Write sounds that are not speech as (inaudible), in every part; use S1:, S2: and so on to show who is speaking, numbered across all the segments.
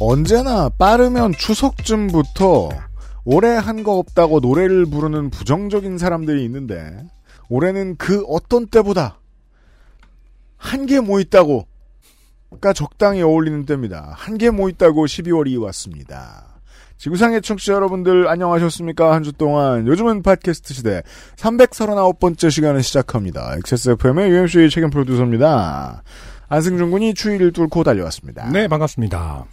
S1: 언제나 빠르면 추석쯤부터 올해 한 거 없다고 노래를 부르는 부정적인 사람들이 있는데 올해는 그 어떤 때보다 한 개 뭐 있다고 가 적당히 어울리는 때입니다. 한 개 뭐 있다고 12월이 왔습니다. 지구상의 청취자 여러분들 안녕하셨습니까? 한 주 동안 요즘은 팟캐스트 시대 339번째 시간을 시작합니다. XSFM의 UMC의 책임 프로듀서입니다. 안승준 군이 추위를 뚫고 달려왔습니다.
S2: 네, 반갑습니다.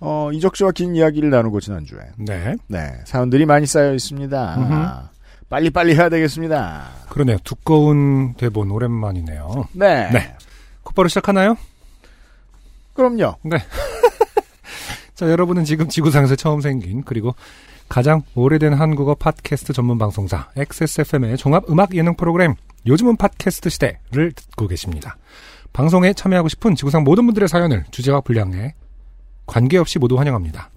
S1: 어, 이적 씨와 긴 이야기를 나누고 지난주에.
S2: 네.
S1: 네, 사연들이 많이 쌓여 있습니다.
S2: 음흠.
S1: 빨리빨리 해야 되겠습니다.
S2: 그러네요. 두꺼운 대본 오랜만이네요.
S1: 네.
S2: 네. 곧바로 시작하나요?
S1: 그럼요. (laughs)
S2: 자, 여러분은 지금 지구상에서 처음 생긴 그리고 가장 오래된 한국어 팟캐스트 전문 방송사 XSFM의 종합 음악 예능 프로그램 요즘은 팟캐스트 시대를 듣고 계십니다. 방송에 참여하고 싶은 지구상 모든 분들의 사연을 주제와 분량에 관계없이 모두 환영합니다.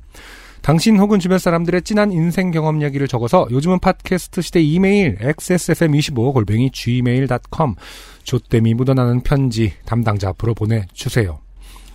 S2: 당신 혹은 주변 사람들의 진한 인생 경험 이야기를 적어서 요즘은 팟캐스트 시대 이메일 xsfm25 골뱅이 gmail.com 조땜이 묻어나는 편지 담당자 앞으로 보내주세요.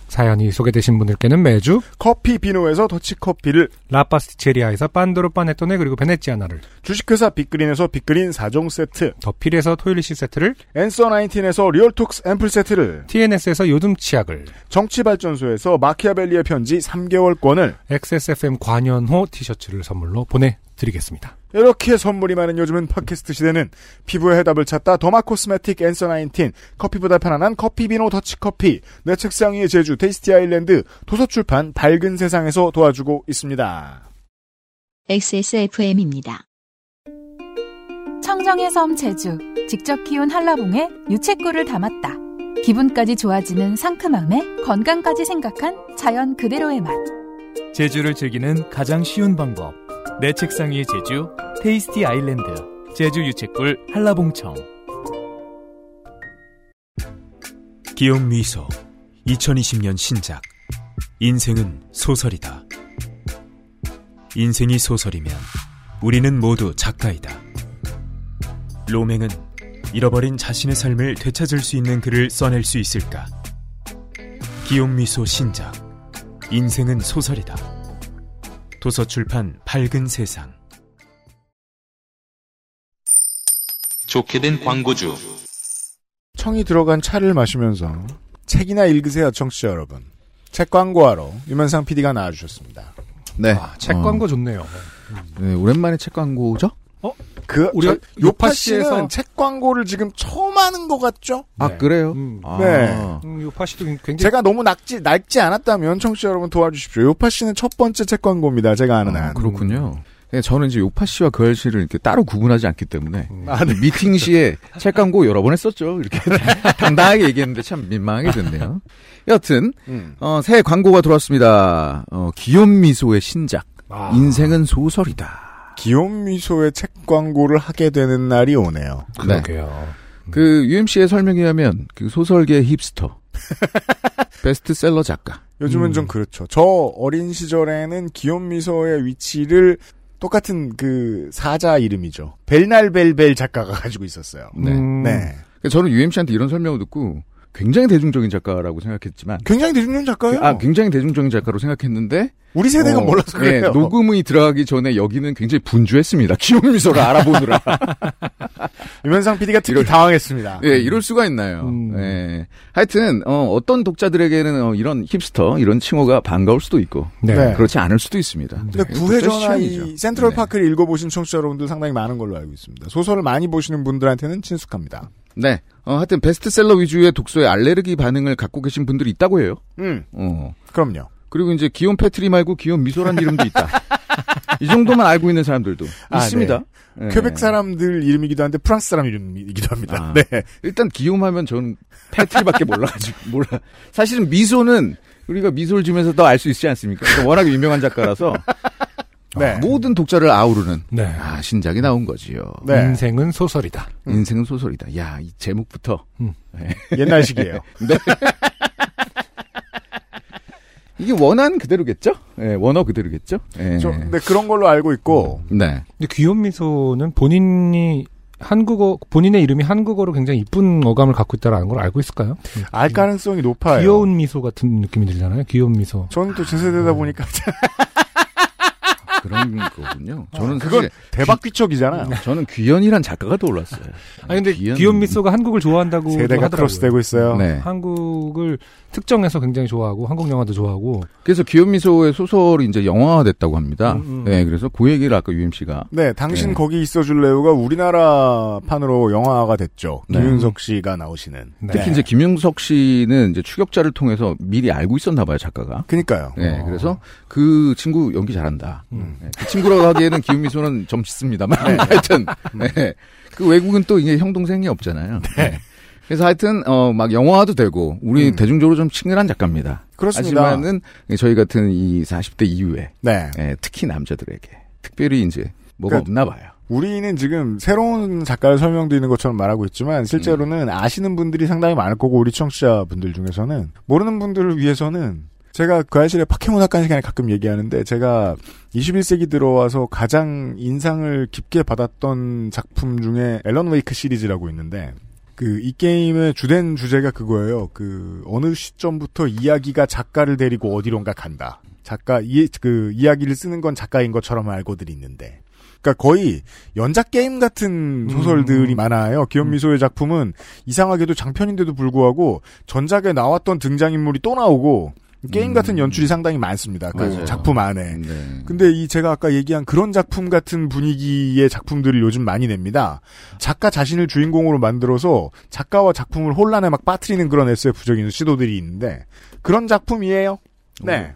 S2: 사연이 소개되신 분들께는 매주
S1: 커피 비노에서 더치커피를,
S2: 라파스티체리아에서 빤도르 파네토네 그리고 베네치아나를
S1: 주식회사 빅그린에서 빅그린 4종 세트,
S2: 더필에서 토일리시 세트를
S1: 앤서 19에서 리얼톡스 앰플 세트를,
S2: TNS에서 요즘 치약을
S1: 정치발전소에서 마키아벨리의 편지 3개월권을,
S2: XSFM 관연호 티셔츠를 선물로 보내 드리겠습니다.
S1: 이렇게 선물이 많은 요즘은 팟캐스트 시대는 피부의 해답을 찾다 더마 코스메틱 앤서 19, 커피보다 편안한 커피비노 더치커피, 내 책상 위의 제주 테이스티 아일랜드, 도서출판 밝은 세상에서 도와주고 있습니다.
S3: XSFM입니다.
S4: 청정의 섬 제주 직접 키운 한라봉에 유채꿀을 담았다. 기분까지 좋아지는 상큼함에 건강까지 생각한 자연 그대로의 맛.
S5: 제주를 즐기는 가장 쉬운 방법. 내 책상 위의 제주, 테이스티 아일랜드, 제주 유채꿀 한라봉청.
S6: 기욤 미소 2020년 신작 인생은 소설이다. 인생이 소설이면 우리는 모두 작가이다. 로맹은 잃어버린 자신의 삶을 되찾을 수 있는 글을 써낼 수 있을까? 기욤 미소 신작 인생은 소설이다. 도서출판 밝은 세상
S7: 좋게 된 광고주.
S1: 청이 들어간 차를 마시면서 책이나 읽으세요, 청취자 여러분. 책 광고하러 유면상 PD가 나와주셨습니다.
S8: 네.
S2: 아, 책
S8: 어,
S2: 광고 좋네요.
S8: 네, 오랜만에 책 광고죠?
S1: 그
S2: 우리가
S1: 저, 요파
S2: 씨에서-
S1: 책 광고를 지금 처음 하는 것 같죠?
S8: 아,
S2: 네.
S8: 그래요?
S2: 음.
S8: 아,
S1: 네.
S2: 음, 요파 씨도 굉장히
S1: 제가 너무 낡지 낡지 않았다면 청취자 여러분 도와주십시오. 요파 씨는 첫 번째 책 광고입니다. 제가 아는
S8: 아,
S1: 한.
S8: 그렇군요. 네, 저는 이제 요파 씨와 그 아저씨를 이렇게 따로 구분하지 않기 때문에
S2: 음.
S1: 아, 네.
S8: 미팅 시에 책 광고 여러 번 했었죠. 이렇게 (laughs) 당당하게 얘기했는데 참 민망하게 됐네요. 여튼
S1: 음.
S8: 어, 새 광고가 들어왔습니다. 어, 기욤 미소의 신작
S2: 아,
S8: 인생은 소설이다.
S1: 기욤 미소의 책 광고를 하게 되는 날이 오네요.
S2: 그러게요.
S8: 그 UMC의 설명에 의하면 그 소설계 힙스터 (laughs) 베스트셀러 작가
S1: 요즘은
S2: 음.
S1: 좀 그렇죠. 저 어린 시절에는 기욤 미소의 위치를 똑같은 그 사자 이름이죠. 벨날벨벨 작가가 가지고 있었어요.
S8: 네.
S2: 음,
S1: 네.
S8: 저는 UMC한테 이런 설명을 듣고 굉장히 대중적인 작가라고 생각했지만
S1: 굉장히 대중적인 작가예요.
S8: 아 굉장히 대중적인 작가로 생각했는데
S1: 우리 세대가
S8: 어,
S1: 몰라서
S8: 네,
S1: 그래요.
S8: 녹음이 들어가기 전에 여기는 굉장히 분주했습니다. (laughs) 기욤 미소를 알아보느라. (laughs)
S1: 유면상 PD가 특히
S8: 이럴-
S1: 당황했습니다.
S8: 예, 이럴 수가 있나요.
S2: 음.
S8: 예. 하여튼 어, 어떤 독자들에게는 어, 이런 힙스터 이런 칭호가 반가울 수도 있고
S2: 네.
S1: 네.
S8: 그렇지 않을 수도 있습니다.
S1: 근데
S8: 네,
S1: 구회전화 이. 센트럴
S8: 네.
S1: 파크를 읽어보신 청취자 여러분들 상당히 많은 걸로 알고 있습니다. 소설을 많이 보시는 분들한테는 친숙합니다.
S8: 네. 어, 하여튼 베스트셀러 위주의 독서에 알레르기 반응을 갖고 계신 분들이 있다고 해요.
S1: 음,
S8: 어.
S1: 그럼요.
S8: 그리고 이제 기욤 패트리 말고 기욤 뮈소란 이름도 있다. 이 정도만 알고 있는 사람들도
S1: 아,
S8: 있습니다. 예.
S1: 퀘벡 사람들 이름이기도 한데 프랑스 사람 이름이기도 합니다.
S8: 아.
S1: 네.
S8: 일단 기욤 하면 저는 패트리밖에 몰라가지고 몰라. 사실은 뮈소는 우리가 미소를 지면서도 알 수 있지 않습니까? 워낙 유명한 작가라서
S1: 네.
S8: 어, 모든 독자를 아우르는
S2: 네.
S8: 아, 신작이 나온 거지요.
S1: 네.
S2: 인생은 소설이다.
S8: 인생은 소설이다. 야, 이 제목부터
S1: 옛날식이에요. (laughs)
S8: 이게 원한 그대로겠죠? 예, 원어 그대로겠죠? 예.
S1: 저, 근데 그런 걸로 알고 있고
S8: 네.
S2: 근데 귀염미소는 본인이 한국어 본인의 이름이 한국어로 굉장히 이쁜 어감을 갖고 있다라는 걸 알고 있을까요?
S1: 알 가능성이 높아요.
S2: 귀여운 미소 같은 느낌이 들잖아요. 귀여운 미소.
S1: 저는 또 제 세대다 보니까
S8: 그런 거군요. 저는
S1: 그건
S8: 사실
S1: 대박 귀척이잖아요.
S8: 저는 귀연이란 작가가 떠올랐어요.
S2: 아니 근데
S8: 귀연-
S2: 귀여운 미소가 한국을 좋아한다고
S1: 세대가
S2: 하더라고요.
S1: 크로스되고 있어요.
S8: 네.
S2: 한국을 특정해서 굉장히 좋아하고 한국 영화도 좋아하고
S8: 그래서 귀염미소의 소설이 이제 영화화됐다고 합니다.
S2: 음, 음.
S8: 네, 그래서 그 얘기를 아까 UMC가
S1: 네, 당신
S8: 네.
S1: 거기 있어줄래요가 우리나라 판으로 영화가 됐죠.
S8: 네.
S1: 김윤석 씨가 나오시는.
S2: 네.
S8: 특히 이제 김영석 씨는 이제 추격자를 통해서 미리 알고 있었나 봐요, 작가가.
S1: 그니까요.
S8: 네, 그래서 그 친구 연기 잘한다.
S2: 음.
S8: 네, 그 친구라고 하기에는 기훈미소는 좀 짙습니다만 하여튼 네. 그 외국은 또 이게 형 동생이 없잖아요. 네. 그래서 하여튼 어 막 영화화도 되고 우리
S1: 음.
S8: 대중적으로 좀 친근한 작가입니다.
S1: 그렇습니다.
S8: 하지만은 저희 같은 이 40대 이후에
S1: 네.
S8: 예, 특히 남자들에게 특별히 이제 뭐가
S1: 그러니까
S8: 없나 봐요.
S1: 우리는 지금 새로운 작가를 설명드리는 것처럼 말하고 있지만 실제로는
S8: 음.
S1: 아시는 분들이 상당히 많을 거고 우리 청취자분들 중에서는 모르는 분들을 위해서는 제가 그 아실의 파케문 학관 시간에 가끔 얘기하는데 제가 21세기 들어와서 가장 인상을 깊게 받았던 작품 중에 앨런 웨이크 시리즈라고 있는데 그 이 게임의 주된 주제가 그거예요. 그 어느 시점부터 이야기가 작가를 데리고 어디론가 간다. 작가 이 그 이야기를 쓰는 건 작가인 것처럼 알고들 있는데. 그러니까 거의 연작 게임 같은 소설들이
S2: 음.
S1: 많아요. 기현미소의 작품은 이상하게도 장편인데도 불구하고 전작에 나왔던 등장인물이 또 나오고 게임 같은
S8: 음.
S1: 연출이 상당히 많습니다. 그
S8: 맞아요.
S1: 작품 안에.
S8: 네.
S1: 근데 이 제가 아까 얘기한 그런 작품 같은 분위기의 작품들을 요즘 많이 냅니다. 작가 자신을 주인공으로 만들어서 작가와 작품을 혼란에 막 빠뜨리는 그런 SF적인 시도들이 있는데 그런 작품이에요. 네.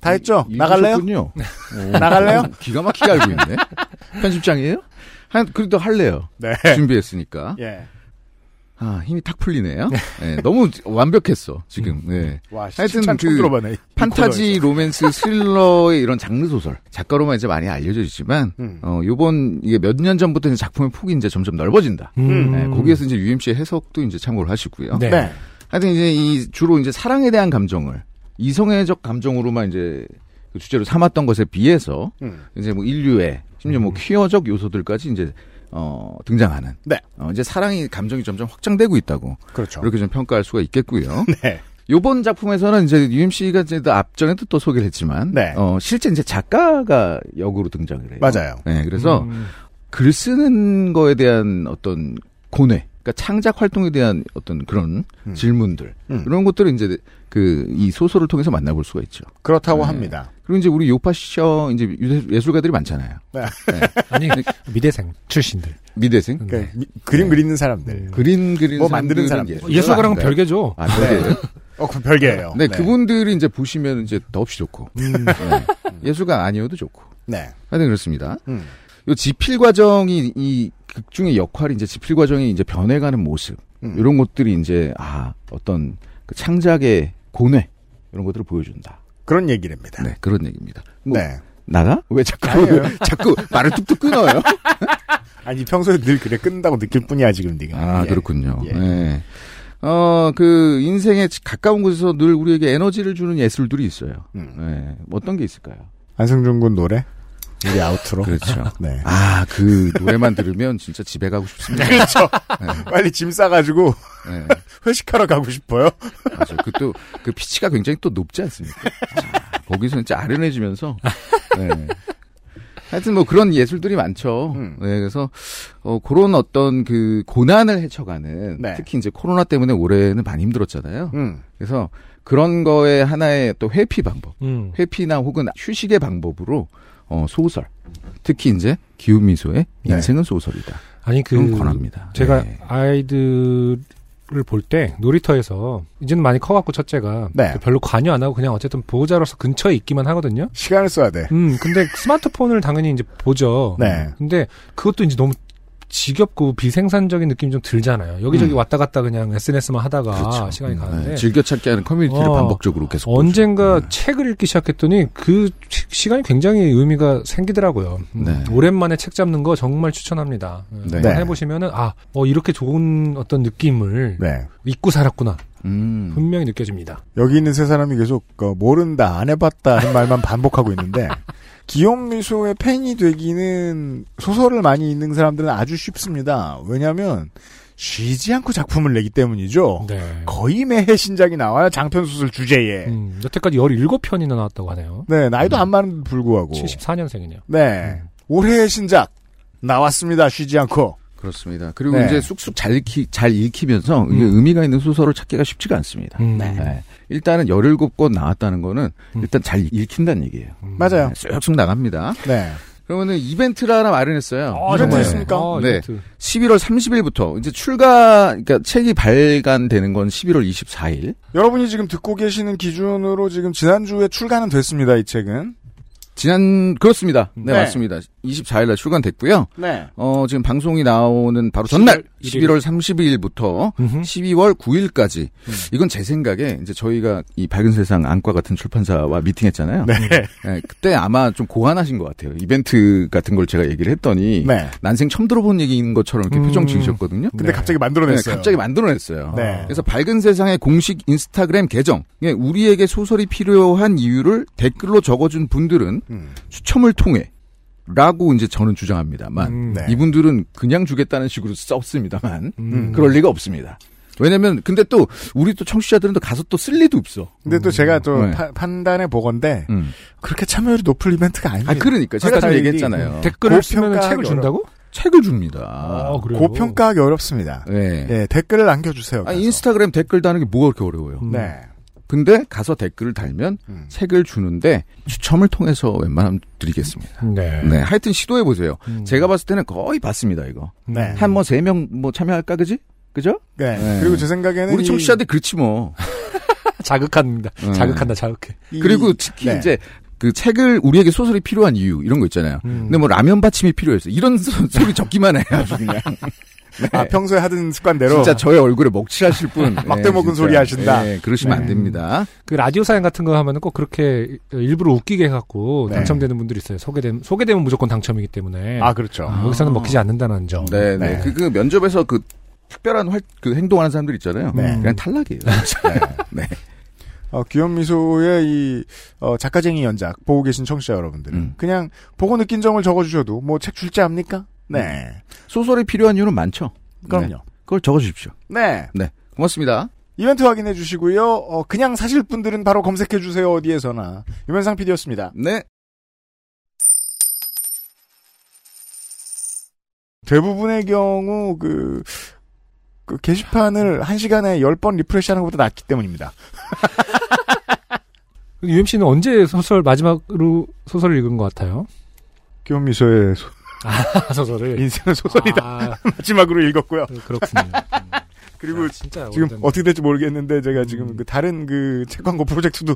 S1: 다 했죠?
S8: 이-
S1: 나갈래요?
S8: 읽으셨군요. (laughs)
S1: 나갈래요?
S8: 기가 막히게 알고 있네. (laughs) 편집장이에요? 한 그래도 할래요.
S1: 네.
S8: 준비했으니까.
S1: 예.
S8: 아, 힘이 탁 풀리네요. 네, 너무 완벽했어, 지금. 네.
S1: 와,
S8: 하여튼 그
S1: 들어봐네. 이
S8: 판타지, 로맨스, (laughs) 스릴러의 이런 장르 소설. 작가로만 이제 많이 알려져 있지만,
S1: 음.
S8: 어, 요번, 이게 몇 년 전부터 이제 작품의 폭이 이제 점점 넓어진다.
S2: 음.
S8: 네, 거기에서 이제 UMC의 해석도 이제 참고를 하시고요.
S2: 네.
S1: 네.
S8: 하여튼 이제 이 주로 이제 사랑에 대한 감정을 이성애적 감정으로만 이제 그 주제로 삼았던 것에 비해서
S1: 음.
S8: 이제 뭐 인류의 심지어 뭐 퀴어적 요소들까지 이제 어 등장하는
S1: 네.
S8: 어 이제 사랑이 감정이 점점 확장되고 있다고
S1: 그렇죠.
S8: 그렇게 좀 평가할 수가 있겠고요. (laughs)
S1: 네.
S8: 요번 작품에서는 이제 UMC가 이제 또 앞전에도 또 소개를 했지만
S1: 네.
S8: 어 실제 이제 작가가 역으로 등장을 해요.
S1: 맞아요.
S8: 네, 그래서
S2: 음.
S8: 글 쓰는 거에 대한 어떤 고뇌, 그러니까 창작 활동에 대한 어떤 그런
S1: 음.
S8: 질문들
S1: 음.
S8: 이런 것들을 이제 그 이 소설을 통해서 만나볼 수가 있죠.
S1: 그렇다고
S8: 네.
S1: 합니다.
S8: 그리고 이제 우리 요파셔 이제 유- 예술가들이 많잖아요. (laughs)
S2: 아니 미대생 출신들.
S8: 미대생
S1: 그러니까
S2: 네.
S1: 미- 그림 그리는 사람들.
S8: 그린 그린
S1: 뭐 만드는
S8: 사람들.
S2: 예술가랑
S8: 아닌가요?
S2: 별개죠.
S8: 아, 별개예요?
S1: 어, 그 별개예요.
S8: 네, 그분들이 이제 보시면 이제 더없이 좋고
S2: 음.
S8: 네. 예술가 아니어도 좋고
S1: 네.
S8: 하여튼 그렇습니다.
S1: 음.
S8: 요 지필 과정이 이 극 중의 역할이 이제 지필 과정이 이제 변해가는 모습
S1: 음.
S8: 이런 것들이 이제 아 어떤 그 창작의 고뇌 이런 것들을 보여준다.
S1: 그런 얘기랍니다.
S8: 네 그런 얘기입니다. 뭐
S1: 네.
S8: 나가? 왜 자꾸
S1: 아니에요.
S8: 자꾸 말을 뚝뚝 끊어요? (laughs)
S1: 아니 평소에 늘 그래 끊는다고 느낄 뿐이야 지금 네가.
S8: 아
S1: 예.
S8: 그렇군요.
S1: 예.
S8: 네. 어그 인생에 가까운 곳에서 늘 우리에게 에너지를 주는 예술들이 있어요.
S1: 음.
S8: 네. 어떤 게 있을까요?
S1: 안승준 군 노래 우리 아우트로.
S8: 그렇죠. (laughs)
S1: 네.
S8: 아 그 노래만 들으면 진짜 집에 가고 싶습니다. (laughs)
S1: 그렇죠.
S8: 네.
S1: 빨리 짐 싸가지고
S8: 네. (laughs)
S1: 회식하러 가고 싶어요.
S8: 맞아. 그또 그 피치가 굉장히 또 높지 않습니까? 자, 거기서 진짜 아련해지면서. 네. 하여튼 뭐 그런 예술들이 많죠.
S1: 음.
S8: 네, 그래서 어 그런 어떤 그 고난을 헤쳐가는
S1: 네.
S8: 특히 이제 코로나 때문에 올해는 많이 힘들었잖아요.
S1: 음.
S8: 그래서 그런 거에 하나의 또 회피 방법,
S2: 음.
S8: 회피나 혹은 휴식의 방법으로 어 소설, 특히 이제 기욤미소의
S1: 네.
S8: 인생은 소설이다.
S2: 아니 그
S8: 권합니다.
S2: 제가
S8: 네.
S2: 아이들을 볼때 놀이터에서 이제는 많이 커갖고 첫째가
S1: 네.
S2: 별로 관여 안 하고 그냥 어쨌든 보호자로서 근처에 있기만 하거든요.
S1: 시간을 써야 돼.
S2: 음 근데 스마트폰을 당연히 이제 보죠.
S1: 네.
S2: 근데 그것도 이제 너무 지겹고 비생산적인 느낌이 좀 들잖아요. 여기저기
S8: 음.
S2: 왔다 갔다 그냥 SNS만 하다가
S8: 그렇죠.
S2: 시간이
S8: 음,
S2: 가는데
S8: 네, 즐겨찾기 하는 커뮤니티를
S2: 어,
S8: 반복적으로 계속.
S2: 언젠가
S8: 네.
S2: 책을 읽기 시작했더니 그 시- 시간이 굉장히 의미가 생기더라고요. 음,
S8: 네.
S2: 오랜만에 책 잡는 거 정말 추천합니다.
S8: 네.
S2: 한번 해보시면은 아, 어, 이렇게 좋은 어떤 느낌을
S1: 네.
S2: 잊고 살았구나
S8: 음.
S2: 분명히 느껴집니다.
S1: 여기 있는 세 사람이 계속 어, 모른다, 안 해봤다 하는 말만 반복하고 있는데 (laughs) 기욤미소의 팬이 되기는 소설을 많이 읽는 사람들은 아주 쉽습니다. 왜냐하면 쉬지 않고 작품을 내기 때문이죠.
S2: 네.
S1: 거의 매해 신작이 나와요. 장편 소설 주제에.
S2: 음, 여태까지 17편이나 나왔다고 하네요.
S1: 네, 나이도 안 많은데 불구하고.
S2: 74년생이네요.
S1: 네. 올해의 신작 나왔습니다. 쉬지 않고.
S8: 그렇습니다. 그리고
S1: 네.
S8: 이제 쑥쑥 잘 읽히, 잘 읽히면서 이게
S2: 음.
S8: 의미가 있는 소설을 찾기가 쉽지가 않습니다.
S2: 음.
S8: 네. 일단은 17권 나왔다는 거는
S2: 음.
S8: 일단 잘 읽힌다는 얘기예요.
S1: 맞아요.
S8: 네, 쑥쑥 나갑니다.
S1: 네.
S8: 그러면은 이벤트를 하나 마련했어요.
S2: 아,
S1: 이벤트? 있습니까?
S2: 아,
S8: 네.
S2: 이벤트.
S8: 11월 30일부터 이제 출가 그러니까 책이 발간되는 건 11월 24일.
S1: 여러분이 지금 듣고 계시는 기준으로 지금 지난주에 출간은 됐습니다. 이 책은.
S8: 지난 그렇습니다. 네,
S1: 네.
S8: 맞습니다. 24일 날 출간됐고요.
S1: 네.
S8: 어, 지금 방송이 나오는 바로 전날
S2: 11월
S8: 11월 30일부터
S2: 음흠.
S8: 12월 9일까지
S1: 음.
S8: 이건 제 생각에 이제 저희가 이 밝은 세상 안과 같은 출판사와 미팅했잖아요.
S1: 네.
S8: 네, 그때 아마 좀 고안하신 것 같아요. 이벤트 같은 걸 제가 얘기를 했더니
S1: 네.
S8: 난생 처음 들어본 얘기인 것처럼 이렇게
S2: 음.
S8: 표정 지으셨거든요.
S1: 근데
S2: 네.
S1: 갑자기
S8: 네,
S1: 만들어냈어요.
S8: 갑자기 만들어냈어요.
S1: 네.
S8: 그래서 밝은 세상의 공식 인스타그램 계정, 예, 우리에게 소설이 필요한 이유를 댓글로 적어준 분들은
S1: 음.
S8: 추첨을 통해 라고 이제 저는 주장합니다만
S2: 음,
S1: 네.
S8: 이분들은 그냥 주겠다는 식으로 썼습니다만
S2: 음.
S8: 그럴 리가 없습니다. 왜냐면 근데 또 우리 또 청취자들은 또 가서 또 쓸 리도 없어.
S1: 근데 또 제가 또
S8: 네.
S1: 파- 판단해 보건데
S8: 음.
S1: 그렇게 참여율이 높을 이벤트가 아닙니다.
S8: 아 그러니까 제가 좀
S1: 스타일이
S8: 얘기했잖아요.
S2: 댓글을 쓰면 책을 준다고?
S8: 책을 줍니다.
S2: 아, 그래요?
S1: 고평가하기 어렵습니다.
S8: 네.
S1: 예, 댓글을 남겨주세요.
S8: 아. 인스타그램 댓글 다는 게 뭐가 그렇게 어려워요.
S2: 음.
S1: 네.
S8: 근데 가서 댓글을 달면
S1: 음.
S8: 책을 주는데 추첨을 통해서 웬만하면 드리겠습니다.
S2: 네.
S8: 네, 하여튼 시도해 보세요.
S2: 음.
S8: 제가 봤을 때는 거의 봤습니다 이거.
S1: 네.
S8: 한 뭐 세 명 뭐 참여할까 그지? 그죠?
S1: 네.
S8: 네.
S1: 그리고 제 생각에는
S8: 우리
S1: 이-
S8: 청취자들 그렇지 뭐. (laughs)
S2: 자극합니다.
S8: 음.
S2: 자극한다, 자극해.
S1: 이-
S8: 그리고 특히
S1: 네.
S8: 이제 그 책을 우리에게 소설이 필요한 이유 이런 거 있잖아요.
S2: 음.
S8: 근데 뭐 라면 받침이 필요했어. 이런 소, 소리 적기만 해요. 그냥. (laughs)
S1: 아, 평소에 하던 습관대로
S8: 진짜 저의 얼굴에 먹칠하실 분.
S1: 막대
S8: 예,
S1: 먹은
S8: 진짜.
S1: 소리 하신다.
S8: 예, 그러시면
S2: 네.
S8: 안 됩니다.
S2: 그 라디오 사연 같은 거 하면은 꼭 그렇게 일부러 웃기게 해갖고
S1: 네.
S2: 당첨되는 분들이 있어요. 소개되면, 소개되면 무조건 당첨이기 때문에.
S1: 아 그렇죠.
S2: 아, 여기서는 먹히지 않는다는 점.
S8: 네, 네.
S1: 네.
S8: 그, 그 면접에서 그 특별한 활, 그 행동하는 사람들 있잖아요.
S1: 네.
S8: 그냥 탈락이에요. (laughs) 네.
S1: 어, 귀염미소의 이 어, 작가쟁이 연작 보고 계신 청취자 여러분들은
S8: 음.
S1: 그냥 보고 느낀 점을 적어주셔도 뭐 책 출제 합니까? 네.
S8: 소설이 필요한 이유는 많죠.
S1: 그럼요.
S8: 네. 그걸 적어주십시오.
S1: 네.
S8: 네. 고맙습니다.
S1: 이벤트 확인해 주시고요. 어, 그냥 사실 분들은 바로 검색해 주세요. 어디에서나. 유면상 PD였습니다.
S8: 네.
S1: 대부분의 경우 그, 그 게시판을 한 시간에 10번 refresh 하는 것보다 낫기 때문입니다. (laughs)
S2: UMC는 언제 소설 마지막으로 소설을 읽은 것 같아요?
S1: 기욤 뮈소의 소-
S2: 아, (laughs) 소설을.
S1: 인생은 소설이다.
S2: 아, (laughs)
S1: 마지막으로 읽었고요.
S2: 그렇군요. 음. (laughs)
S1: 그리고
S2: 야, 진짜
S1: 지금
S2: 오래됐네.
S1: 어떻게 될지 모르겠는데 제가 지금 그 다른 그 책 광고 프로젝트도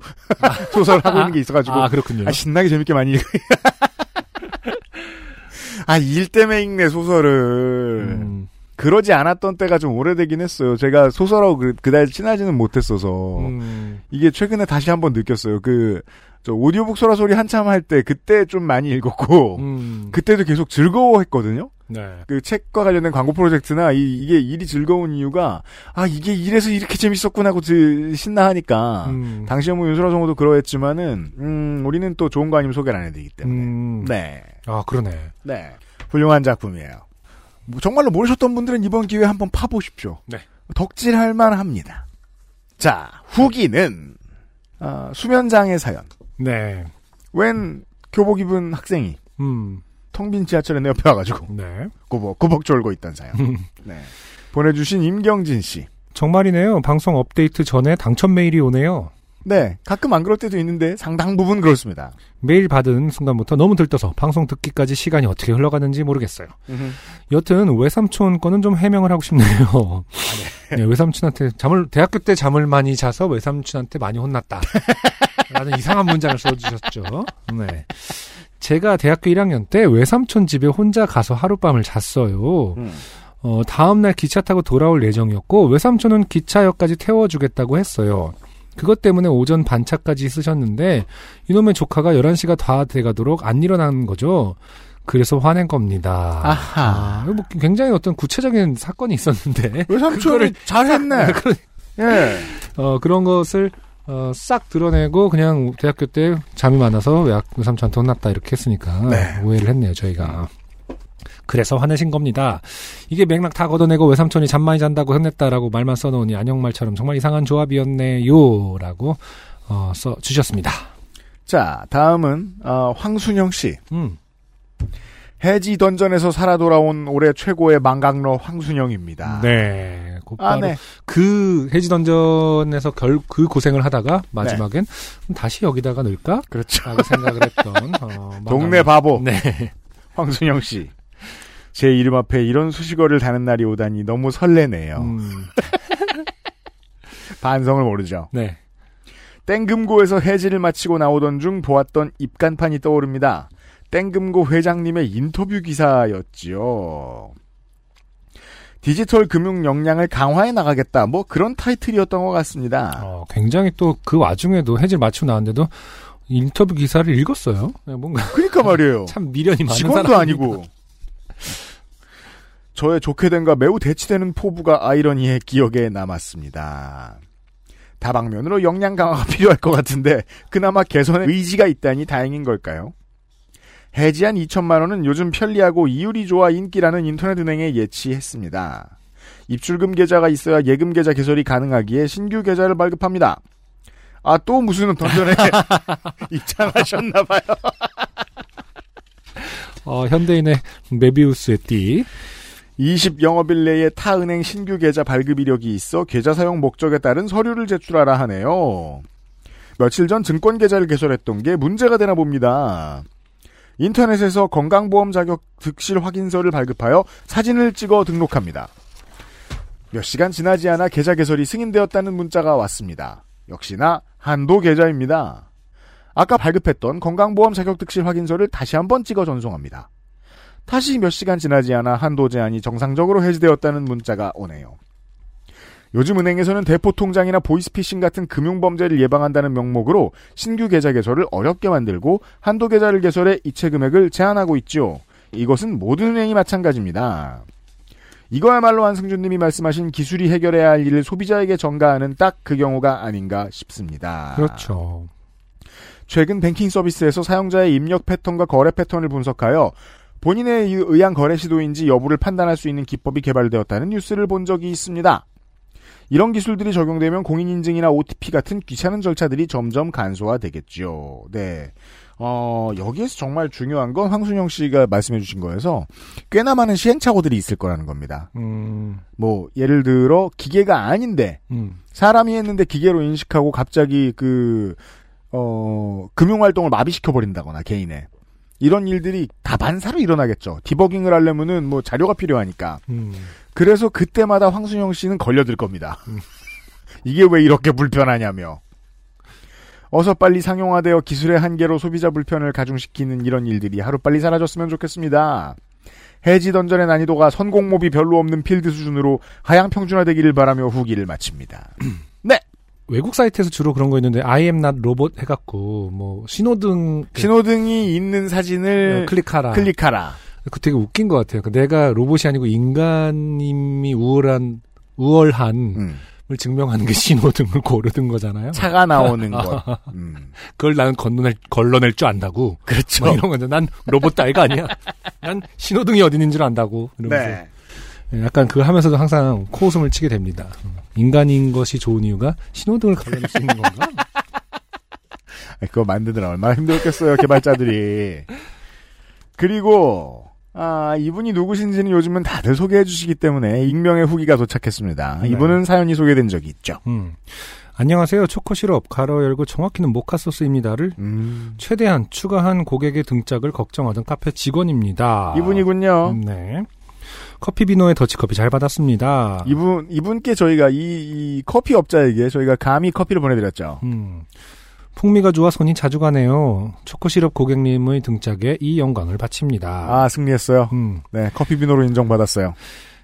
S1: 소설 하고 있는 게 있어가지고
S2: 아, 그렇군요.
S1: 아, 신나게 재밌게 많이 읽어. 아, 일 때문에 읽네, 소설을.
S2: 음,
S1: 그러지 않았던 때가 좀 오래되긴 했어요. 제가 소설하고 그, 그다지 친하지는 못했어서.
S2: 음,
S1: 이게 최근에 다시 한번 느꼈어요. 그, 저 오디오북 소라 소리 한참 할 때 그때 좀 많이 읽었고,
S2: 음,
S1: 그때도 계속 즐거워했거든요?
S2: 네.
S1: 그 책과 관련된 광고 프로젝트나 이, 이게 일이 즐거운 이유가, 아, 이게 이래서 이렇게 재밌었구나 하고 드- 신나하니까.
S2: 음,
S1: 당시에 뭐 윤소라 성우도 그러했지만은, 음, 우리는 또 좋은 거 아니면 소개를 안 해드리기 때문에.
S2: 음,
S1: 네.
S2: 아, 그러네.
S1: 네. 훌륭한 작품이에요. 뭐 정말로 모르셨던 분들은 이번 기회에 한번 파보십시오.
S2: 네.
S1: 덕질할 만합니다. 자, 후기는, 아, 수면장애 사연.
S2: 네.
S1: 웬 교복 입은 학생이
S2: 음,
S1: 텅빈 지하철에 내 옆에 와가지고
S2: 네.
S1: 꾸벅, 꾸벅 졸고 있던 사연. 네. 보내주신 임경진 씨.
S2: 정말이네요. 방송 업데이트 전에 당첨 메일이 오네요.
S1: 네. 가끔 안 그럴 때도 있는데 상당 부분 그렇습니다.
S2: 메일 받은 순간부터 너무 들떠서 방송 듣기까지 시간이 어떻게 흘러가는지 모르겠어요. 여튼 외삼촌 거는 좀 해명을 하고 싶네요. 네, 외삼촌한테 잠을 대학교 때 잠을 많이 자서 외삼촌한테 많이 혼났다. (laughs) 라는 이상한 문장을 써주셨죠. 네. 제가 대학교 1학년 때 외삼촌 집에 혼자 가서 하룻밤을 잤어요.
S1: 음.
S2: 어, 다음날 기차 타고 돌아올 예정이었고, 외삼촌은 기차역까지 태워주겠다고 했어요. 그것 때문에 오전 반차까지 쓰셨는데, 이놈의 조카가 11시가 다 돼가도록 안 일어나는 거죠. 그래서 화낸 겁니다.
S1: 아하.
S2: 아, 뭐 굉장히 어떤 구체적인 사건이 있었는데,
S1: 외삼촌이 잘했네. (laughs)
S2: 그런-
S1: 예.
S2: 어, 그런 것을, 어, 싹 드러내고, 그냥 대학교 때 잠이 많아서 외- 외삼촌한테 혼났다, 이렇게 했으니까,
S1: 네.
S2: 오해를 했네요, 저희가. 그래서 화내신 겁니다. 이게 맥락 다 걷어내고 외삼촌이 잠 많이 잔다고 혼냈다라고 말만 써놓으니 안녕말처럼 정말 이상한 조합이었네요. 라고, 어, 써 주셨습니다.
S1: 자, 다음은 어, 황순영 씨.
S2: 음,
S1: 해지 던전에서 살아 돌아온 올해 최고의 망각러 황순영입니다.
S2: 네. 곧바로
S1: 아, 네.
S2: 그 해지 던전에서 결, 그 고생을 하다가 마지막엔 다시 여기다가 넣을까?
S1: 그렇죠.
S2: 라고 생각을 했던, 어, (laughs)
S1: 동네. 바보
S2: 네. (laughs)
S1: 황순영 씨. 제 이름 앞에 이런 수식어를 다는 날이 오다니 너무 설레네요.
S2: 음, (laughs)
S1: 반성을 모르죠.
S2: 네.
S1: 땡금고에서 해지를 마치고 나오던 중 보았던 입간판이 떠오릅니다. 땡금고 회장님의 인터뷰 기사였지요. 디지털 금융 역량을 강화해 나가겠다. 뭐 그런 타이틀이었던 것 같습니다.
S2: 어, 굉장히 또 그 와중에도 해질 마치고 나왔는데도 인터뷰 기사를 읽었어요. 네, 뭔가
S1: 그러니까 말이에요. (laughs)
S2: 참 미련이 많은
S1: 직원도 아니고. 저의 좋게 된과 매우 대치되는 포부가 아이러니의 기억에 남았습니다. 다방면으로 역량 강화가 (laughs) 필요할 것 같은데 그나마 개선의 의지가 있다니 다행인 걸까요? 해지한 2천만 원은 요즘 편리하고 이율이 좋아 인기라는 인터넷 은행에 예치했습니다. 입출금 계좌가 있어야 예금 계좌 개설이 가능하기에 신규 계좌를 발급합니다. 아 또 무슨 던전에 (laughs) 입장하셨나봐요.
S2: 어, 현대인의 메비우스의 띠.
S1: 20 영업일 내에 타 은행 신규 계좌 발급 이력이 있어 계좌 사용 목적에 따른 서류를 제출하라 하네요. 며칠 전 증권 계좌를 개설했던 게 문제가 되나 봅니다. 인터넷에서 건강보험 자격 득실 확인서를 발급하여 사진을 찍어 등록합니다. 몇 시간 지나지 않아 계좌 개설이 승인되었다는 문자가 왔습니다. 역시나 한도 계좌입니다. 아까 발급했던 건강보험 자격 득실 확인서를 다시 한번 찍어 전송합니다. 다시 몇 시간 지나지 않아 한도 제한이 정상적으로 해지되었다는 문자가 오네요. 요즘 은행에서는 대포 통장이나 보이스피싱 같은 금융 범죄를 예방한다는 명목으로 신규 계좌 개설을 어렵게 만들고 한도 계좌를 개설해 이체 금액을 제한하고 있죠. 이것은 모든 은행이 마찬가지입니다. 이거야말로 안승준님이 말씀하신 기술이 해결해야 할 일을 소비자에게 전가하는 딱 그 경우가 아닌가 싶습니다.
S2: 그렇죠.
S1: 최근 뱅킹 서비스에서 사용자의 입력 패턴과 거래 패턴을 분석하여 본인에 의한 거래 시도인지 여부를 판단할 수 있는 기법이 개발되었다는 뉴스를 본 적이 있습니다. 이런 기술들이 적용되면 공인인증이나 OTP 같은 귀찮은 절차들이 점점 간소화되겠죠. 네. 어, 여기에서 정말 중요한 건 황순영 씨가 말씀해 주신 거에서 꽤나 많은 시행착오들이 있을 거라는 겁니다.
S2: 음,
S1: 뭐, 예를 들어, 기계가 아닌데,
S2: 음,
S1: 사람이 했는데 기계로 인식하고 갑자기 그, 어, 금융활동을 마비시켜버린다거나, 개인의. 이런 일들이 다 반사로 일어나겠죠. 디버깅을 하려면은 뭐 자료가 필요하니까.
S2: 음.
S1: 그래서 그때마다 황순영 씨는 걸려들 겁니다. 이게 왜 이렇게 불편하냐며. 어서 빨리 상용화되어 기술의 한계로 소비자 불편을 가중시키는 이런 일들이 하루빨리 사라졌으면 좋겠습니다. 해지 던전의 난이도가 선공모비 별로 없는 필드 수준으로 하향 평준화되기를 바라며 후기를 마칩니다. (clears throat)
S2: 외국 사이트에서 주로 그런 거 있는데 I am not robot 해갖고 뭐 신호등
S1: 신호등이 있는 사진을
S2: 어, 클릭하라.
S1: 클릭하라.
S2: 그 되게 웃긴 것 같아요. 그 내가 로봇이 아니고 인간님이 우월한 우월한을
S1: 음.
S2: 증명하는 게 신호등을 고르는 거잖아요.
S1: 차가 나오는 (laughs) 것. 음.
S2: 그걸 나는 건너낼 걸러낼 줄 안다고.
S1: 그렇죠.
S2: 뭐 이런 건데 난 로봇 딸가 아니야. 난 신호등이 어디 있는 줄 안다고. 이러면서
S1: 네.
S2: 예, 약간 그 하면서도 항상 코웃음을 치게 됩니다. 인간인 것이 좋은 이유가 신호등을 걸러낼 수 있는 건가? (laughs)
S1: 그거 만드느라 얼마나 힘들었겠어요, 개발자들이. 그리고, 아, 이분이 누구신지는 요즘은 다들 소개해 주시기 때문에 익명의 후기가 도착했습니다.
S2: 네.
S1: 이분은 사연이 소개된 적이 있죠.
S2: 음. 안녕하세요. 초코 시럽 가로 열고 정확히는 모카 소스입니다를
S1: 음,
S2: 최대한 추가한 고객의 등짝을 걱정하던 카페 직원입니다.
S1: 이분이군요.
S2: 음, 네. 커피 비노의 더치커피 잘 받았습니다.
S1: 이분, 이분께 저희가 이, 이 커피 업자에게 저희가 감히 커피를 보내드렸죠.
S2: 음. 풍미가 좋아 손이 자주 가네요. 초코시럽 고객님의 등짝에 이 영광을 바칩니다.
S1: 아, 승리했어요.
S2: 음,
S1: 네, 커피 비노로 인정받았어요.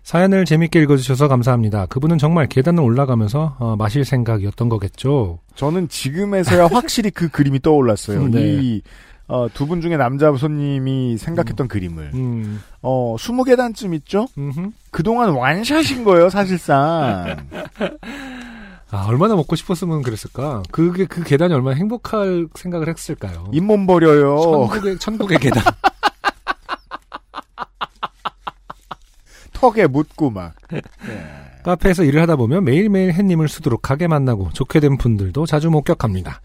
S2: 사연을 재밌게 읽어주셔서 감사합니다. 그분은 정말 계단을 올라가면서 어, 마실 생각이었던 거겠죠.
S1: 저는 지금에서야 (laughs) 확실히 그 그림이 떠올랐어요.
S2: 네.
S1: 이, 어, 두 분 중에 남자 손님이 생각했던 그림을.
S2: 음,
S1: 어, 20계단쯤 있죠?
S2: 음흠.
S1: 그동안 완샷인 거예요, 사실상. (laughs)
S2: 아, 얼마나 먹고 싶었으면 그랬을까? 그게 그 계단이 얼마나 행복할 생각을 했을까요?
S1: 잇몸 버려요.
S2: 천국의, (laughs) 천국의 계단.
S1: 턱에 묻고 막. (laughs)
S2: 카페에서 일을 하다 보면 매일매일 햇님을 수두룩하게 만나고 좋게 된 분들도 자주 목격합니다.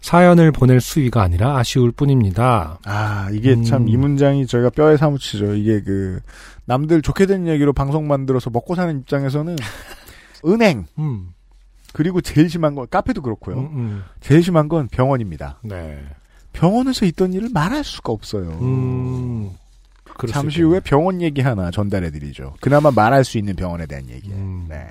S2: 사연을 보낼 수위가 아니라 아쉬울 뿐입니다.
S1: 아, 이게
S2: 음.
S1: 참이 문장이 저희가 뼈에 사무치죠. 이게 그, 남들 좋게 된 얘기로 방송 만들어서 먹고 사는 입장에서는 (laughs) 은행,
S2: 음,
S1: 그리고 제일 심한 건, 카페도 그렇고요.
S2: 음, 음.
S1: 제일 심한 건 병원입니다.
S2: 네.
S1: 병원에서 있던 일을 말할 수가 없어요.
S2: 음,
S1: 잠시. 후에 병원 얘기 하나 전달해드리죠. 그나마 말할 수 있는 병원에 대한 얘기.
S2: 음.
S1: 네.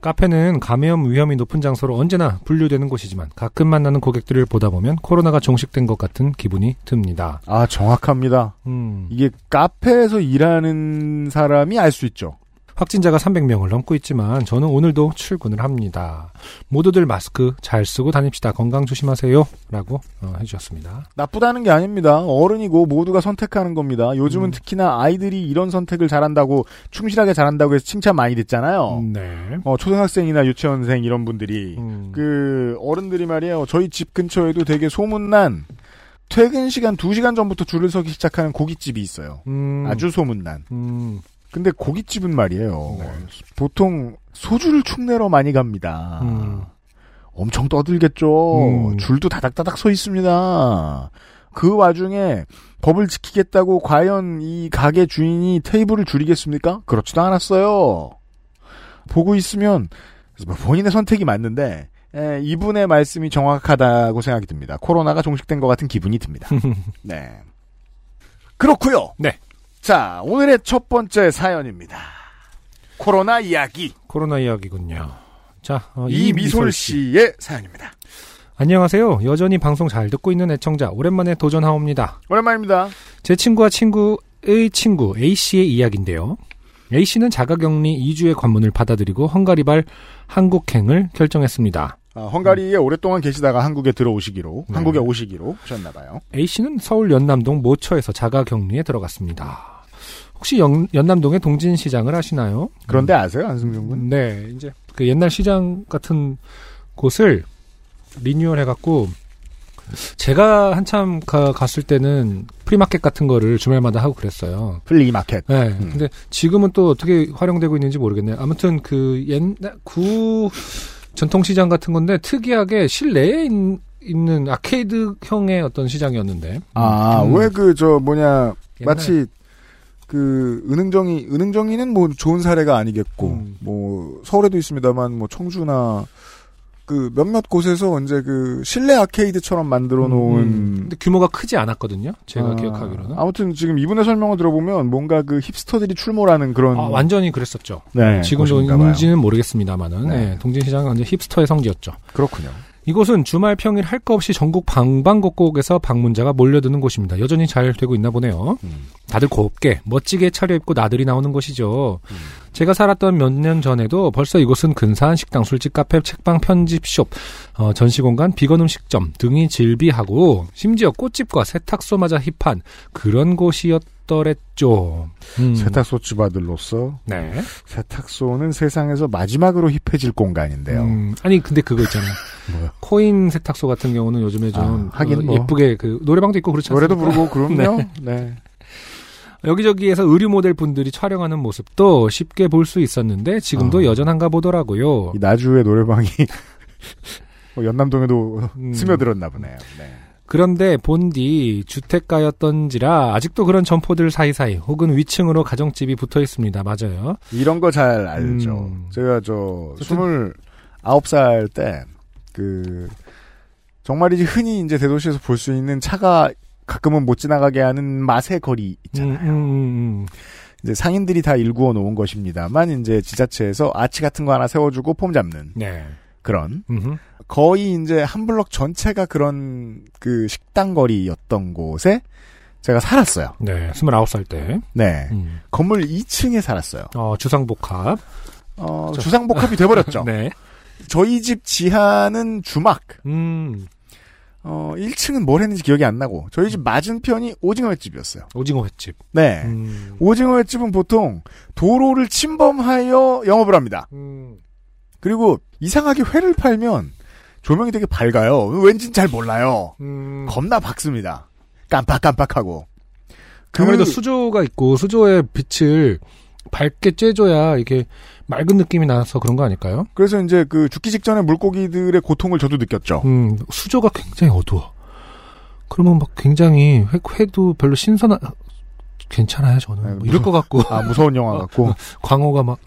S2: 카페는 감염 위험이 높은 장소로 언제나 분류되는 곳이지만 가끔 만나는 고객들을 보다 보면 코로나가 종식된 것 같은 기분이 듭니다.
S1: 아, 정확합니다.
S2: 음,
S1: 이게 카페에서 일하는 사람이 알 수 있죠.
S2: 확진자가 300명을 넘고 있지만 저는 오늘도 출근을 합니다. 모두들 마스크 잘 쓰고 다닙시다. 건강 조심하세요. 라고 어, 해주셨습니다.
S1: 나쁘다는 게 아닙니다. 어른이고 모두가 선택하는 겁니다. 요즘은
S2: 음.
S1: 특히나 아이들이 이런 선택을 잘한다고 충실하게 잘한다고 해서 칭찬 많이 듣잖아요.
S2: 네.
S1: 어, 초등학생이나 유치원생 이런 분들이
S2: 음,
S1: 그 어른들이 말이에요. 저희 집 근처에도 되게 소문난 퇴근 시간 2시간 전부터 줄을 서기 시작하는 고깃집이 있어요.
S2: 음,
S1: 아주 소문난.
S2: 음,
S1: 근데 고깃집은 말이에요.
S2: 네.
S1: 보통 소주를 축내러 많이 갑니다.
S2: 음.
S1: 엄청 떠들겠죠.
S2: 음.
S1: 줄도 다닥다닥 서 있습니다. 그 와중에 법을 지키겠다고 과연 이 가게 주인이 테이블을 줄이겠습니까? 그렇지도 않았어요. 보고 있으면 뭐 본인의 선택이 맞는데 에, 이분의 말씀이 정확하다고 생각이 듭니다. 코로나가 종식된 것 같은 기분이 듭니다. (laughs) 네. 그렇고요.
S2: 네.
S1: 자, 오늘의 첫 번째 사연입니다. 코로나 이야기.
S2: 코로나 이야기군요. 자, 어,
S1: 이미솔 씨의 사연입니다.
S2: 안녕하세요. 여전히 방송 잘 듣고 있는 애청자 오랜만에 도전하옵니다.
S1: 오랜만입니다.
S2: 제 친구와 친구의 친구 A씨의 이야기인데요. A씨는 자가격리 2주의 관문을 받아들이고 헝가리발 한국행을 결정했습니다.
S1: 아, 헝가리에 오랫동안 계시다가 한국에 들어오시기로,
S2: 네.
S1: 한국에 오시기로 하셨나봐요.
S2: A씨는 서울 연남동 모처에서 자가격리에 들어갔습니다. 혹시 연, 연남동의 동진시장을 아시나요?
S1: 그런데 아세요, 안승준 군?
S2: 네, 이제 그 옛날 시장 같은 곳을 리뉴얼 해갖고 제가 한참 가- 갔을 때는 free market 같은 거를 주말마다 하고 그랬어요.
S1: flea market.
S2: 네.
S1: 음.
S2: 근데 지금은 또 어떻게 활용되고 있는지 모르겠네요. 아무튼 그 옛날 구 전통시장 같은 건데 특이하게 실내에 있, 는 아케이드형의 어떤 시장이었는데.
S1: 아,
S2: 음.
S1: 왜 그, 저, 뭐냐, 마치, 그, 은흥정이, 은흥정이는 뭐 좋은 사례가 아니겠고,
S2: 음.
S1: 뭐, 서울에도 있습니다만, 뭐, 청주나, 그, 몇몇 곳에서 이제 그, 실내 아케이드처럼 만들어 놓은,
S2: 음. 근데 규모가 크지 않았거든요. 제가
S1: 아,
S2: 기억하기로는.
S1: 아무튼 지금 이분의 설명을 들어보면 뭔가 그 힙스터들이 출몰하는 그런.
S2: 아, 완전히 그랬었죠.
S1: 네,
S2: 지금도. 인지는 모르겠습니다만은
S1: 네.
S2: 네, 동진 시장은 완전 힙스터의 성지였죠.
S1: 그렇군요.
S2: 이곳은 주말 평일 할거 없이 전국 방방곡곡에서 방문자가 몰려드는 곳입니다. 여전히 잘 되고 있나 보네요.
S1: 음.
S2: 다들 곱게 멋지게 차려입고 나들이 나오는 곳이죠.
S1: 음.
S2: 제가 살았던 몇 년 전에도 벌써 이곳은 근사한 식당, 술집, 카페, 책방, 편집숍, 어, 전시공간, 비건 음식점 등이 즐비하고 심지어 꽃집과 세탁소마저 힙한 그런 곳이었 더랬죠. 음.
S1: 세탁소 집아들로서
S2: 네.
S1: 세탁소는 세상에서 마지막으로 힙해질 공간인데요.
S2: 음, 아니 근데 그거 있잖아요. (laughs) 코인 세탁소 같은 경우는 요즘에 좀
S1: 아, 하긴
S2: 어,
S1: 뭐.
S2: 예쁘게 그 노래방도 있고 그렇지 않습니까?
S1: 노래도 부르고 그럼요. (laughs) 네.
S2: 여기저기에서 의류 모델 분들이 촬영하는 모습도 쉽게 볼 수 있었는데 지금도
S1: 아.
S2: 여전한가 보더라고요.
S1: 이 나주의 노래방이 (laughs) 뭐 연남동에도
S2: 음.
S1: 스며들었나 보네요. 네.
S2: 그런데 본디 주택가였던지라 아직도 그런 점포들 사이사이 혹은 위층으로 가정집이 붙어 있습니다. 맞아요.
S1: 이런 거 잘 알죠.
S2: 음.
S1: 제가 저 스물아홉 살 때 그 정말이지 흔히 이제 대도시에서 볼 수 있는 차가 가끔은 못 지나가게 하는 맛의 거리 있잖아요.
S2: 음, 음, 음,
S1: 이제 상인들이 다 일구어 놓은 것입니다만 이제 지자체에서 아치 같은 거 하나 세워주고 폼 잡는
S2: 네.
S1: 그런
S2: 음흠.
S1: 거의 이제 한 블럭 전체가 그런 그 식당 거리였던 곳에 제가 살았어요.
S2: 네, 29살 때.
S1: 네.
S2: 음.
S1: 건물 2층에 살았어요.
S2: 어, 주상복합.
S1: 어, 주상복합이 돼버렸죠. (laughs)
S2: 네.
S1: 저희 집 지하는 주막.
S2: 음,
S1: 어, 1층은 뭘 했는지 기억이 안 나고 저희 집 맞은편이 오징어 횟집이었어요.
S2: 오징어 횟집.
S1: 네.
S2: 음.
S1: 오징어 횟집은 보통 도로를 침범하여 영업을 합니다.
S2: 음.
S1: 그리고 이상하게 회를 팔면 조명이 되게 밝아요. 왠진 잘 몰라요.
S2: 음.
S1: 겁나 밝습니다. 깜빡깜빡하고. 그-
S2: 아무래도 수조가 있고 수조의 빛을 밝게 쬐줘야 이게 맑은 느낌이 나서 그런 거 아닐까요?
S1: 그래서 이제 그 죽기 직전에 물고기들의 고통을 저도 느꼈죠.
S2: 음, 수조가 굉장히 어두워. 그러면 막 굉장히 회, 회도 별로 신선한 괜찮아요 저는
S1: 네,
S2: 뭐 이럴 것 같고
S1: 아, 무서운 영화 같고. (laughs)
S2: 광어가 막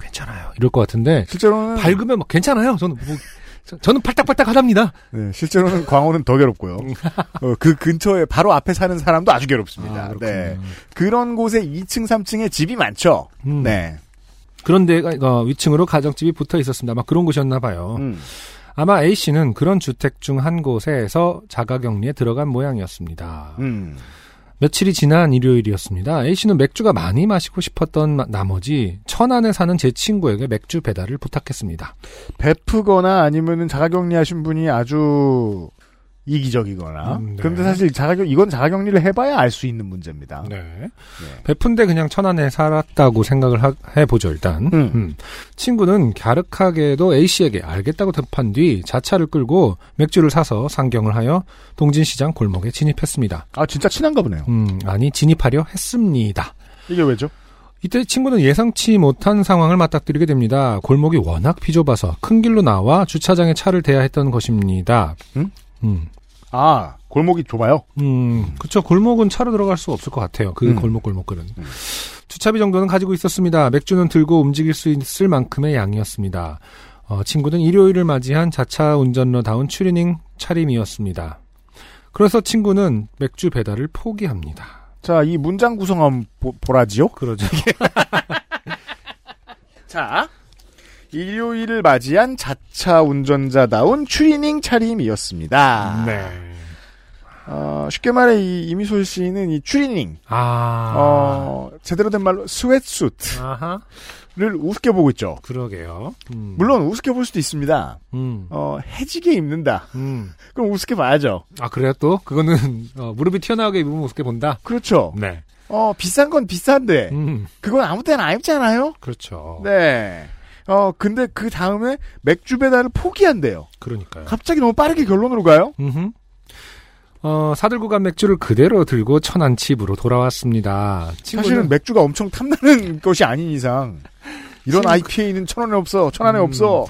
S2: 괜찮아요 이럴 것 같은데
S1: 실제로는
S2: 밝으면 막 괜찮아요 저는 뭐, 저- 저는 팔딱팔딱 하답니다.
S1: 네, 실제로는 (laughs) 광어는 더 괴롭고요. 어, 그 근처에 바로 앞에 사는 사람도 아주 괴롭습니다.
S2: 아.
S1: 네. 그런 곳에 2층, 3층에 집이 많죠.
S2: 음.
S1: 네.
S2: 그런데 어, 위층으로 가정집이 붙어 있었습니다. 아마 그런 곳이었나 봐요.
S1: 음.
S2: 아마 A 씨는 그런 주택 중 한 곳에서 자가격리에 들어간 모양이었습니다.
S1: 음.
S2: 며칠이 지난 일요일이었습니다. A 씨는 맥주가 많이 마시고 싶었던 마- 나머지 천안에 사는 제 친구에게 맥주 배달을 부탁했습니다.
S1: 베프거나 아니면은 자가격리하신 분이 아주 이기적이거나.
S2: 음, 네.
S1: 그런데 사실 자가격 이건 자가격리를 해봐야 알 수 있는 문제입니다.
S2: 네.
S1: 네.
S2: 베푼데 그냥 천안에 살았다고 생각을 하- 해보죠 일단.
S1: 음.
S2: 음. 친구는 갸륵하게도 A 씨에게 알겠다고 답한 뒤 자차를 끌고 맥주를 사서 상경을 하여 동진시장 골목에 진입했습니다.
S1: 아 진짜 친한가 보네요.
S2: 음, 아니 진입하려 했습니다.
S1: 이게 왜죠?
S2: 이때 친구는 예상치 못한 상황을 맞닥뜨리게 됩니다. 골목이 워낙 비좁아서 큰 길로 나와 주차장에 차를 대야 했던 것입니다.
S1: 음?
S2: 음.
S1: 아 골목이 좁아요.
S2: 음, 그쵸. 골목은 차로 들어갈 수 없을 것 같아요. 그
S1: 음.
S2: 골목 골목들은. 주차비 정도는 가지고 있었습니다. 맥주는 들고 움직일 수 있을 만큼의 양이었습니다. 어, 친구는 일요일을 맞이한 자차 운전러다운 추리닝 차림이었습니다. 그래서 친구는 맥주 배달을 포기합니다.
S1: 자, 이 문장 구성함 보, 보라지요?
S2: 그러죠. (laughs)
S1: 자, 일요일을 맞이한 자차 운전자다운 추리닝 차림이었습니다.
S2: 네.
S1: 어, 쉽게 말해 이 이미솔 씨는 이 추리닝,
S2: 아.
S1: 어, 제대로 된 말로 sweat suit를
S2: 아하.
S1: 우습게 보고 있죠.
S2: 그러게요. 음.
S1: 물론 우습게 볼 수도 있습니다.
S2: 음.
S1: 어, 해지게 입는다.
S2: 음. (laughs)
S1: 그럼 우습게 봐야죠.
S2: 아, 그래요 또? 그거는, 어, 무릎이 튀어나오게 입으면 우습게 본다?
S1: 그렇죠.
S2: 네.
S1: 어, 비싼 건 비싼데,
S2: 음.
S1: 그건 아무 때나 안 입잖아요?
S2: 그렇죠.
S1: 네. 어, 근데 그 다음에 맥주 배달을 포기한대요.
S2: 그러니까요.
S1: 갑자기 너무 빠르게 결론으로 가요?
S2: 음흠. 어, 사들고 간 맥주를 그대로 들고 천안 집으로 돌아왔습니다.
S1: 사실은 맥주가 엄청 탐나는 것이 아닌 이상 이런 IPA는 천 원에 없어, 천 원에
S2: 음.
S1: 없어.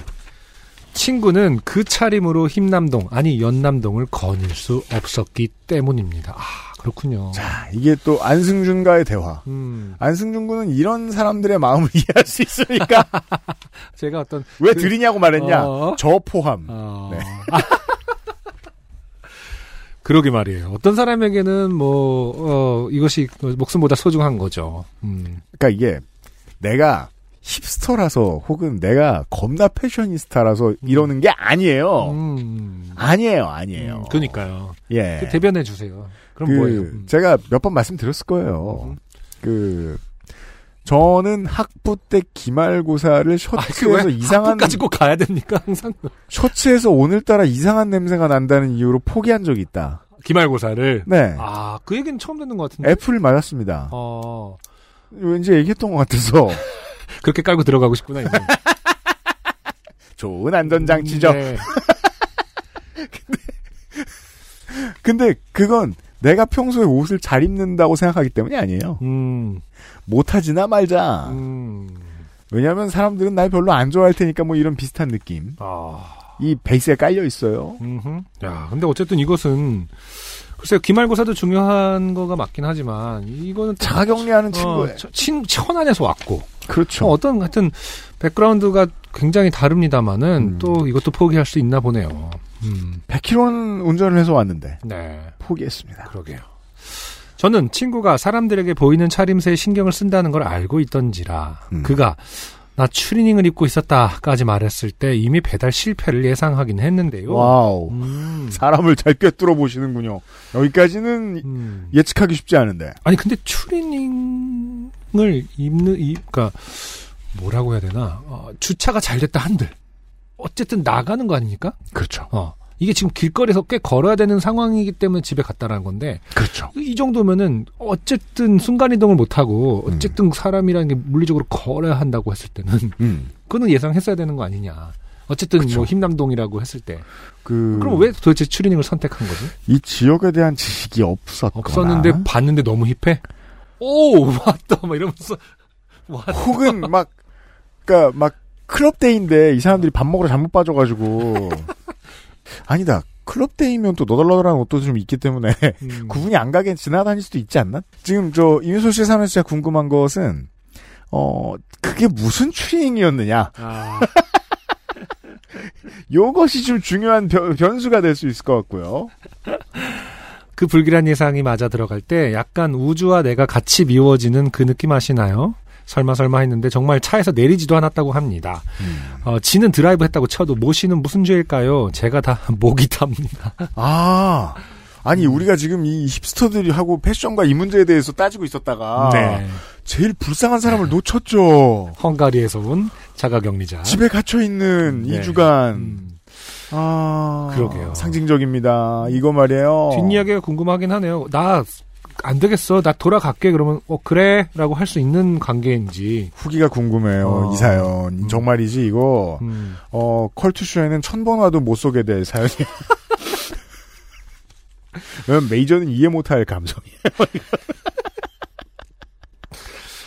S2: 친구는 그 차림으로 힘남동, 아니 연남동을 거닐 수 없었기 때문입니다. 아, 그렇군요.
S1: 자, 이게 또 안승준과의 대화.
S2: 음,
S1: 안승준 군은 이런 사람들의 마음을 (laughs) 이해할 수 있으니까 (laughs)
S2: 제가 어떤,
S1: 왜
S2: 그-
S1: 드리냐고 말했냐?
S2: 어.
S1: 저 포함.
S2: 어...
S1: 네. (laughs)
S2: 그러게 말이에요. 어떤 사람에게는 뭐, 어, 이것이 목숨보다 소중한 거죠. 음,
S1: 그러니까 이게 내가 힙스터라서 혹은 내가 겁나 패셔니스타라서 이러는 게 아니에요.
S2: 음,
S1: 아니에요, 아니에요.
S2: 음, 그러니까요.
S1: 예.
S2: 그 대변해 주세요. 그럼
S1: 그
S2: 뭐예요? 음.
S1: 제가 몇 번 말씀드렸을 거예요. 그 저는 학부 때 기말고사를 셔츠에서 이상한
S2: 까지 꼭 가야 됩니까? 항상
S1: 셔츠에서 오늘따라 이상한 냄새가 난다는 이유로 포기한 적이 있다.
S2: 기말고사를.
S1: 네.
S2: 아, 그 얘기는 처음 듣는 것 같은데.
S1: 애플 맞았습니다.
S2: 어,
S1: 왠지 얘기했던 것 같아서 (laughs)
S2: 그렇게 깔고 들어가고 싶구나. 이제. (laughs)
S1: 좋은 안전장치죠.
S2: 네. (laughs)
S1: 근데 그건 내가 평소에 옷을 잘 입는다고 생각하기 때문이 아니에요.
S2: 음,
S1: 못하지나 말자.
S2: 음,
S1: 왜냐하면 사람들은 날 별로 안 좋아할 테니까 뭐 이런 비슷한 느낌.
S2: 아,
S1: 이 베이스에 깔려 있어요.
S2: 음흠. 야, 근데 어쨌든 이것은 글쎄요 기말고사도 중요한 거가 맞긴 하지만 이거는 또
S1: 자가격리하는 친구예요.
S2: 어, 저- 친 천안에서 왔고
S1: 그렇죠.
S2: 어, 떤 하여튼 백그라운드가 굉장히 다릅니다만은
S1: 음.
S2: 또 이것도 포기할 수 있나 보네요. 음,
S1: 100km는 운전을 해서 왔는데
S2: 네,
S1: 포기했습니다.
S2: 그러게요. 저는 친구가 사람들에게 보이는 차림새에 신경을 쓴다는 걸 알고 있던지라
S1: 음.
S2: 그가 나 추리닝을 입고 있었다까지 말했을 때 이미 배달 실패를 예상하긴 했는데요.
S1: 와우.
S2: 음,
S1: 사람을 잘 꿰뚫어 보시는군요. 여기까지는
S2: 음.
S1: 예측하기 쉽지 않은데.
S2: 아니 근데 추리닝을 입는 이 그러니까 뭐라고 해야 되나 어, 주차가 잘 됐다 한들 어쨌든 나가는 거 아닙니까?
S1: 그렇죠.
S2: 어 이게 지금 길거리에서 꽤 걸어야 되는 상황이기 때문에 집에 갔다라는 건데
S1: 그렇죠.
S2: 이 정도면은 어쨌든 순간 이동을 못 하고 어쨌든 사람이라는 게 물리적으로 걸어야 한다고 했을 때는
S1: 음.
S2: 그거는 예상했어야 되는 거 아니냐. 어쨌든
S1: 그쵸.
S2: 뭐 힘남동이라고 했을 때
S1: 그,
S2: 그럼 왜 도대체 추리닝을 선택한 거지?
S1: 이 지역에 대한 지식이 없었거나.
S2: 없었는데 봤는데 너무 힙해. 오 (laughs) 왔다 막 이러면서 왔다.
S1: 혹은 막, 그니까 막 클럽데이인데 이 사람들이 밥 먹으러 잘못 빠져가지고. (laughs) 아니다. 클럽데이면 또 너덜너덜한 옷도 좀 있기 때문에
S2: 음. (laughs)
S1: 구분이 안 가게 지나다닐 수도 있지 않나? 지금 저 이윤소 씨 사면서 제가 궁금한 것은 어 그게 무슨 추리닝이었느냐?
S2: 아, (laughs)
S1: 요것이 좀 중요한 변, 변수가 될 수 있을 것 같고요.
S2: 그 불길한 예상이 맞아 들어갈 때 약간 우주와 내가 같이 미워지는 그 느낌 아시나요? 설마 설마 했는데 정말 차에서 내리지도 않았다고 합니다. 어, 지는 드라이브 했다고 쳐도 모씨는 무슨 죄일까요? 제가 다 (laughs) 목이 탑니다.
S1: 아 아니 우리가 지금 이 힙스터들이 하고 패션과 이 문제에 대해서 따지고 있었다가
S2: 네.
S1: 제일 불쌍한 사람을 놓쳤죠.
S2: 헝가리에서 온 자가격리자.
S1: 집에 갇혀 있는
S2: 네.
S1: 이 주간.
S2: 음,
S1: 아
S2: 그러게요.
S1: 상징적입니다. 이거 말이에요.
S2: 뒷이야기가 궁금하긴 하네요. 나 안 되겠어. 나 돌아갈게. 그러면 어 그래 라고 할 수 있는 관계인지.
S1: 후기가 궁금해요.
S2: 어.
S1: 이 사연
S2: 음.
S1: 정말이지 이거
S2: 음.
S1: 어 컬투쇼에는 천 번 와도 못 쏘게 될 사연이. (laughs) 왜냐면 메이저는 이해 못할 감성이에요.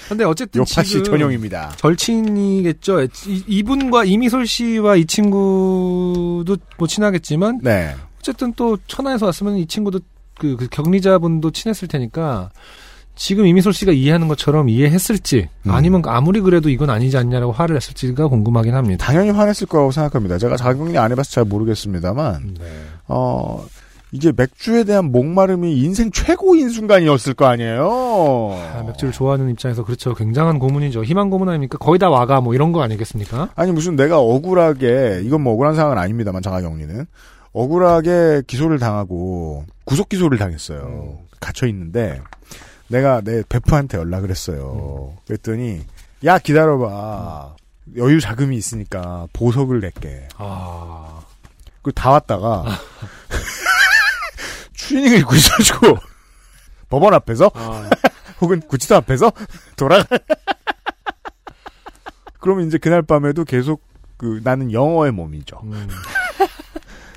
S2: 근데 어쨌든
S1: 요파 씨
S2: 지금
S1: 전용입니다.
S2: 절친이겠죠. 이, 이분과 이미솔 씨와 이 친구도 뭐 친하겠지만
S1: 네.
S2: 어쨌든 또 천하에서 왔으면 이 친구도 그, 그 격리자분도 친했을 테니까 지금 이미솔 씨가 이해하는 것처럼 이해했을지
S1: 음.
S2: 아니면 아무리 그래도 이건 아니지 않냐라고 화를 냈을지가 궁금하긴 합니다.
S1: 당연히 화냈을 거라고 생각합니다. 제가 자격리 안 해봐서 잘 모르겠습니다만,
S2: 네.
S1: 어, 이게 맥주에 대한 목마름이 인생 최고인 순간이었을 거 아니에요?
S2: 아, 맥주를 좋아하는 입장에서 그렇죠. 굉장한 고문이죠. 희망 고문 아닙니까? 거의 다 와가 뭐 이런 거 아니겠습니까?
S1: 아니, 무슨 내가 억울하게, 이건 뭐 억울한 상황은 아닙니다만, 자가격리는. 억울하게 기소를 당하고, 구속 기소를 당했어요. 갇혀 있는데, 내가 내 베프한테 연락을 했어요. 그랬더니, 야, 기다려봐. 여유 자금이 있으니까 보석을 낼게.
S2: 아,
S1: 그다 왔다가 (laughs) 추리닝을 입고 있어가지고 (laughs) 법원 앞에서
S2: 아, (laughs)
S1: 혹은 구치소 앞에서 돌아가. 그러면 이제 그날 밤에도 계속 그 나는 영어의 몸이죠.
S2: 음.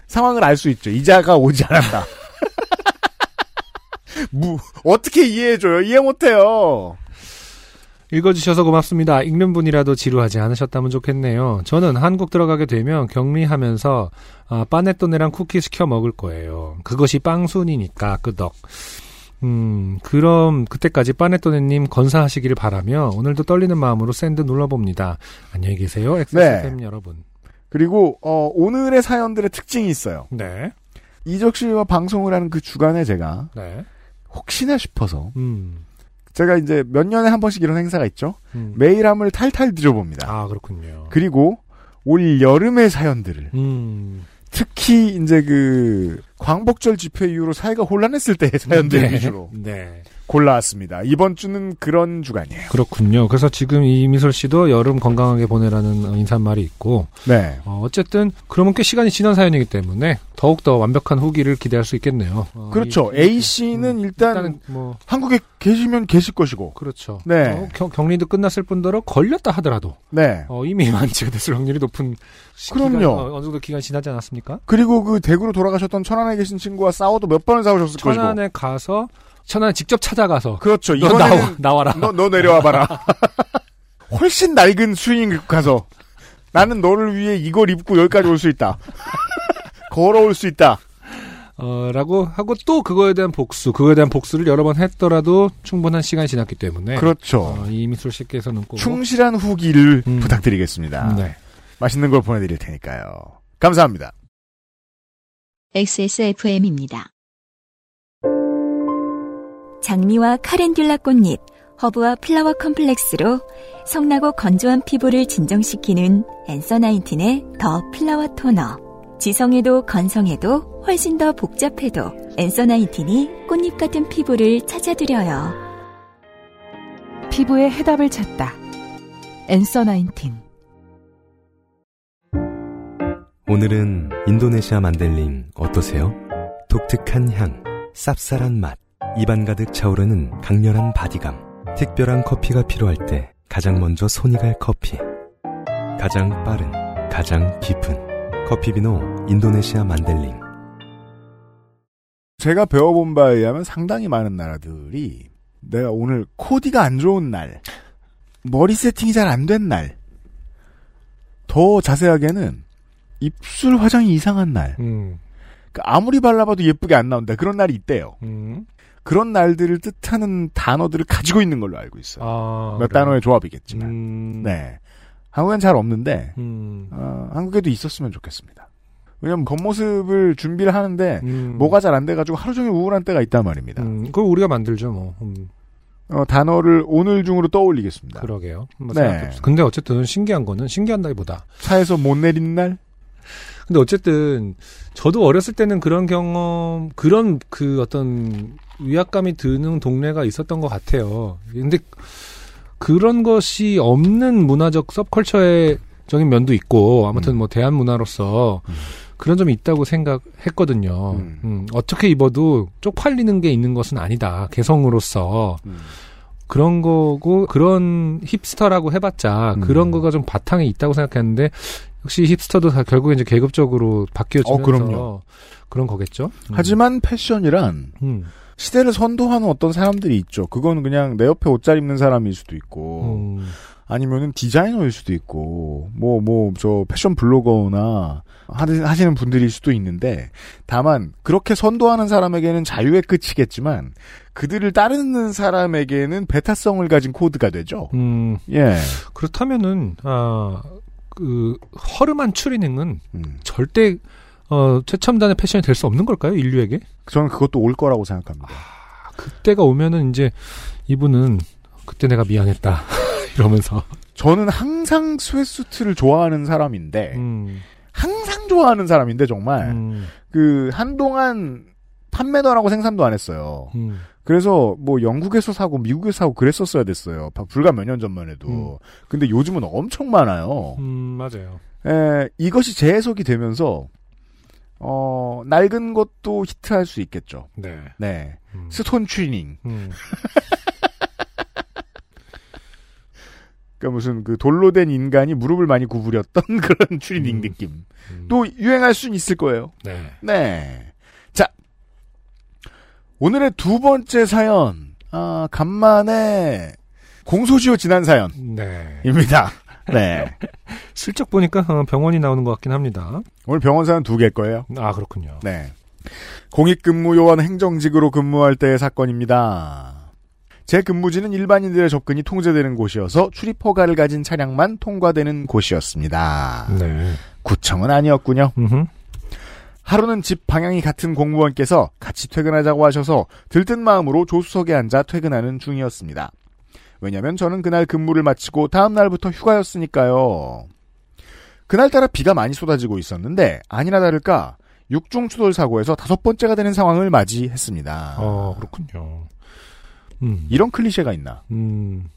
S1: 상황을 알 수 있죠. 이자가 오지 않았다. (laughs) 무 어떻게 이해해줘요? 이해 못해요.
S2: 읽어주셔서 고맙습니다. 읽는 분이라도 지루하지 않으셨다면 좋겠네요. 저는 한국 들어가게 되면 격리하면서 아, panettone랑 쿠키 시켜 먹을 거예요. 그것이 빵순이니까 끄덕. 음, 그럼 그때까지 panettone님 건사하시기를 바라며 오늘도 떨리는 마음으로 send 눌러봅니다. 안녕히 계세요, XSFM 여러분.
S1: 그리고 어, 오늘의 사연들의 특징이 있어요.
S2: 네,
S1: 이적 씨와 방송을 하는 그 주간에 제가
S2: 네,
S1: 혹시나 싶어서
S2: 음,
S1: 제가 이제 몇 년에 한 번씩 이런 행사가 있죠.
S2: 음.
S1: 메일함을 탈탈 뒤져봅니다.
S2: 아 그렇군요.
S1: 그리고 올 여름의 사연들을
S2: 음,
S1: 특히 이제 그 광복절 집회 이후로 사회가 혼란했을 때의 사연들
S2: 네,
S1: 위주로
S2: 네.
S1: 골라왔습니다. 이번 주는 그런 주간이에요.
S2: 그렇군요. 그래서 지금 이미솔 씨도 여름 건강하게 보내라는 어, 인사말이 있고,
S1: 네.
S2: 어, 어쨌든 그러면 꽤 시간이 지난 사연이기 때문에 더욱 더 완벽한 후기를 기대할 수 있겠네요. 어,
S1: 그렇죠.
S2: 이-
S1: A 씨는
S2: 음,
S1: 일단
S2: 뭐
S1: 한국에 계시면 계실 것이고.
S2: 그렇죠.
S1: 네.
S2: 어, 겨- 격리도 끝났을 뿐더러 걸렸다 하더라도
S1: 네.
S2: 어, 이미 완치가 됐을 확률이 높은
S1: 그럼요.
S2: 어, 어느 정도 기간 이 지나지 않았습니까?
S1: 그리고 그 대구로 돌아가셨던 천안에 계신 친구와 싸워도 몇 번을 싸우셨을 것이고.
S2: 천안에 가서 천안에 직접 찾아가서
S1: 그렇죠.
S2: 너
S1: 이번에는
S2: 나와 나와라.
S1: 너, 너 내려와 봐라. (laughs) 훨씬 낡은 스윙 입고 가서 나는 너를 위해 이걸 입고 여기까지 올 수 있다. (laughs) 걸어올 수 있다.
S2: 어, 라고 하고 또 그거에 대한 복수, 그거에 대한 복수를 여러 번 했더라도 충분한 시간이 지났기 때문에
S1: 그렇죠.
S2: 어, 이미술 씨께서는 꼭
S1: 충실한 후기를
S2: 음.
S1: 부탁드리겠습니다.
S2: 네.
S1: 맛있는 걸 보내드릴 테니까요. 감사합니다.
S9: XSFM입니다.
S10: 장미와 calendula 꽃잎,
S9: 허브와 flower complex로 성나고 건조한 피부를 진정시키는 Answer Nineteen의 The Flower Toner. 지성에도 건성에도 훨씬 더 복잡해도 Answer Nineteen이 꽃잎 같은 피부를 찾아드려요.
S4: 피부의 해답을 찾다. 엔서 나인틴.
S10: 오늘은 인도네시아 만델링 어떠세요? 독특한 향, 쌉쌀한 맛, 입안 가득 차오르는 강렬한 바디감. 특별한 커피가 필요할 때 가장 먼저 손이 갈 커피. 가장 빠른, 가장 깊은 커피비노 인도네시아 만델링.
S1: 제가 배워본 바에 의하면 상당히 많은 나라들이 내가 오늘 코디가 안 좋은 날, 머리 세팅이 잘 안 된 날, 더 자세하게는 입술 화장이 이상한 날,
S2: 음,
S1: 그러니까 아무리 발라봐도 예쁘게 안 나온다. 그런 날이 있대요.
S2: 음.
S1: 그런 날들을 뜻하는 단어들을 가지고 있는 걸로 알고 있어요.
S2: 아,
S1: 몇
S2: 그래요?
S1: 단어의 조합이겠지만.
S2: 음,
S1: 네. 한국엔 잘 없는데,
S2: 음,
S1: 어, 한국에도 있었으면 좋겠습니다. 왜냐면 겉모습을 준비를 하는데,
S2: 음.
S1: 뭐가 잘 안 돼가지고 하루 종일 우울한 때가 있단 말입니다.
S2: 음, 그걸 우리가 만들죠, 뭐. 음,
S1: 어, 단어를 오늘 중으로 떠올리겠습니다.
S2: 그러게요.
S1: 네.
S2: 근데 어쨌든 신기한 거는 신기한다기보다.
S1: 차에서 못 내린 날?
S2: 근데 어쨌든 저도 어렸을 때는 그런 경험, 그런 그 어떤 위압감이 드는 동네가 있었던 것 같아요. 근데 그런 것이 없는 문화적 서브컬처적인 면도 있고 아무튼 뭐 대한 문화로서 그런 점이 있다고 생각했거든요.
S1: 음.
S2: 음, 어떻게 입어도 쪽팔리는 게 있는 것은 아니다. 개성으로서
S1: 음.
S2: 그런 거고 그런 힙스터라고 해봤자
S1: 음.
S2: 그런 거가 좀 바탕에 있다고 생각했는데 역시 힙스터도 다 결국에 이제 계급적으로 바뀌어지면서
S1: 어, 그럼요.
S2: 그런 거겠죠. 음.
S1: 하지만 패션이란
S2: 음,
S1: 시대를 선도하는 어떤 사람들이 있죠. 그건 그냥 내 옆에 옷 잘 입는 사람일 수도 있고,
S2: 음,
S1: 아니면은 디자이너일 수도 있고, 뭐, 뭐, 저 패션 블로거나 하시- 하시는 분들일 수도 있는데, 다만, 그렇게 선도하는 사람에게는 자유의 끝이겠지만, 그들을 따르는 사람에게는 배타성을 가진 코드가 되죠.
S2: 음,
S1: 예.
S2: 그렇다면은 아, 그 허름한 추리닝은
S1: 음.
S2: 절대 어, 최첨단의 패션이 될 수 없는 걸까요? 인류에게?
S1: 저는 그것도 올 거라고 생각합니다.
S2: 그때가 오면은 이제 이분은 그때 내가 미안했다 (laughs) 이러면서
S1: 저는 항상 sweat suit를 좋아하는 사람인데,
S2: 음,
S1: 항상 좋아하는 사람인데, 정말,
S2: 음,
S1: 그, 한동안 판매도 안 하고 생산도 안 했어요.
S2: 음,
S1: 그래서 뭐 영국에서 사고 미국에서 사고 그랬었어야 됐어요. 바- 불과 몇 년 전만 해도.
S2: 음.
S1: 근데 요즘은 엄청 많아요.
S2: 음, 맞아요.
S1: 에, 이것이 재해석이 되면서 어, 낡은 것도 히트할 수 있겠죠.
S2: 네.
S1: 네.
S2: 음,
S1: 스톤 추리닝.
S2: 음,
S1: 그러니까 무슨 그 돌로 된 인간이 무릎을 많이 구부렸던 (laughs) 그런 추리닝
S2: 음.
S1: 느낌.
S2: 음,
S1: 또 유행할 수는 있을 거예요.
S2: 네.
S1: 네. 자. 오늘의 두 번째 사연. 아, 간만에 공소시효 지난 사연입니다.
S2: 네.
S1: 네. (laughs)
S2: 슬쩍 보니까 어, 병원이 나오는 것 같긴 합니다.
S1: 오늘 병원 사연 두 개일 거예요.
S2: 아 그렇군요.
S1: 네. 공익근무요원 행정직으로 근무할 때의 사건입니다. 제 근무지는 일반인들의 접근이 통제되는 곳이어서 출입 허가를 가진 차량만 통과되는 곳이었습니다.
S2: 네.
S1: 구청은 아니었군요.
S2: 음흠.
S1: 하루는 집 방향이 같은 공무원께서 같이 퇴근하자고 하셔서 들뜬 마음으로 조수석에 앉아 퇴근하는 중이었습니다. 왜냐면 저는 그날 근무를 마치고 다음 날부터 휴가였으니까요. 그날따라 비가 많이 쏟아지고 있었는데 아니나 다를까 육중 추돌 사고에서 다섯 번째가 되는 상황을 맞이했습니다.
S2: 어 그렇군요. 음.
S1: 이런 클리셰가 있나?
S2: 음.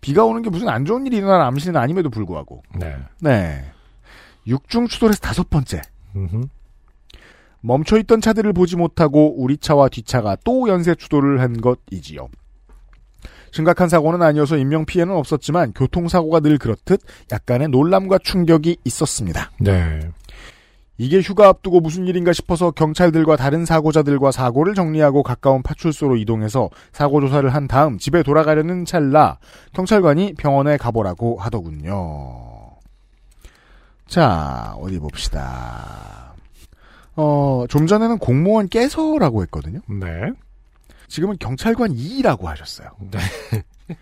S1: 비가 오는 게 무슨 안 좋은 일이 일어날 암시는 아님에도 불구하고.
S2: 네.
S1: 네. 육중 추돌에서 다섯 번째.
S2: 음흠.
S1: 멈춰있던 차들을 보지 못하고 우리 차와 뒷차가 또 연쇄 추돌을 한 것이지요. 심각한 사고는 아니어서 인명피해는 없었지만 교통사고가 늘 그렇듯 약간의 놀람과 충격이 있었습니다.
S2: 네.
S1: 이게 휴가 앞두고 무슨 일인가 싶어서 경찰들과 다른 사고자들과 사고를 정리하고 가까운 파출소로 이동해서 사고 조사를 한 다음 집에 돌아가려는 찰나 경찰관이 병원에 가보라고 하더군요. 자, 어디 봅시다. 어, 좀 전에는 공무원 깨서라고 했거든요.
S2: 네.
S1: 지금은 경찰관 2라고 하셨어요.
S2: 네. (laughs)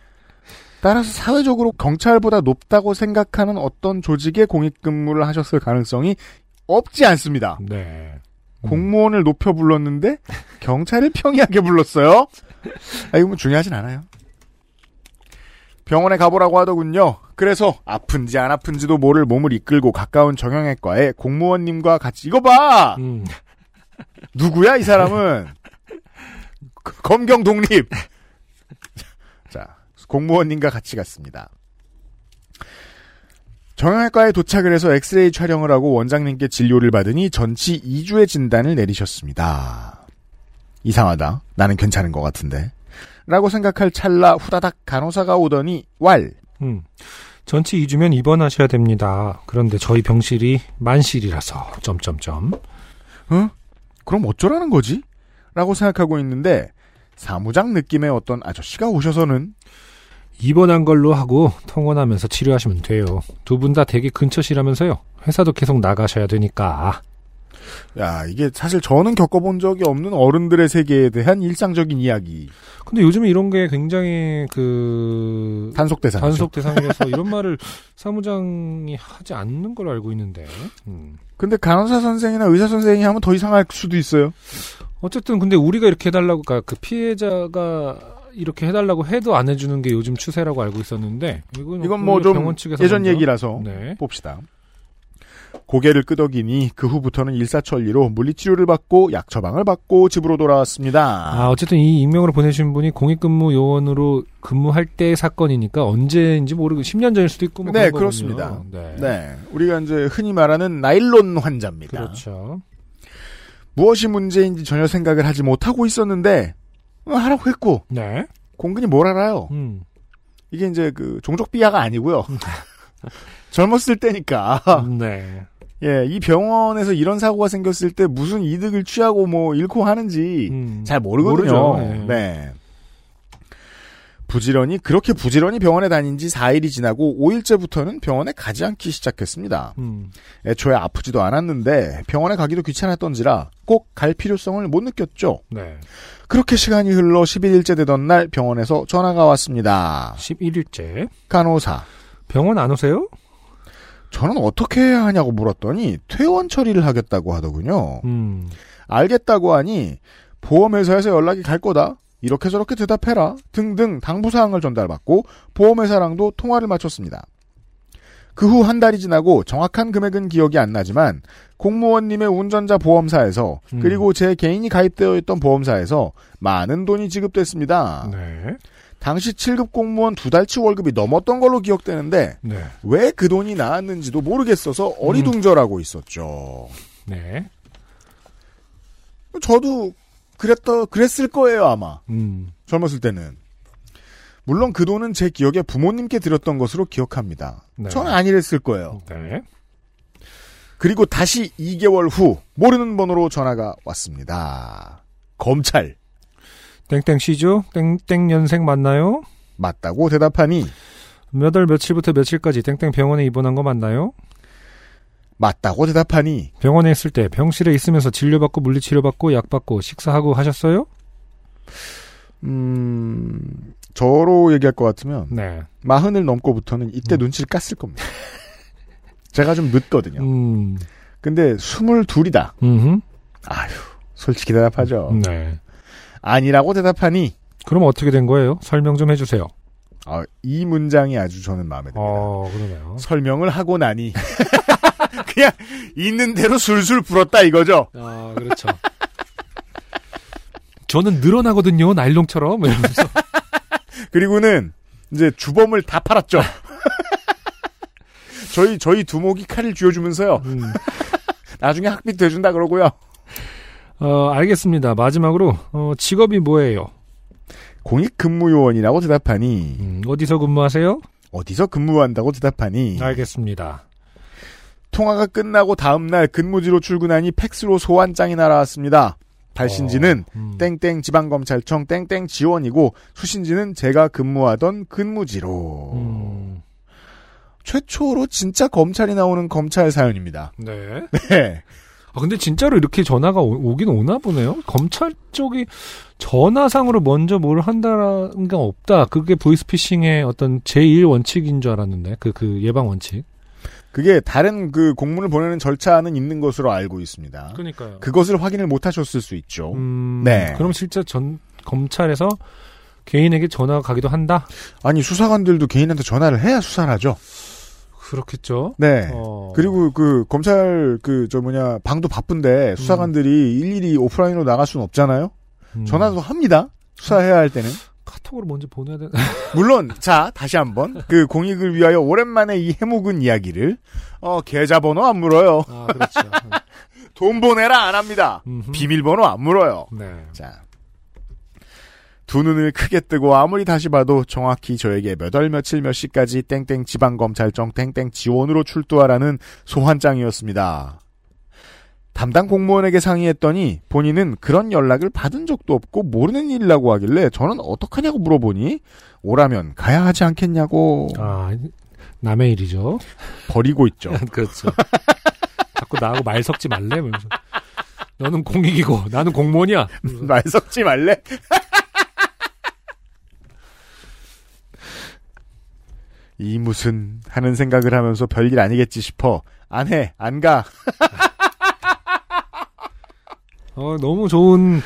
S1: 따라서 사회적으로 경찰보다 높다고 생각하는 어떤 조직에 공익근무를 하셨을 가능성이 없지 않습니다.
S2: 네.
S1: 공무원을 높여 불렀는데 (laughs) 경찰을 평이하게 불렀어요. 아, 이거 뭐 중요하진 않아요. 병원에 가보라고 하더군요. 그래서 아픈지 안 아픈지도 모를 몸을 이끌고 가까운 정형외과에 공무원님과 같이 이거 봐.
S2: 음.
S1: 누구야 이 사람은? 그- 검경 독립. (laughs) 자 공무원님과 같이 갔습니다. 정형외과에 도착을 해서 엑스레이 촬영을 하고 원장님께 진료를 받으니 전치 2주의 진단을 내리셨습니다. 이상하다. 나는 괜찮은 것 같은데. 라고 생각할 찰나 후다닥 간호사가 오더니 왈.
S2: 음. 전치 2주면 입원하셔야 됩니다. 그런데 저희 병실이 만실이라서 점점점.
S1: 어? 그럼 어쩌라는 거지? 라고 생각하고 있는데 사무장 느낌의 어떤 아저씨가 오셔서는
S2: 입원한 걸로 하고 통원하면서 치료하시면 돼요. 두 분 다 되게 근처시라면서요. 회사도 계속 나가셔야 되니까.
S1: 야 이게 사실 저는 겪어본 적이 없는 어른들의 세계에 대한 일상적인 이야기.
S2: 근데 요즘에 이런 게 굉장히 그
S1: 단속 대상.
S2: 단속 대상이라서 이런 말을 사무장이 하지 않는 걸로 알고 있는데. 음.
S1: 근데 간호사 선생이나 의사 선생이 하면 더 이상할 수도 있어요.
S2: 어쨌든 근데 우리가 이렇게 해달라고 그러니까 그 피해자가 이렇게 해달라고 해도 안 해주는 게 요즘 추세라고 알고 있었는데 이건,
S1: 이건 뭐좀
S2: 병원 측에서
S1: 예전
S2: 먼저-
S1: 얘기라서
S2: 네.
S1: 봅시다. 고개를 끄덕이니 그 후부터는 일사천리로 물리치료를 받고 약 처방을 받고 집으로 돌아왔습니다.
S2: 아 어쨌든 이 익명으로 보내신 분이 공익근무 요원으로 근무할 때 사건이니까 언제인지 모르고 10년 전일 수도 있고 뭐
S1: 네. 그렇습니다.
S2: 네.
S1: 네. 우리가 이제 흔히 말하는 나일론 환자입니다.
S2: 그렇죠.
S1: 무엇이 문제인지 전혀 생각을 하지 못하고 있었는데 어, 하라고 했고
S2: 네.
S1: 공근이 뭘 알아요?
S2: 음.
S1: 이게 이제 그 종족 비하가 아니고요. (laughs) 젊었을 때니까.
S2: 네.
S1: 예, 이 병원에서 이런 사고가 생겼을 때 무슨 이득을 취하고 뭐 잃고 하는지
S2: 음.
S1: 잘 모르거든요.
S2: 모르죠. 네.
S1: 네. 부지런히 그렇게 부지런히 병원에 다닌 지 4일이 지나고 5일째부터는 병원에 가지 않기 시작했습니다.
S2: 음.
S1: 애초에 아프지도 않았는데 병원에 가기도 귀찮았던지라 꼭 갈 필요성을 못 느꼈죠.
S2: 네.
S1: 그렇게 시간이 흘러 11일째 되던 날 병원에서 전화가 왔습니다.
S2: 11일째.
S1: 간호사.
S2: 병원 안 오세요?
S1: 저는 어떻게 해야 하냐고 물었더니 퇴원 처리를 하겠다고 하더군요.
S2: 음.
S1: 알겠다고 하니 보험회사에서 연락이 갈 거다. 이렇게 저렇게 대답해라. 등등 당부사항을 전달받고 보험회사랑도 통화를 마쳤습니다. 그 후 한 달이 지나고 정확한 금액은 기억이 안 나지만 공무원님의 운전자 보험사에서
S2: 음.
S1: 그리고 제 개인이 가입되어 있던 보험사에서 많은 돈이 지급됐습니다.
S2: 네.
S1: 당시 7급 공무원 두 달치 월급이 넘었던 걸로 기억되는데
S2: 네.
S1: 왜그 돈이 나왔는지도 모르겠어서 어리둥절하고 있었죠.
S2: 네.
S1: 저도 그랬더 그랬을 거예요 아마
S2: 음.
S1: 젊었을 때는 물론 그 돈은 제 기억에 부모님께 드렸던 것으로 기억합니다.
S2: 네.
S1: 저는 아니랬을 거예요.
S2: 네.
S1: 그리고 다시 2개월 후 모르는 번호로 전화가 왔습니다. 검찰
S2: 땡땡 씨죠? 땡땡 년생 맞나요?
S1: 맞다고 대답하니
S2: 몇 월 며칠부터 며칠까지 땡땡 병원에 입원한 거 맞나요?
S1: 맞다고 대답하니
S2: 병원에 있을 때 병실에 있으면서 진료받고 물리치료받고 약받고 식사하고 하셨어요?
S1: 음 저로 얘기할 것 같으면
S2: 네.
S1: 마흔을 넘고부터는 이때 눈치를 깠을 겁니다. (laughs) 제가 좀 늦거든요.
S2: 음.
S1: 근데 스물 둘이다.
S2: 음.
S1: 아휴 솔직히 대답하죠.
S2: 네.
S1: 아니라고 대답하니
S2: 그럼 어떻게 된 거예요? 설명 좀 해주세요.
S1: 아, 이 문장이 아주 저는 마음에 듭니다.
S2: 어, 그러네요.
S1: 설명을 하고 나니 (laughs) (laughs) 그냥 있는 대로 술술 불었다 이거죠.
S2: 아, 그렇죠. 저는 늘어나거든요, 나일론처럼. 이러면서. (laughs)
S1: 그리고는 이제 주범을 다 팔았죠. (laughs) 저희 저희 두목이 칼을 쥐어주면서요.
S2: 음.
S1: 나중에 학비 돼준다 그러고요.
S2: 어, 알겠습니다. 마지막으로, 어, 직업이 뭐예요?
S1: 공익근무요원이라고 대답하니
S2: 음, 어디서 근무하세요?
S1: 어디서 근무한다고 대답하니
S2: 알겠습니다.
S1: 통화가 끝나고 다음날 근무지로 출근하니 팩스로 소환장이 날아왔습니다. 발신지는
S2: 어, 음.
S1: 땡땡 지방검찰청 땡땡 지원이고 수신지는 제가 근무하던 근무지로
S2: 음,
S1: 최초로 진짜 검찰이 나오는 검찰 사연입니다.
S2: 네. (laughs)
S1: 네.
S2: 아, 근데 진짜로 이렇게 전화가 오, 긴 오나 보네요? 검찰 쪽이 전화상으로 먼저 뭘 한다는 게 없다. 그게 보이스피싱의 어떤 제1 원칙인 줄 알았는데. 그, 그 예방 원칙.
S1: 그게 다른 그 공문을 보내는 절차는 있는 것으로 알고 있습니다.
S2: 그러니까요.
S1: 그것을 확인을 못 하셨을 수 있죠.
S2: 음,
S1: 네.
S2: 그럼 실제 전, 검찰에서 개인에게 전화가 가기도 한다?
S1: 아니 수사관들도 개인한테 전화를 해야 수사를 하죠.
S2: 그렇겠죠.
S1: 네.
S2: 어.
S1: 그리고 그 검찰 그 저 뭐냐 방도 바쁜데 수사관들이 일일이 오프라인으로 나갈 수는 없잖아요.
S2: 음.
S1: 전화도 합니다. 수사해야 할 때는.
S2: 카톡으로 먼저 보내야 되나? (laughs)
S1: 물론 자 다시 한번 그 공익을 위하여 오랜만에 이 해묵은 이야기를 어 계좌번호 안 물어요.
S2: 아, 그렇죠. (laughs)
S1: 돈 보내라 안 합니다.
S2: 음흠.
S1: 비밀번호 안 물어요.
S2: 네.
S1: 자. 두 눈을 크게 뜨고 아무리 다시 봐도 정확히 저에게 몇 월 며칠 몇 시까지 땡땡 지방검찰청 땡땡 지원으로 출두하라는 소환장이었습니다. 담당 공무원에게 상의했더니 본인은 그런 연락을 받은 적도 없고 모르는 일이라고 하길래 저는 어떡하냐고 물어보니 오라면 가야 하지 않겠냐고
S2: 아, 남의 일이죠.
S1: 버리고 있죠. (laughs)
S2: 그렇죠. 자꾸 나하고 말 섞지 말래? 이러면서. 너는 공익이고 나는 공무원이야. (laughs)
S1: 말 섞지 말래? (laughs) 이 무슨 하는 생각을 하면서 별일 아니겠지 싶어 안 해, 안 가.
S2: 어, 너무 좋은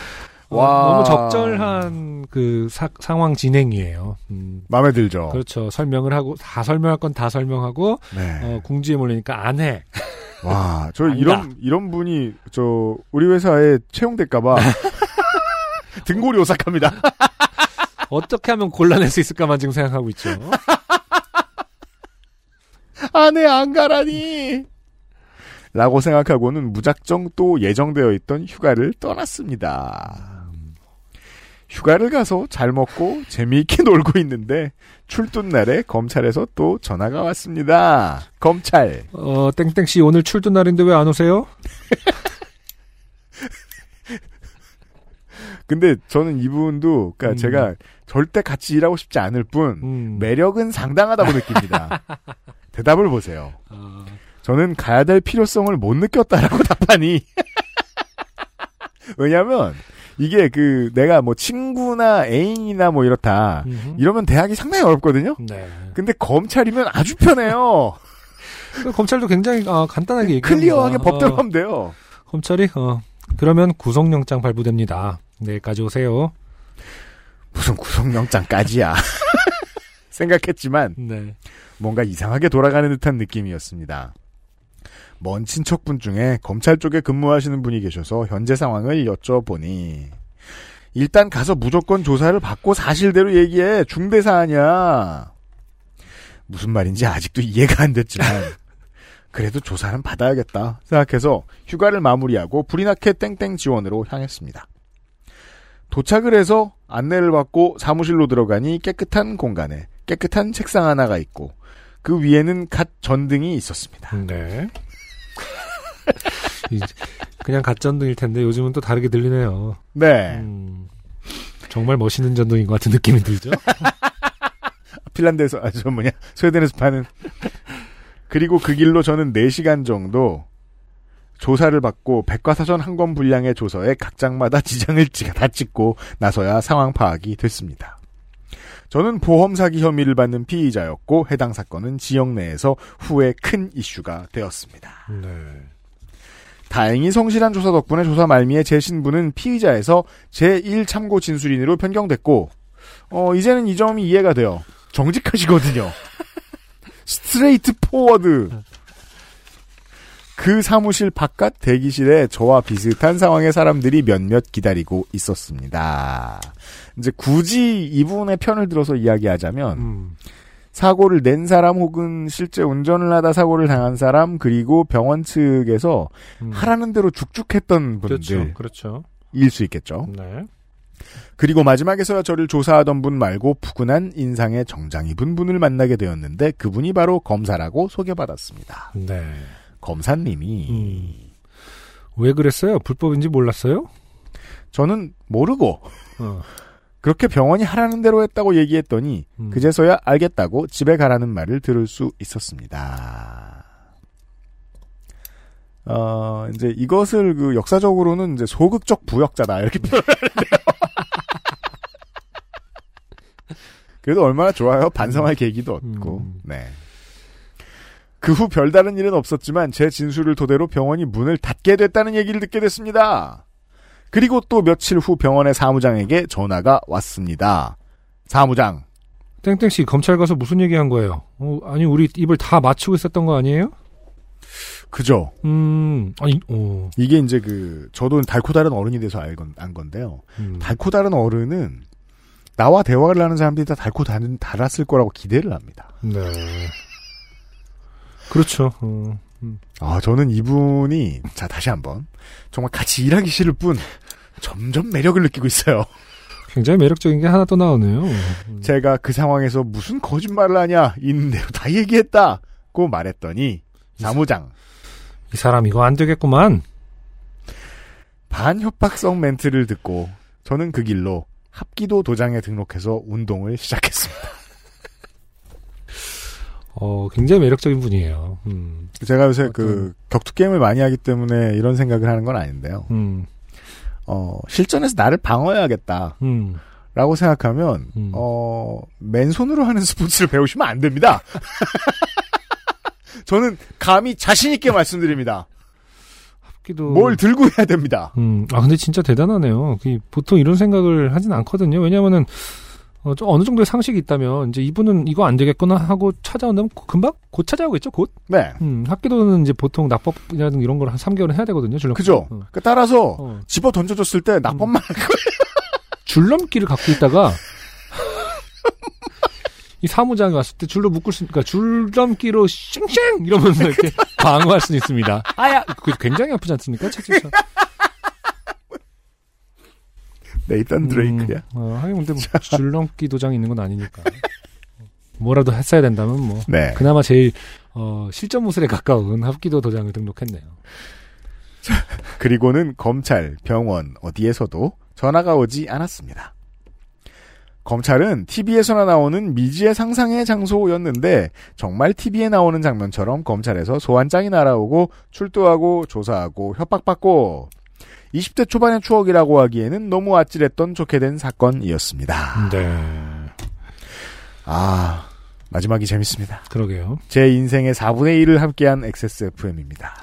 S2: 어,
S1: 와.
S2: 너무 적절한 그 사- 상황 진행이에요. 음,
S1: 마음에 들죠.
S2: 그렇죠. 설명을 하고 다 설명할 건 다 설명하고
S1: 네.
S2: 어, 궁지에 몰리니까 안 해. (laughs)
S1: 와,
S2: 저안
S1: 이런 이런 분이 저 우리 회사에 채용될까봐 (laughs) 등골이 오싹합니다. (laughs)
S2: 어떻게 하면 곤란할 수 있을까만 지금 생각하고 있죠.
S1: 안 해, 안 가라니. 라고 생각하고는 무작정 또 예정되어 있던 휴가를 떠났습니다. 휴가를 가서 잘 먹고 재미있게 (laughs) 놀고 있는데 출근 날에 검찰에서 또 전화가 왔습니다. 검찰.
S2: 어, 땡땡 씨 오늘 출근 날인데 왜 안 오세요? (laughs)
S1: 근데 저는 이분도 그러니까
S2: 음.
S1: 제가 절대 같이 일하고 싶지 않을 뿐
S2: 음.
S1: 매력은 상당하다고 느낍니다. (laughs) 대답을 보세요.
S2: 아,
S1: 저는 가야 될 필요성을 못 느꼈다라고 (laughs) 답하니. 왜냐면, 이게 그, 내가 뭐 친구나 애인이나 뭐 이렇다. 이러면 대학이 상당히 어렵거든요?
S2: 네.
S1: 근데 검찰이면 아주 편해요.
S2: 그 검찰도 굉장히 아, 간단하게.
S1: 클리어하게 법대로
S2: 어,
S1: 하면 돼요.
S2: 검찰이 어, 그러면 구속영장 발부됩니다. 내일까지 오세요.
S1: 무슨 구속영장까지야. (laughs) 생각했지만,
S2: 네.
S1: 뭔가 이상하게 돌아가는 듯한 느낌이었습니다. 먼 친척분 중에 검찰 쪽에 근무하시는 분이 계셔서 현재 상황을 여쭤보니 일단 가서 무조건 조사를 받고 사실대로 얘기해 중대 사안이야. 무슨 말인지 아직도 이해가 안 됐지만 (laughs) 그래도 조사는 받아야겠다 생각해서 휴가를 마무리하고 불이 나게 땡땡 지원으로 향했습니다. 도착을 해서 안내를 받고 사무실로 들어가니 깨끗한 공간에 깨끗한 책상 하나가 있고 그 위에는 갓 전등이 있었습니다.
S2: 네. 이- 그냥 갓전등일 텐데 요즘은 또 다르게 들리네요.
S1: 네.
S2: 음, 정말 멋있는 전등인 것 같은 느낌이 들죠. (laughs)
S1: 핀란드에서 아저 뭐냐 스웨덴에서 파는 그리고 그 길로 저는 4시간 정도 조사를 받고 백과사전 한 권 분량의 조서에 각 장마다 지장을 찍- 다 찍고 나서야 상황 파악이 됐습니다. 저는 보험 사기 혐의를 받는 피의자였고 해당 사건은 지역 내에서 후에 큰 이슈가 되었습니다.
S2: 네.
S1: 다행히 성실한 조사 덕분에 조사 말미에 제 신분은 피의자에서 제1 참고 진술인으로 변경됐고 어 이제는 이 점이 이해가 돼요. 정직하시거든요. (laughs) straightforward. 그 사무실 바깥 대기실에 저와 비슷한 상황의 사람들이 몇몇 기다리고 있었습니다. 이제 굳이 이분의 편을 들어서 이야기하자면
S2: 음,
S1: 사고를 낸 사람 혹은 실제 운전을 하다 사고를 당한 사람 그리고 병원 측에서
S2: 음.
S1: 하라는 대로 죽죽했던
S2: 그렇죠.
S1: 분들일
S2: 그렇죠.
S1: 수 있겠죠.
S2: 네.
S1: 그리고 마지막에서야 저를 조사하던 분 말고 푸근한 인상의 정장 입은 분을 만나게 되었는데 그분이 바로 검사라고 소개받았습니다.
S2: 네.
S1: 검사님이
S2: 음. 왜 그랬어요? 불법인지 몰랐어요?
S1: 저는 모르고
S2: 어.
S1: 그렇게 병원이 하라는 대로 했다고 얘기했더니
S2: 음.
S1: 그제서야 알겠다고 집에 가라는 말을 들을 수 있었습니다. 어, 이제 이것을 그 역사적으로는 이제 소극적 부역자다 이렇게 표현하는데요. (laughs) 그래도 얼마나 좋아요. 반성할 계기도 얻고.
S2: 음.
S1: 네. 그 후 별다른 일은 없었지만 제 진술을 토대로 병원이 문을 닫게 됐다는 얘기를 듣게 됐습니다. 그리고 또 며칠 후 병원의 사무장에게 전화가 왔습니다. 사무장.
S2: 땡땡씨 검찰 가서 무슨 얘기 한 거예요? 어, 아니 우리 입을 다 맞추고 있었던 거 아니에요?
S1: 그죠.
S2: 음, 아니, 어.
S1: 이게 이제 그 저도 달코 다른 어른이 돼서 알건 안 건데요.
S2: 음.
S1: 달코 다른 어른은 나와 대화를 하는 사람들이 다 달코 다른 달았을 거라고 기대를 합니다.
S2: 네. 그렇죠. 어, 음.
S1: 아 저는 이분이 자 다시 한 번 정말 같이 일하기 싫을 뿐 점점 매력을 느끼고 있어요.
S2: 굉장히 매력적인 게 하나 또 나오네요.
S1: 제가 그 상황에서 무슨 거짓말을 하냐 있는 대로 다 얘기했다고 말했더니 사무장
S2: 이 사람 이거 안 되겠구만.
S1: 반협박성 멘트를 듣고 저는 그 길로 합기도 도장에 등록해서 운동을 시작했습니다. (laughs)
S2: 어, 굉장히 매력적인 분이에요. 음.
S1: 제가 요새 그 격투 게임을 많이 하기 때문에 이런 생각을 하는 건 아닌데요.
S2: 음.
S1: 어, 실전에서 나를 방어해야겠다.
S2: 음.
S1: 라고 생각하면, 어, 맨손으로 하는 스포츠를 배우시면 안 됩니다. (laughs) 저는 감히 자신있게 말씀드립니다.
S2: 합기도.
S1: 뭘 들고 해야 됩니다.
S2: 음, 아, 근데 진짜 대단하네요. 그 보통 이런 생각을 하진 않거든요. 왜냐면은, 어, 좀 어느 정도의 상식이 있다면, 이제 이분은 이거 안 되겠구나 하고 찾아온다면 금방 곧 찾아오겠죠, 곧?
S1: 네.
S2: 음, 합기도는 이제 보통 낙법이라든 이런 걸 한 3개월은 해야 되거든요, 줄넘기.
S1: 그죠?
S2: 어.
S1: 그 따라서,
S2: 어.
S1: 집어 던져줬을 때 낙법만 할 거예요.
S2: 줄넘기를 갖고 있다가, (laughs) 이 사무장이 왔을 때 줄로 묶을 수, 그러니까 줄넘기로 쉥쉥! 이러면서 이렇게 (laughs) 방어할 수 있습니다. 아야! 그게 굉장히 아프지 않습니까? 책에서.
S1: 네이탄 드레이크야.
S2: 음, 어, 하긴 근데 뭐 (laughs) 줄넘기 도장이 있는 건 아니니까. 뭐라도 했어야 된다면 뭐.
S1: 네.
S2: 그나마 제일 어, 실전 무술에 가까운 합기도 도장을 등록했네요.
S1: 그리고는 검찰, 병원, 어디에서도 전화가 오지 않았습니다. 검찰은 TV에서나 나오는 미지의 상상의 장소였는데 정말 TV에 나오는 장면처럼 검찰에서 소환장이 날아오고 출두하고 조사하고 협박받고 20대 초반의 추억이라고 하기에는 너무 아찔했던 좋게 된 사건이었습니다.
S2: 네.
S1: 아 마지막이 재밌습니다.
S2: 그러게요.
S1: 제 인생의 4분의 1을 함께한 XSFM입니다.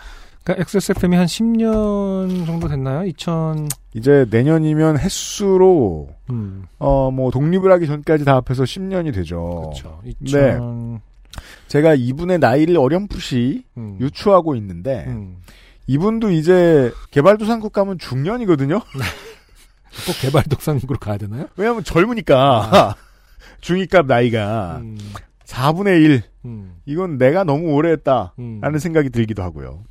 S2: 그러니까 XSFM이 한 10년 정도 됐나요? 2000
S1: 이제 내년이면 횟수로
S2: 음.
S1: 어뭐 독립을 하기 전까지 다 합해서 10년이 되죠.
S2: 그렇죠.
S1: 네.
S2: 2000
S1: 제가 이분의 나이를 어렴풋이
S2: 음.
S1: 유추하고 있는데
S2: 음.
S1: 이분도 이제 개발도상국 가면 중년이거든요. (laughs)
S2: 꼭 개발도상국으로 가야 되나요?
S1: 왜냐하면 젊으니까 (laughs) 중위값 나이가
S2: 음.
S1: 4분의 1
S2: 음.
S1: 이건 내가 너무 오래 했다라는
S2: 음.
S1: 생각이 들기도 하고요.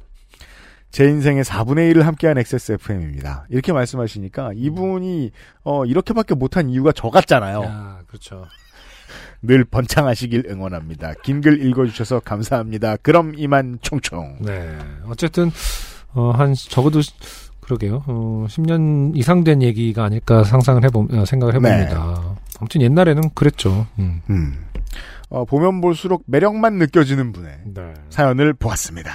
S1: 제 인생의 4분의 1을 함께한 XSFM입니다. 이렇게 말씀하시니까 이분이 어, 이렇게밖에 못한 이유가 저 같잖아요.
S2: 야, 그렇죠.
S1: 늘 번창하시길 응원합니다. 긴 글 읽어주셔서 감사합니다. 그럼 이만 총총.
S2: 네. 어쨌든 어, 한 적어도 그러게요. 어, 10년 이상 된 얘기가 아닐까 상상을 해보 어, 생각을 해봅니다. 아무튼 옛날에는 그랬죠. 음.
S1: 음. 어, 보면 볼수록 매력만 느껴지는 분의
S2: 네.
S1: 사연을 보았습니다.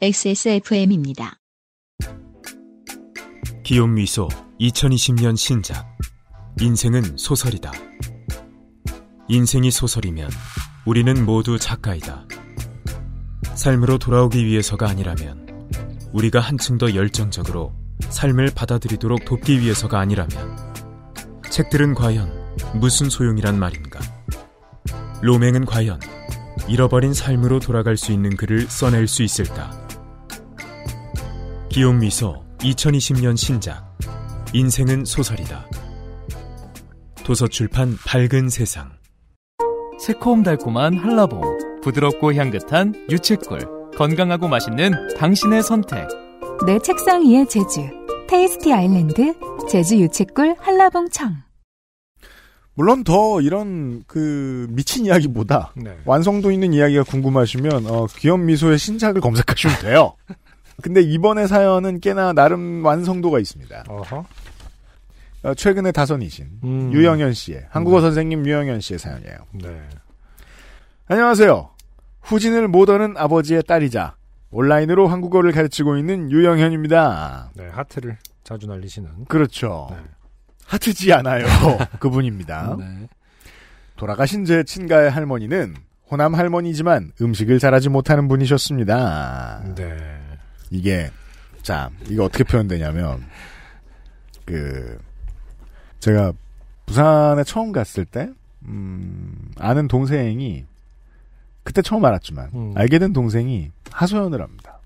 S3: XSFM입니다.
S6: 기욤 미소 2020년 신작 인생은 소설이다. 인생이 소설이면 우리는 모두 작가이다. 삶으로 돌아오기 위해서가 아니라면 우리가 한층 더 열정적으로 삶을 받아들이도록 돕기 위해서가 아니라면 책들은 과연 무슨 소용이란 말인가? 로맹은 과연 잃어버린 삶으로 돌아갈 수 있는 글을 써낼 수 있을까? 기욤 미소 2020년 신작 인생은 소설이다. 도서출판 밝은 세상
S5: 새콤달콤한 한라봉, 부드럽고 향긋한 유채꿀, 건강하고 맛있는 당신의 선택.
S4: 내 책상 위의 제주. 테이스티 아일랜드 제주 유채꿀 한라봉청.
S1: 물론 더 이런 그 미친 이야기보다
S2: 네.
S1: 완성도 있는 이야기가 궁금하시면 어, 귀염 미소의 신작을 검색하시면 돼요. (laughs) 근데 이번에 사연은 꽤나 나름 완성도가 있습니다.
S2: 어허.
S1: 어, 최근에 다선이신
S2: 음.
S1: 유영현 씨의 한국어 선생님 유영현 씨의 사연이에요.
S2: 네.
S1: 안녕하세요. 후진을 못 얻는 아버지의 딸이자 온라인으로 한국어를 가르치고 있는 유영현입니다.
S2: 네, 하트를 자주 날리시는.
S1: 그렇죠.
S2: 네.
S1: 하트지 않아요. (laughs) 그분입니다.
S2: 네.
S1: 돌아가신 제 친가의 할머니는 호남 할머니지만 음식을 잘하지 못하는 분이셨습니다.
S2: 네.
S1: 이게 자 이게 어떻게 표현되냐면 그 제가 부산에 처음 갔을 때, 음, 아는 동생이, 그때 처음 알았지만,
S2: 음.
S1: 알게 된 동생이 하소연을 합니다.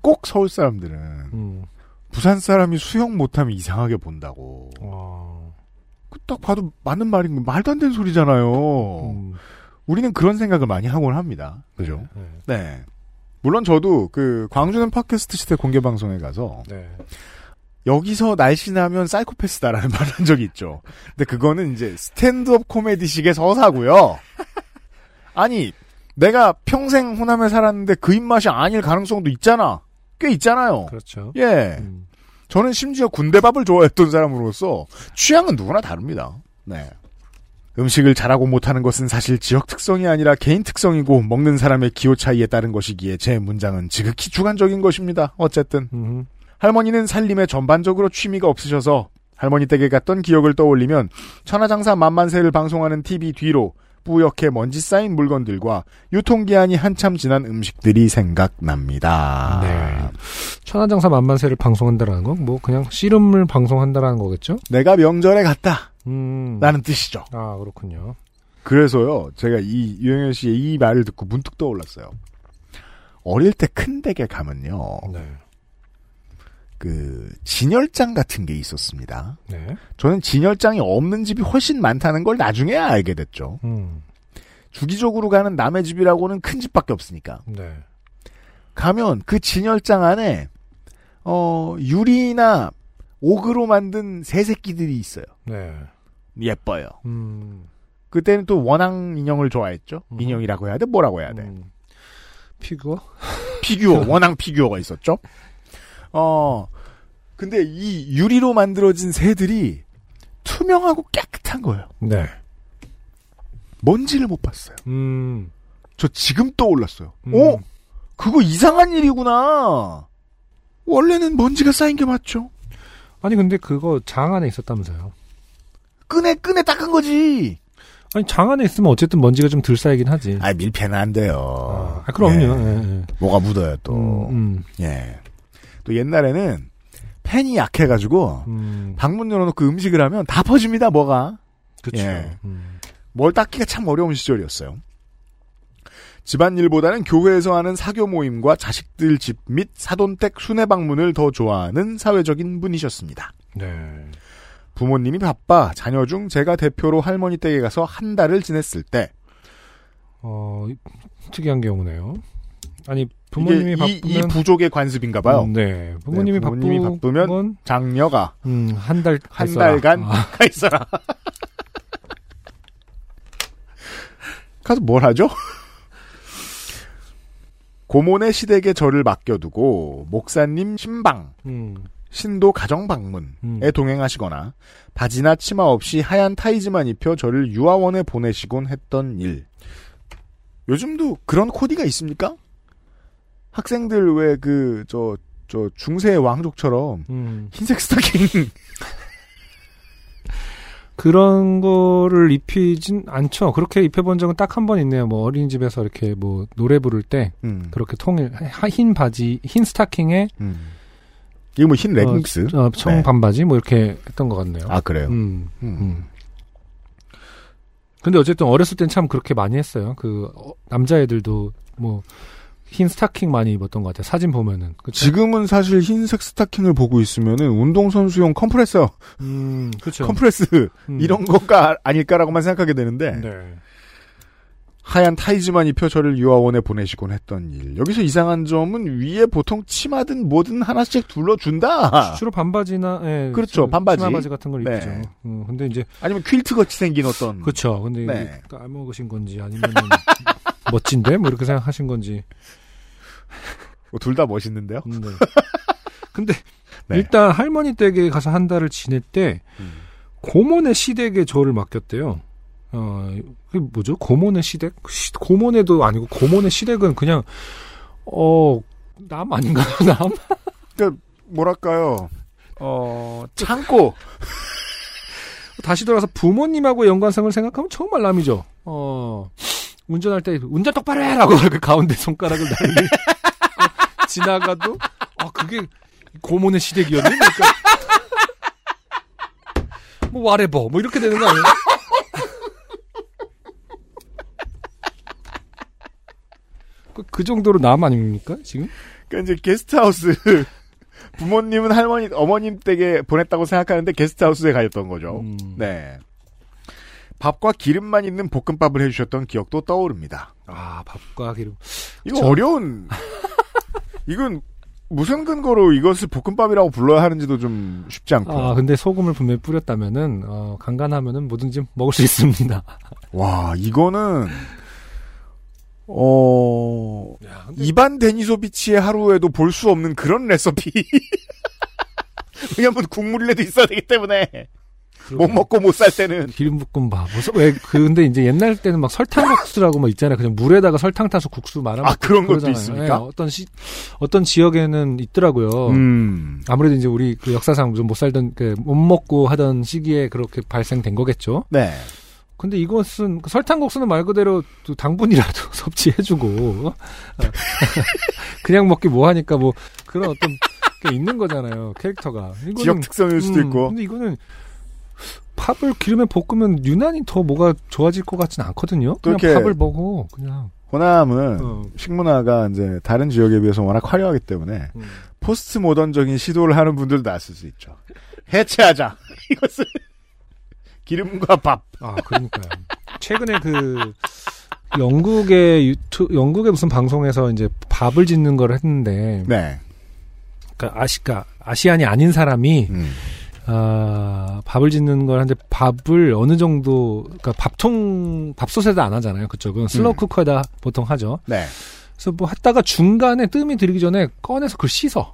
S1: 꼭 서울 사람들은,
S2: 음.
S1: 부산 사람이 수영 못하면 이상하게 본다고.
S2: 와.
S1: 그딱 봐도 맞는 말인 거 말도 안 되는 소리잖아요.
S2: 음.
S1: 우리는 그런 생각을 많이 하곤 합니다. 그죠?
S2: 네.
S1: 네. 물론 저도 그 광주는 팟캐스트 시대 공개 방송에 가서
S2: 네.
S1: 여기서 날씬하면 사이코패스다라는 (laughs) 말을 한 적이 있죠. 근데 그거는 이제 스탠드업 코미디식의 서사고요. 아니 내가 평생 호남에 살았는데 그 입맛이 아닐 가능성도 있잖아. 꽤 있잖아요.
S2: 그렇죠.
S1: 예.
S2: 음.
S1: 저는 심지어 군대밥을 좋아했던 사람으로서 취향은 누구나 다릅니다. 네. 음식을 잘하고 못하는 것은 사실 지역 특성이 아니라 개인 특성이고 먹는 사람의 기호 차이에 따른 것이기에 제 문장은 지극히 주관적인 것입니다. 어쨌든
S2: 음.
S1: 할머니는 살림에 전반적으로 취미가 없으셔서 할머니 댁에 갔던 기억을 떠올리면 천하장사 만만세를 방송하는 TV 뒤로 뿌옇게 먼지 쌓인 물건들과 유통기한이 한참 지난 음식들이 생각납니다.
S2: 네. 천하장사 만만세를 방송한다라는 건 뭐 그냥 씨름을 방송한다라는 거겠죠?
S1: 내가 명절에 갔다.
S2: 음.
S1: 라는 뜻이죠.
S2: 아 그렇군요.
S1: 그래서요, 제가 이 유영현 씨의 이 말을 듣고 문득 떠올랐어요. 어릴 때 큰 댁에 가면요,
S2: 네.
S1: 그 진열장 같은 게 있었습니다.
S2: 네.
S1: 저는 진열장이 없는 집이 훨씬 많다는 걸 나중에 알게 됐죠.
S2: 음.
S1: 주기적으로 가는 남의 집이라고는 큰 집밖에 없으니까.
S2: 네.
S1: 가면 그 진열장 안에 어 유리나 옥으로 만든 새 새끼들이 있어요.
S2: 네.
S1: 예뻐요.
S2: 음.
S1: 그때는 또 원앙 인형을 좋아했죠.
S2: 음.
S1: 인형이라고 해야 돼? 뭐라고 해야 돼?
S2: 음. 피규어?
S1: 피규어, 원앙 피규어가 있었죠. (laughs) 어, 근데 이 유리로 만들어진 새들이 투명하고 깨끗한 거예요.
S2: 네.
S1: 먼지를 못 봤어요.
S2: 음.
S1: 저 지금 떠올랐어요.
S2: 음.
S1: 어? 그거 이상한 일이구나. 원래는 먼지가 쌓인 게 맞죠.
S2: 아니 근데 그거 장 안에 있었다면서요?
S1: 끈에 끈에 닦은 거지.
S2: 아니 장 안에 있으면 어쨌든 먼지가 좀 덜 쌓이긴 하지.
S1: 아 밀폐는 안 돼요.
S2: 아, 그럼요.
S1: 예.
S2: 예, 예.
S1: 뭐가 묻어요 또.
S2: 음, 음,
S1: 예. 또 옛날에는 팬이 약해가지고
S2: 음.
S1: 방문 열어놓고 음식을 하면 다 퍼집니다. 뭐가.
S2: 그쵸.
S1: 예.
S2: 음.
S1: 뭘 닦기가 참 어려운 시절이었어요. 집안일보다는 교회에서 하는 사교 모임과 자식들 집 및 사돈댁 순회 방문을 더 좋아하는 사회적인 분이셨습니다.
S2: 네.
S1: 부모님이 바빠 자녀 중 제가 대표로 할머니 댁에 가서 한 달을 지냈을 때
S2: 어, 특이한 경우네요. 아니, 부모님이
S1: 이게 이, 이
S2: 바쁘면.
S1: 부족의 관습인가 봐요.
S2: 음, 네. 부모님이,
S1: 네, 부모님이
S2: 바쁘면.
S1: 바쁘 면 장녀가
S2: 음, 한 달,
S1: 한. 달간
S2: 아,
S1: 가 있어라. (laughs) 가서 뭘 하죠? 고모네 시댁에 저를 맡겨두고 목사님 신방,
S2: 음,
S1: 신도 가정 방문에
S2: 음.
S1: 동행하시거나 바지나 치마 없이 하얀 타이즈만 입혀 저를 유아원에 보내시곤 했던 일. 요즘도 그런 코디가 있습니까? 학생들 왜 그 저 저 중세 왕족처럼
S2: 음.
S1: 흰색 스타킹 (laughs)
S2: 그런 거를 입히진 않죠. 그렇게 입혀본 적은 딱 한 번 있네요. 뭐 어린이집에서 이렇게 뭐 노래 부를 때
S1: 음.
S2: 그렇게 통일 하- 흰 바지, 흰 스타킹에
S1: 음. 이거 뭐 흰 레깅스?
S2: 어, 어, 청
S1: 네.
S2: 반바지 뭐 이렇게 했던 것 같네요.
S1: 아 그래요.
S2: 음,
S1: 음.
S2: 음. 근데 어쨌든 어렸을 땐 참 그렇게 많이 했어요. 그 어, 남자애들도 뭐 흰 스타킹 많이 입었던 것 같아요. 사진 보면은. 그쵸?
S1: 지금은 사실 흰색 스타킹을 보고 있으면은 운동선수용 컴프레서,
S2: 음, 그렇죠.
S1: compress
S2: 음.
S1: 이런 거가 아닐까라고만 생각하게 되는데
S2: 네.
S1: 하얀 타이즈만 입혀 저를 유아원에 보내시곤 했던 일. 여기서 이상한 점은 위에 보통 치마든 뭐든 하나씩 둘러준다.
S2: 주로 반바지나 예,
S1: 그렇죠,
S2: 그
S1: 반바지.
S2: 치마 바지 같은 걸
S1: 네.
S2: 입죠. 음, 근데 이제
S1: 아니면 퀼트 같이 생긴 어떤.
S2: 그렇죠. 근데
S1: 네.
S2: 이게 까먹으신 건지 아니면 (laughs) 멋진데 뭐 이렇게 생각하신 건지.
S1: 둘 다 멋있는데요.
S2: 음, 네. (laughs) 근데
S1: 네.
S2: 일단 할머니 댁에 가서 한 달을 지낼 때
S1: 음.
S2: 고모네 시댁에 저를 맡겼대요. 어, 그게 뭐죠? 고모네 시댁? 시- 고모네도 아니고 고모네 시댁은 그냥 어, 남 아닌가요? (laughs) 남?
S1: 그러니까 뭐랄까요. 어 창고. (laughs)
S2: 다시 돌아서 부모님하고 연관성을 생각하면 정말 남이죠. 어, 운전할 때 운전 똑바로 해라고 (laughs) 그 가운데 손가락을 날리 어, 지나가도 아 그게 고모네 시댁이었네. 그러니까 뭐 와레버 뭐 이렇게 되는 거 아니에요? 그, 그 정도로 남 아닙니까 지금?
S1: 그러니까 이제 게스트하우스 부모님은 할머니 어머님 댁에 보냈다고 생각하는데 게스트하우스에 가셨던 거죠.
S2: 음.
S1: 네. 밥과 기름만 있는 볶음밥을 해주셨던 기억도 떠오릅니다.
S2: 아 밥과 기름.
S1: 이거
S2: 저-
S1: 어려운. (laughs) 이건 무슨 근거로 이것을 볶음밥이라고 불러야 하는지도 좀 쉽지 않고.
S2: 아 근데 소금을 분명히 뿌렸다면은 어, 간간하면은 뭐든지 먹을 수 있습니다. (laughs)
S1: 와 이거는 어 이반 데니소비치의 하루에도 볼 수 없는 그런 레시피. (laughs) 왜냐면 국물이라도 있어야 되기 때문에 못 먹고 못 살 때는
S2: 기름볶음밥. 무슨 왜 그, 근데 이제 옛날 때는 막 설탕 국수라고 뭐 있잖아요. 그냥 물에다가 설탕 타서 국수 말아 먹고
S1: 아, 그런 것도
S2: 그러잖아요.
S1: 있습니까?
S2: 예, 어떤 시 어떤 지역에는 있더라고요.
S1: 음.
S2: 아무래도 이제 우리 그 역사상 좀 못 살던 그못 먹고 하던 시기에 그렇게 발생된 거겠죠.
S1: 네.
S2: 근데 이것은 그 설탕국수는 말 그대로 또 당분이라도 (laughs) 섭취해주고 어? (laughs) 그냥 먹기 뭐하니까 뭐 그런 어떤 게 있는 거잖아요 캐릭터가 이거는,
S1: 지역 특성일 수도
S2: 음,
S1: 있고.
S2: 근데 이거는 팝을 기름에 볶으면 유난히 더 뭐가 좋아질 것 같지는 않거든요 그냥 팝을 먹어 그냥
S1: 호남은
S2: 어.
S1: 식문화가 이제 다른 지역에 비해서 워낙 화려하기 때문에
S2: 음.
S1: 포스트 모던적인 시도를 하는 분들도 났을 수 있죠. 해체하자. (laughs) 이것을 기름과 밥.
S2: 아 그러니까요 최근에 그 영국의 유튜 영국의 무슨 방송에서 이제 밥을 짓는 걸 했는데
S1: 네.
S2: 그러니까 아시가 아시안이 아닌 사람이
S1: 음.
S2: 아, 밥을 짓는 걸 하는데 밥을 어느 정도 그러니까 밥통 밥솥에다 안 하잖아요. 그쪽은 slow
S1: 음.
S2: cooker에다 보통 하죠.
S1: 네.
S2: 그래서 뭐 했다가 중간에 뜸이 들기 전에 꺼내서 그걸 씻어.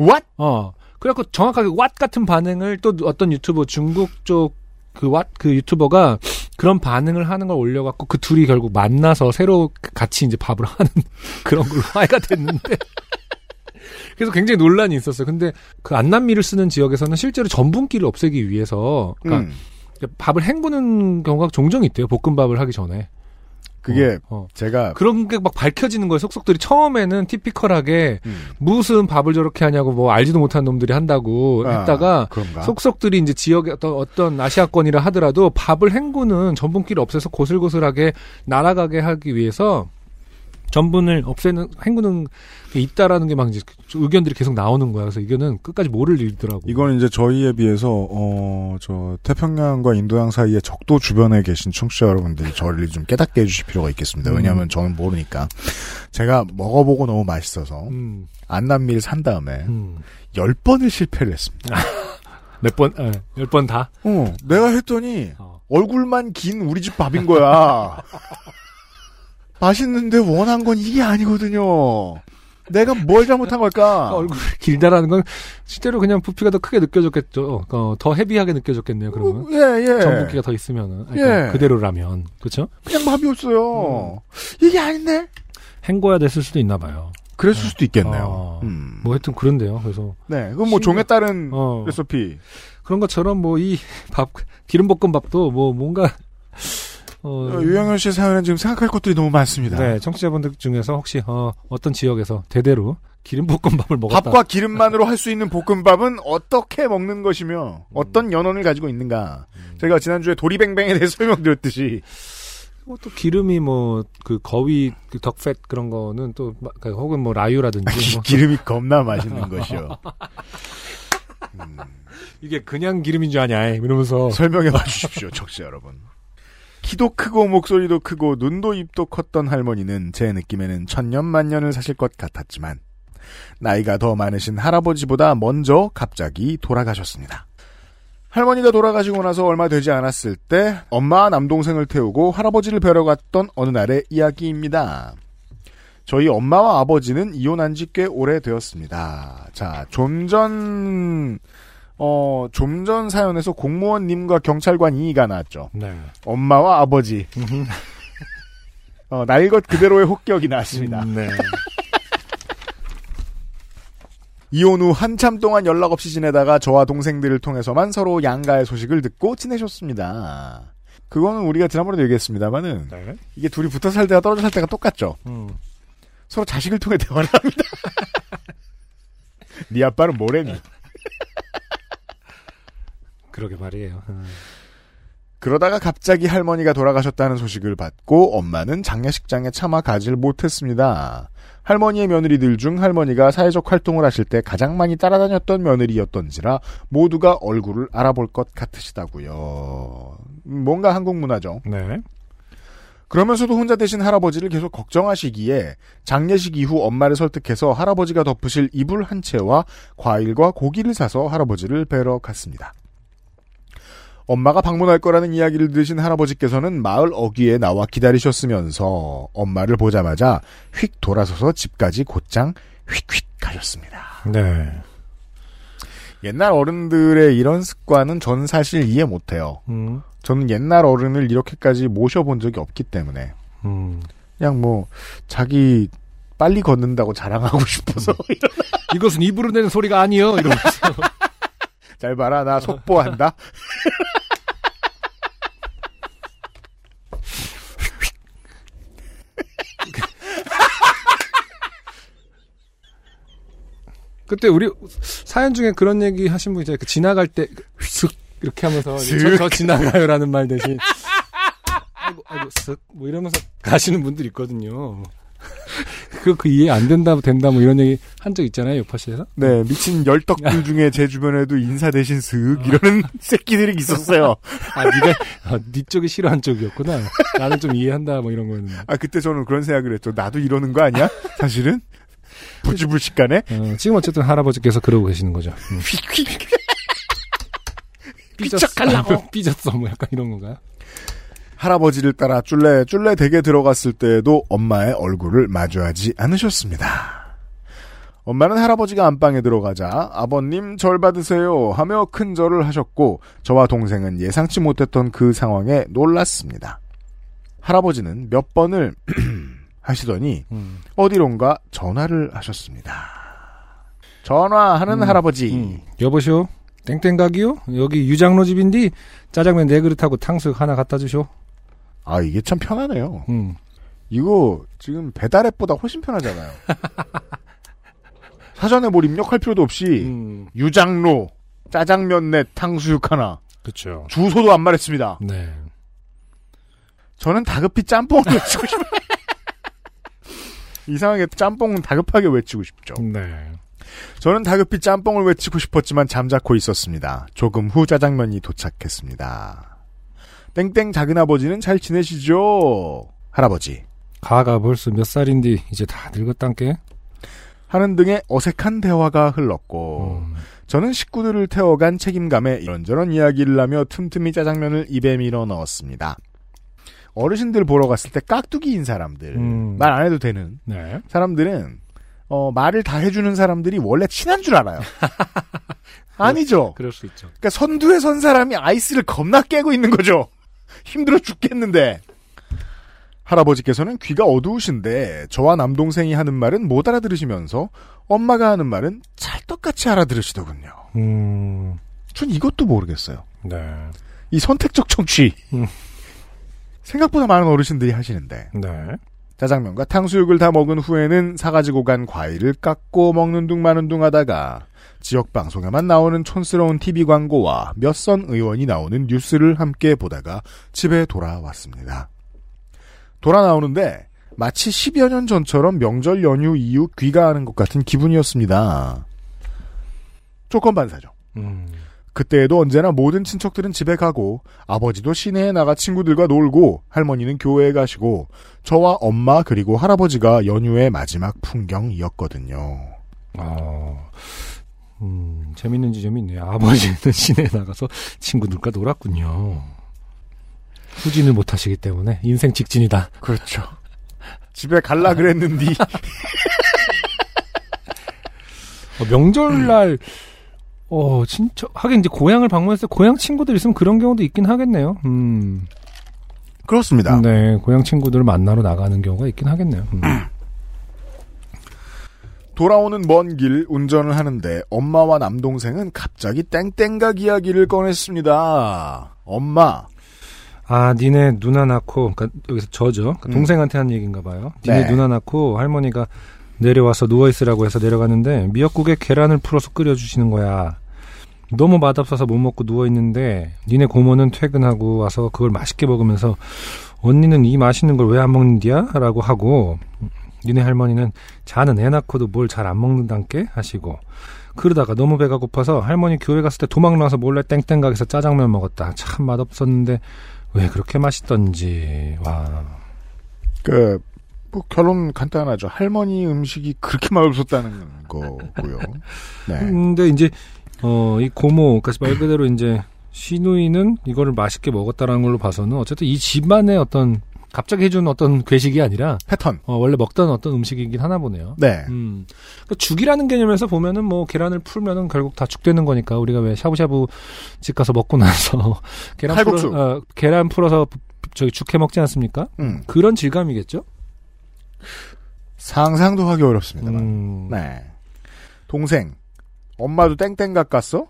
S1: What?
S2: 어. 그래갖고 정확하게 왓 같은 반응을 또 어떤 유튜버 중국 쪽 그왓그 유튜버가 그런 반응을 하는 걸 올려갖고 그 둘이 결국 만나서 새로 같이 이제 밥을 (laughs) 하는 그런 걸로 화해가 됐는데. 그래서 굉장히 논란이 있었어요. 근데 그 안남미를 쓰는 지역에서는 실제로 전분기를 없애기 위해서 그러니까
S1: 음.
S2: 밥을 헹구는 경우가 종종 있대요. 볶음밥을 하기 전에.
S1: 그게
S2: 어, 어.
S1: 제가
S2: 그런 게 막 밝혀지는 거예요. 속속들이 처음에는 티피컬하게
S1: 음.
S2: 무슨 밥을 저렇게 하냐고 뭐 알지도 못하는 놈들이 한다고
S1: 아,
S2: 했다가
S1: 그런가?
S2: 속속들이 이제 지역의 어떤 어떤 아시아권이라 하더라도 밥을 헹구는 전분기를 없애서 고슬고슬하게 날아가게 하기 위해서 전분을 없애는 헹구는 게 있다라는 게 막 이제 의견들이 계속 나오는 거야. 그래서 이거는 끝까지 모를 일더라고.
S1: 이건 이제 저희에 비해서 어 저 태평양과 인도양 사이의 적도 주변에 계신 청취자 여러분들이 저를 좀 깨닫게 해주실 필요가 있겠습니다.
S2: 음.
S1: 왜냐하면 저는 모르니까 제가 먹어보고 너무 맛있어서
S2: 음,
S1: 안남미를 산 다음에
S2: 음.
S1: 열 번을 실패를 했습니다. (laughs)
S2: 몇 번, 예, 열번 다.
S1: 어, 내가 했더니
S2: 어.
S1: 얼굴만 긴 우리 집 밥인 거야. (laughs) 맛있는데 원한 건 이게 아니거든요. 내가 뭘 잘못한 걸까?
S2: 얼굴이 길다라는 건 실제로 그냥 부피가 더 크게 느껴졌겠죠. 어, 더 헤비하게 느껴졌겠네요. 그러면
S1: 예, 예.
S2: 전분기가 더 있으면은 그러니까
S1: 예.
S2: 그대로라면 그렇죠?
S1: 그냥 밥이었어요. 이게 아닌데?
S2: 헹궈야 됐을 수도 있나 봐요.
S1: 그랬을 수도 있겠네요.
S2: 어,
S1: 음.
S2: 뭐 하여튼 그런데요. 그래서
S1: 네, 그건 뭐 종에 따른
S2: 어,
S1: 레시피.
S2: 그런 것처럼 뭐 이 (laughs) 밥 기름볶음밥도 뭐 뭔가 어,
S1: 어, 유영현 씨 사연은 지금 생각할 것들이 너무 많습니다.
S2: 네 청취자분들 중에서 혹시 어, 어떤 지역에서 대대로 기름 볶음밥을 먹었다.
S1: 밥과 기름만으로 할 수 있는 볶음밥은 어떻게 먹는 것이며 어떤 연원을 가지고 있는가. 제가 지난주에 도리뱅뱅에 대해 (laughs) 설명드렸듯이
S2: 뭐또 기름이 뭐 그 거위 그 덕팻 그런 거는 또 마- 그 혹은 뭐 라유라든지 뭐
S1: 기름이 겁나 맛있는 것이요. (laughs)
S2: 이게 그냥 기름인 줄 아냐 이러면서
S1: 설명해 봐 주십시오, (laughs) 청취자 여러분. 키도 크고 목소리도 크고 눈도 입도 컸던 할머니는 제 느낌에는 천년 만년을 사실 것 같았지만 나이가 더 많으신 할아버지보다 먼저 갑자기 돌아가셨습니다. 할머니가 돌아가시고 나서 얼마 되지 않았을 때 엄마와 남동생을 태우고 할아버지를 뵈러 갔던 어느 날의 이야기입니다. 저희 엄마와 아버지는 이혼한 지 꽤 오래되었습니다. 자, 좀 전, 어, 좀 전 사연에서 공무원님과 경찰관 이의가 나왔죠.
S2: 네.
S1: 엄마와 아버지. 어, 날것 그대로의 혹격이 나왔습니다.
S2: 음, 네.
S1: 이혼 후 한참 동안 연락 없이 지내다가 저와 동생들을 통해서만 서로 양가의 소식을 듣고 지내셨습니다. 그거는 우리가 지난번에도 얘기했습니다만은
S2: 네.
S1: 이게 둘이 붙어 살 때와 떨어져 살 때가 똑같죠.
S2: 음.
S1: 서로 자식을 통해 대화를 합니다. (laughs) 네 아빠는 뭐래니?
S2: 그러게 말이에요. 음.
S1: 그러다가 갑자기 할머니가 돌아가셨다는 소식을 받고 엄마는 장례식장에 차마 가질 못했습니다. 할머니의 며느리들 중 할머니가 사회적 활동을 하실 때 가장 많이 따라다녔던 며느리였던지라 모두가 얼굴을 알아볼 것 같으시다고요. 음, 뭔가 한국 문화죠.
S2: 네.
S1: 그러면서도 혼자 되신 할아버지를 계속 걱정하시기에 장례식 이후 엄마를 설득해서 할아버지가 덮으실 이불 한 채와 과일과 고기를 사서 할아버지를 뵈러 갔습니다. 엄마가 방문할 거라는 이야기를 들으신 할아버지께서는 마을 어귀에 나와 기다리셨으면서 엄마를 보자마자 휙 돌아서서 집까지 곧장 휙휙 가셨습니다.
S2: 네.
S1: 옛날 어른들의 이런 습관은 전 사실 이해 못해요.
S2: 음.
S1: 저는 옛날 어른을 이렇게까지 모셔본 적이 없기 때문에
S2: 음.
S1: 그냥 뭐 자기 빨리 걷는다고 자랑하고 (laughs) 싶어서
S2: 이것은 입으로 내는 소리가 아니요. 이러면서. (laughs)
S1: 잘 봐라 나 속보한다.
S2: 그때 우리 사연 중에 그런 얘기 하신 분 있잖아요. 그 지나갈 때 슥 이렇게 하면서
S1: 슥.
S2: 저, 저 지나가요라는 말 대신 아이고 아이고 슥뭐 이러면서 가시는 분들 있거든요. (laughs) 그, 그 이해 안 된다, 된다, 뭐 이런 얘기 한 적 있잖아요, 요파시에서?
S1: 네 미친 열덕들 중에 제 주변에도 인사 대신 슥 이러는 (laughs) 새끼들이 있었어요.
S2: 아, 니가, 아, 니 쪽이 싫어한 쪽이었구나. 나는 좀 이해한다, 뭐 이런 거였는데.
S1: 아 그때 저는 그런 생각을 했죠. 나도 이러는 거 아니야? 사실은 부지불식간에
S2: 어, 지금 어쨌든 할아버지께서 그러고 계시는 거죠. 음.
S1: 삐쩍하려고. (laughs)
S2: 삐졌어, 뭐 약간 이런 건가요?
S1: 할아버지를 따라 쫄래 쫄래 댁에 들어갔을 때에도 엄마의 얼굴을 마주하지 않으셨습니다. 엄마는 할아버지가 안방에 들어가자 아버님 절 받으세요 하며 큰 절을 하셨고 저와 동생은 예상치 못했던 그 상황에 놀랐습니다. 할아버지는 몇 번을 (clears throat) 하시더니
S2: 음.
S1: 어디론가 전화를 하셨습니다. 전화하는
S2: 음,
S1: 할아버지.
S2: 음. 여보시오? 땡땡 가기요? 여기 유장로 집인데 짜장면 네 그릇하고 탕수육 하나 갖다 주쇼.
S1: 아 이게 참 편하네요.
S2: 음.
S1: 이거 지금 배달 앱보다 훨씬 편하잖아요. (laughs) 사전에 뭘 입력할 필요도 없이
S2: 음.
S1: 유장로 짜장면 넷 탕수육 하나
S2: 그쵸.
S1: 주소도 안 말했습니다.
S2: 네.
S1: 저는 다급히 짬뽕을 (laughs) 외치고 싶어요. 이상하게 짬뽕은 다급하게 외치고 싶죠.
S2: 네.
S1: 저는 다급히 짬뽕을 외치고 싶었지만 잠자코 있었습니다. 조금 후 짜장면이 도착했습니다. 땡땡 작은 아버지는 잘 지내시죠? 할아버지.
S2: 가가 벌써 몇 살인데 이제 다 늙었단께?
S1: 하는 등의 어색한 대화가 흘렀고
S2: 음.
S1: 저는 식구들을 태워간 책임감에 이런저런 이야기를 하며 틈틈이 짜장면을 입에 밀어 넣었습니다. 어르신들 보러 갔을 때 깍두기인 사람들
S2: 음.
S1: 말안 해도 되는
S2: 네.
S1: 사람들은 어, 말을 다 해주는 사람들이 원래 친한 줄 알아요. (laughs) 아니죠.
S2: 그럴 수 있죠.
S1: 그러니까 선두에 선 사람이 아이스를 겁나 깨고 있는 거죠. 힘들어 죽겠는데. 할아버지께서는 귀가 어두우신데 저와 남동생이 하는 말은 못 알아들으시면서 엄마가 하는 말은 찰떡같이 알아들으시더군요.
S2: 음.
S1: 전 이것도 모르겠어요.
S2: 네.
S1: 이 선택적 청취.
S2: 음.
S1: 생각보다 많은 어르신들이 하시는데
S2: 네.
S1: 짜장면과 탕수육을 다 먹은 후에는 사가지고 간 과일을 깎고 먹는 둥 마는 둥 하다가 지역 방송에만 나오는 촌스러운 TV 광고와 몇 선 의원이 나오는 뉴스를 함께 보다가 집에 돌아왔습니다. 돌아 나오는데 마치 10여 년 전처럼 명절 연휴 이후 귀가하는 것 같은 기분이었습니다. 조건 반사죠.
S2: 음.
S1: 그때에도 언제나 모든 친척들은 집에 가고 아버지도 시내에 나가 친구들과 놀고 할머니는 교회에 가시고 저와 엄마 그리고 할아버지가 연휴의 마지막 풍경이었거든요.
S2: 아, 음, 재밌는 지점이 있네요. 아버지는 (laughs) 시내에 나가서 친구들과 놀았군요. 후진을 못 하시기 때문에 인생 직진이다.
S1: 그렇죠. 집에 갈라 그랬는디
S2: 어, 명절날, 어, 진짜, 하긴 이제 고향을 방문했을 때 고향 친구들 있으면 그런 경우도 있긴 하겠네요. 음.
S1: 그렇습니다.
S2: 네, 고향 친구들을 만나러 나가는 경우가 있긴 하겠네요. 음. (clears throat)
S1: 돌아오는 먼 길 운전을 하는데 엄마와 남동생은 갑자기 땡땡각 이야기를 꺼냈습니다. 엄마,
S2: 아, 니네 누나 낳고, 그니까 여기서 저죠. 그러니까
S1: 음.
S2: 동생한테 한 얘기인가 봐요. 니네
S1: 네.
S2: 누나 낳고 할머니가 내려와서 누워있으라고 해서 내려갔는데 미역국에 계란을 풀어서 끓여주시는 거야. 너무 맛없어서 못 먹고 누워 있는데 니네 고모는 퇴근하고 와서 그걸 맛있게 먹으면서 언니는 이 맛있는 걸 왜 안 먹는디야? 라고 하고 니네 할머니는 자는 애 낳고도 뭘 잘 안 먹는단께 하시고 그러다가 너무 배가 고파서 할머니 교회 갔을 때 도망 나와서 몰래 땡땡 가게에서 짜장면 먹었다. 참 맛없었는데 왜 그렇게 맛있던지 와
S1: 그, 뭐, 결론 간단하죠. 할머니 음식이 그렇게 맛없었다는 거고요. 네.
S2: 근데 이제 어 이 고모 그러니까 말 그대로 이제 시누이는 이거를 맛있게 먹었다라는 걸로 봐서는 어쨌든 이 집안의 어떤 갑자기 해준 어떤 괴식이 아니라
S1: 패턴.
S2: 어, 원래 먹던 어떤 음식이긴 하나 보네요.
S1: 네.
S2: 음. 그러니까 죽이라는 개념에서 보면은 뭐 계란을 풀면은 결국 다 죽되는 거니까 우리가 왜 샤브샤브 집 가서 먹고 나서 (laughs) 계란
S1: 칼국수.
S2: 풀어 어, 계란 풀어서 저기 죽해 먹지 않습니까?
S1: 음.
S2: 그런 질감이겠죠?
S1: 상상도 하기 어렵습니다만.
S2: 음.
S1: 네. 동생, 엄마도 땡땡각 갔어?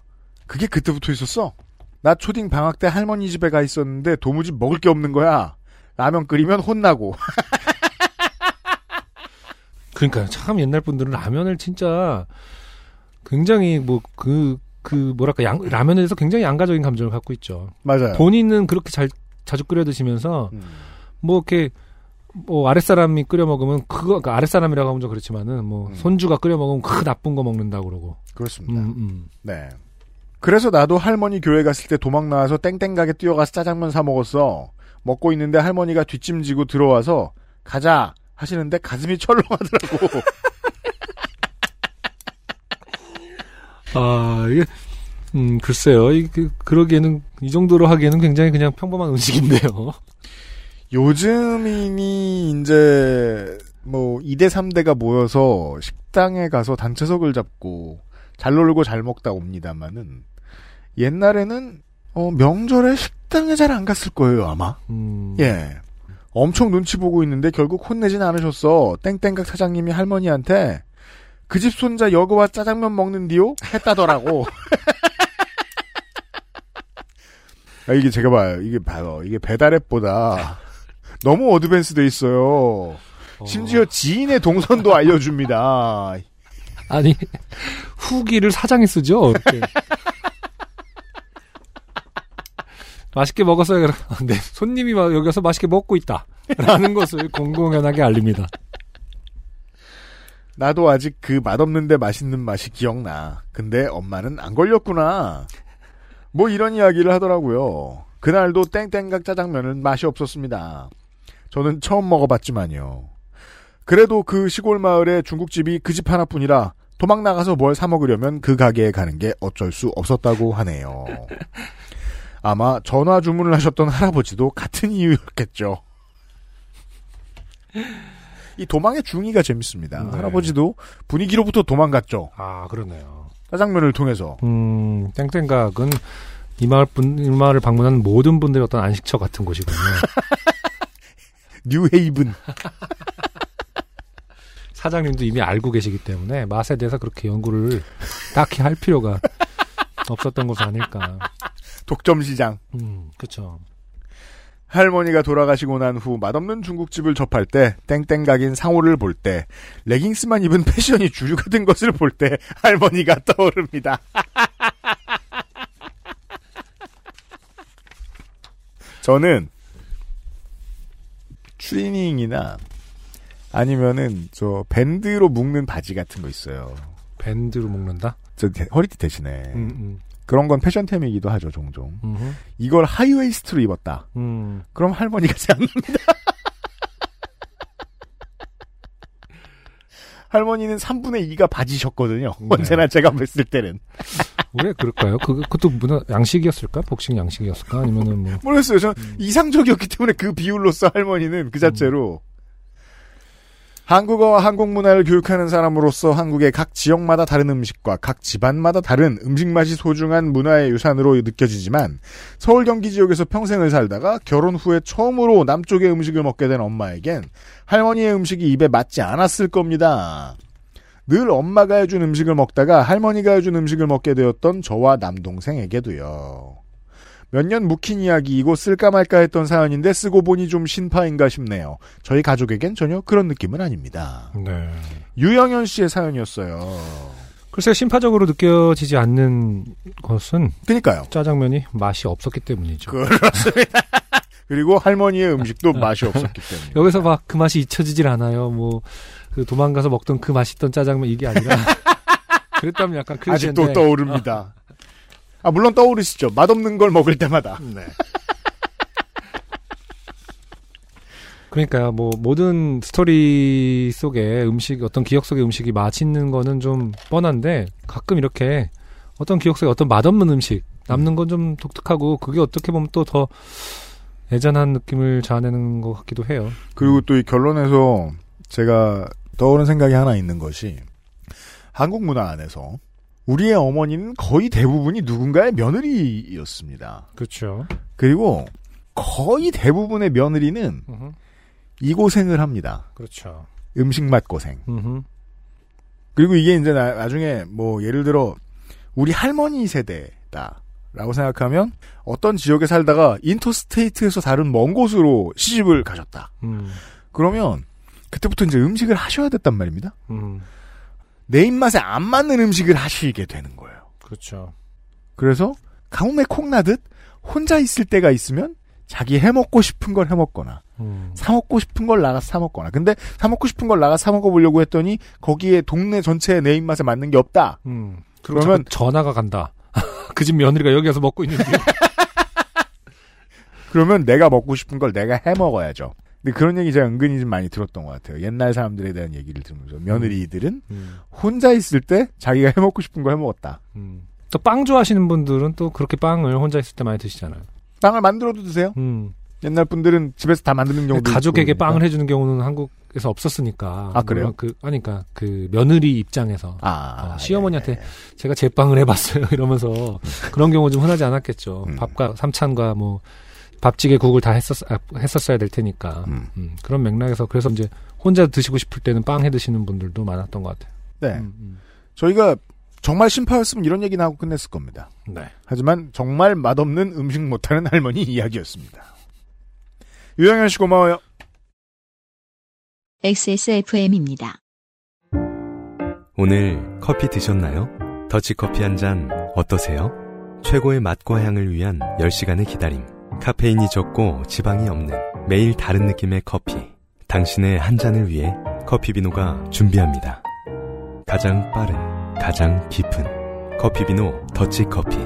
S1: 그게 그때부터 있었어? 나 초딩 방학 때 할머니 집에 가 있었는데 도무지 먹을 게 없는 거야. 라면 끓이면 혼나고. (laughs)
S2: 그러니까 참 옛날 분들은 라면을 진짜 굉장히 뭐그그 뭐랄까 양, 라면에 대해서 굉장히 양가적인 감정을 갖고 있죠.
S1: 맞아요.
S2: 본인은 그렇게 잘 자주 끓여 드시면서
S1: 음.
S2: 뭐 이렇게 뭐 아랫사람이 끓여 먹으면 그거 그러니까 아랫사람이라고 하면 좀 그렇지만은 뭐
S1: 음.
S2: 손주가 끓여 먹으면 그 나쁜 거 먹는다 그러고.
S1: 그렇습니다.
S2: 음, 음.
S1: 네. 그래서 나도 할머니 교회 갔을 때 도망 나와서 땡땡 가게 뛰어가서 짜장면 사 먹었어. 먹고 있는데 할머니가 뒷짐지고 들어와서 가자 하시는데 가슴이 철렁하더라고. (laughs)
S2: 아, 이게, 음, 글쎄요. 이, 그, 그러기에는, 이 정도로 하기에는 굉장히 그냥 평범한 음식인데요. (laughs)
S1: 요즘이니 이제 뭐 2대 3대가 모여서 식당에 가서 단체석을 잡고 잘 놀고 잘 먹다 옵니다마는 옛날에는 어, 명절에 식당에 잘 안 갔을 거예요 아마.
S2: 음,
S1: 예. 엄청 눈치 보고 있는데 결국 혼내진 않으셨어. 땡땡각 사장님이 할머니한테 그 집 손자 여거와 짜장면 먹는디요? 했다더라고. (laughs) 아, 이게 제가 봐요. 이게 봐요. 이게 배달앱보다 너무 어드밴스 돼 있어요. 심지어 지인의 동선도 알려줍니다.
S2: 아니, 후기를 사장이 쓰죠? (laughs) 맛있게 먹었어요. 그럼, (laughs) 네, 손님이 막 여기 와서 맛있게 먹고 있다. 라는 것을 (laughs) 공공연하게 알립니다.
S1: 나도 아직 그 맛없는데 맛있는 맛이 기억나. 근데 엄마는 안 걸렸구나. 뭐 이런 이야기를 하더라고요. 그날도 땡땡각 짜장면은 맛이 없었습니다. 저는 처음 먹어봤지만요. 그래도 그 시골 마을에 중국집이 그 집 하나뿐이라 도망 나가서 뭘 사 먹으려면 그 가게에 가는 게 어쩔 수 없었다고 하네요. (laughs) 아마 전화 주문을 하셨던 할아버지도 같은 이유였겠죠. 이 도망의 중의가 재밌습니다.
S2: 네.
S1: 할아버지도 분위기로부터 도망갔죠.
S2: 아, 그러네요.
S1: 짜장면을 통해서.
S2: 음, 땡땡각은 이 마을 분, 이 마을을 방문하는 모든 분들의 어떤 안식처 같은 곳이군요. (laughs)
S1: 뉴헤이븐. (laughs)
S2: 사장님도 이미 알고 계시기 때문에 맛에 대해서 그렇게 연구를 딱히 할 필요가 없었던 것은 아닐까.
S1: 독점 시장.
S2: 음, 그쵸.
S1: 할머니가 돌아가시고 난 후 맛없는 중국집을 접할 때 땡땡 각인 상호를 볼 때 레깅스만 입은 패션이 주류가 된 것을 볼 때 할머니가 (laughs) 떠오릅니다. (laughs) 저는 트리닝이나 아니면은 저 밴드로 묶는 바지 같은 거 있어요.
S2: 밴드로 먹는다?
S1: 저 대- 허리띠 대신에
S2: 음, 음.
S1: 그런 건 패션템이기도 하죠 종종.
S2: 음흠.
S1: 이걸 하이웨이스트로 입었다.
S2: 음.
S1: 그럼 할머니가 생각납니다. (laughs) 할머니는 3분의 2가 바지셨거든요.
S2: 네.
S1: 언제나 제가 뵀을 때는.
S2: 왜 그럴까요? 그, 그것도 문화, 양식이었을까? 복식 양식이었을까? 아니면은 뭐.
S1: 모르겠어요. 저는
S2: 음.
S1: 이상적이었기 때문에 그 비율로서 할머니는 그 자체로. 한국어와 한국 문화를 교육하는 사람으로서 한국의 각 지역마다 다른 음식과 각 집안마다 다른 음식 맛이 소중한 문화의 유산으로 느껴지지만 서울 경기 지역에서 평생을 살다가 결혼 후에 처음으로 남쪽의 음식을 먹게 된 엄마에겐 할머니의 음식이 입에 맞지 않았을 겁니다. 늘 엄마가 해준 음식을 먹다가 할머니가 해준 음식을 먹게 되었던 저와 남동생에게도요. 몇 년 묵힌 이야기이고 쓸까 말까 했던 사연인데 쓰고 보니 좀 신파인가 싶네요. 저희 가족에겐 전혀 그런 느낌은 아닙니다.
S2: 네.
S1: 유영현 씨의 사연이었어요.
S2: 글쎄요, 심파적으로 느껴지지 않는 것은
S1: 그니까요.
S2: 짜장면이 맛이 없었기 때문이죠.
S1: 그렇습니다. (laughs) 그리고 할머니의 음식도 맛이 없었기 때문에.
S2: 여기서 막 그 맛이 잊혀지질 않아요. 뭐, 그 도망가서 먹던 그 맛있던 짜장면 이게 아니라. (laughs) 그랬다면 약간 클리셰인데.
S1: 아직도 떠오릅니다. 아, 물론 떠오르시죠. 맛없는 걸 먹을 때마다. (laughs)
S2: 네. 그러니까요, 뭐, 모든 스토리 속에 음식, 어떤 기억 속의 음식이 맛있는 거는 좀 뻔한데, 가끔 이렇게 어떤 기억 속에 어떤 맛없는 음식, 남는 건 좀 독특하고, 그게 어떻게 보면 또 더 애잔한 느낌을 자아내는 것 같기도 해요.
S1: 그리고 또 이 결론에서 제가 떠오른 생각이 하나 있는 것이 한국 문화 안에서 우리의 어머니는 거의 대부분이 누군가의 며느리였습니다.
S2: 그렇죠.
S1: 그리고 거의 대부분의 며느리는
S2: 음흠.
S1: 이 고생을 합니다.
S2: 그렇죠.
S1: 음식 맛 고생. 그리고 이게 이제 나, 나중에 뭐 예를 들어 우리 할머니 세대다. 라고 생각하면 어떤 지역에 살다가 인터스테이트에서 다른 먼 곳으로 시집을 가셨다.
S2: 음,
S1: 그러면 그때부터 이제 음식을 하셔야 됐단 말입니다.
S2: 음,
S1: 내 입맛에 안 맞는 음식을 하시게 되는 거예요.
S2: 그렇죠.
S1: 그래서 가뭄에 콩 나듯 혼자 있을 때가 있으면 자기 해먹고 싶은 걸 해먹거나
S2: 음,
S1: 사 먹고 싶은 걸 나가서 사 먹거나 근데 사 먹고 싶은 걸 나가서 사 먹어보려고 했더니 거기에 동네 전체에 내 입맛에 맞는 게 없다.
S2: 음. 그러면 전화가 간다. (laughs) 그 집 며느리가 여기 와서 먹고 있는데. (laughs)
S1: 그러면 내가 먹고 싶은 걸 내가 해 먹어야죠. 근데 그런 얘기 제가 은근히 좀 많이 들었던 것 같아요. 옛날 사람들에 대한 얘기를 들으면서 며느리들은
S2: 음,
S1: 혼자 있을 때 자기가 해 먹고 싶은 걸해 먹었다.
S2: 음. 또빵 좋아하시는 분들은 또 그렇게 빵을 혼자 있을 때 많이 드시잖아요.
S1: 빵을 만들어도 드세요.
S2: 음.
S1: 옛날 분들은 집에서 다 만드는 경우도
S2: 가족에게
S1: 있고
S2: 빵을
S1: 그러니까.
S2: 해주는 경우는 한국에서 없었으니까.
S1: 아, 그래요?
S2: 그, 아니까, 그, 며느리 입장에서.
S1: 아,
S2: 어, 시어머니한테
S1: 예, 예.
S2: 제가 제빵을 해봤어요. (laughs) 이러면서 그런 경우 좀 흔하지 않았겠죠.
S1: 음.
S2: 밥과 삼찬과 뭐 밥찌개 국을 다 했었 아, 했었어야 될 테니까
S1: 음.
S2: 음, 그런 맥락에서 그래서 이제 혼자 드시고 싶을 때는 빵 해 드시는 분들도 많았던 것 같아요.
S1: 네.
S2: 음, 음.
S1: 저희가 정말 심파였으면 이런 얘기나 하고 끝냈을 겁니다.
S2: 네.
S1: 하지만 정말 맛없는 음식 못하는 (laughs) 할머니 이야기였습니다. 유영현 씨 고마워요.
S3: XSFM입니다.
S10: 오늘 커피 드셨나요? 더치커피 한 잔 어떠세요? 최고의 맛과 향을 위한 10시간의 기다림. 카페인이 적고 지방이 없는 매일 다른 느낌의 커피. 당신의 한 잔을 위해 커피비노가 준비합니다. 가장 빠른, 가장 깊은 커피비노 더치커피.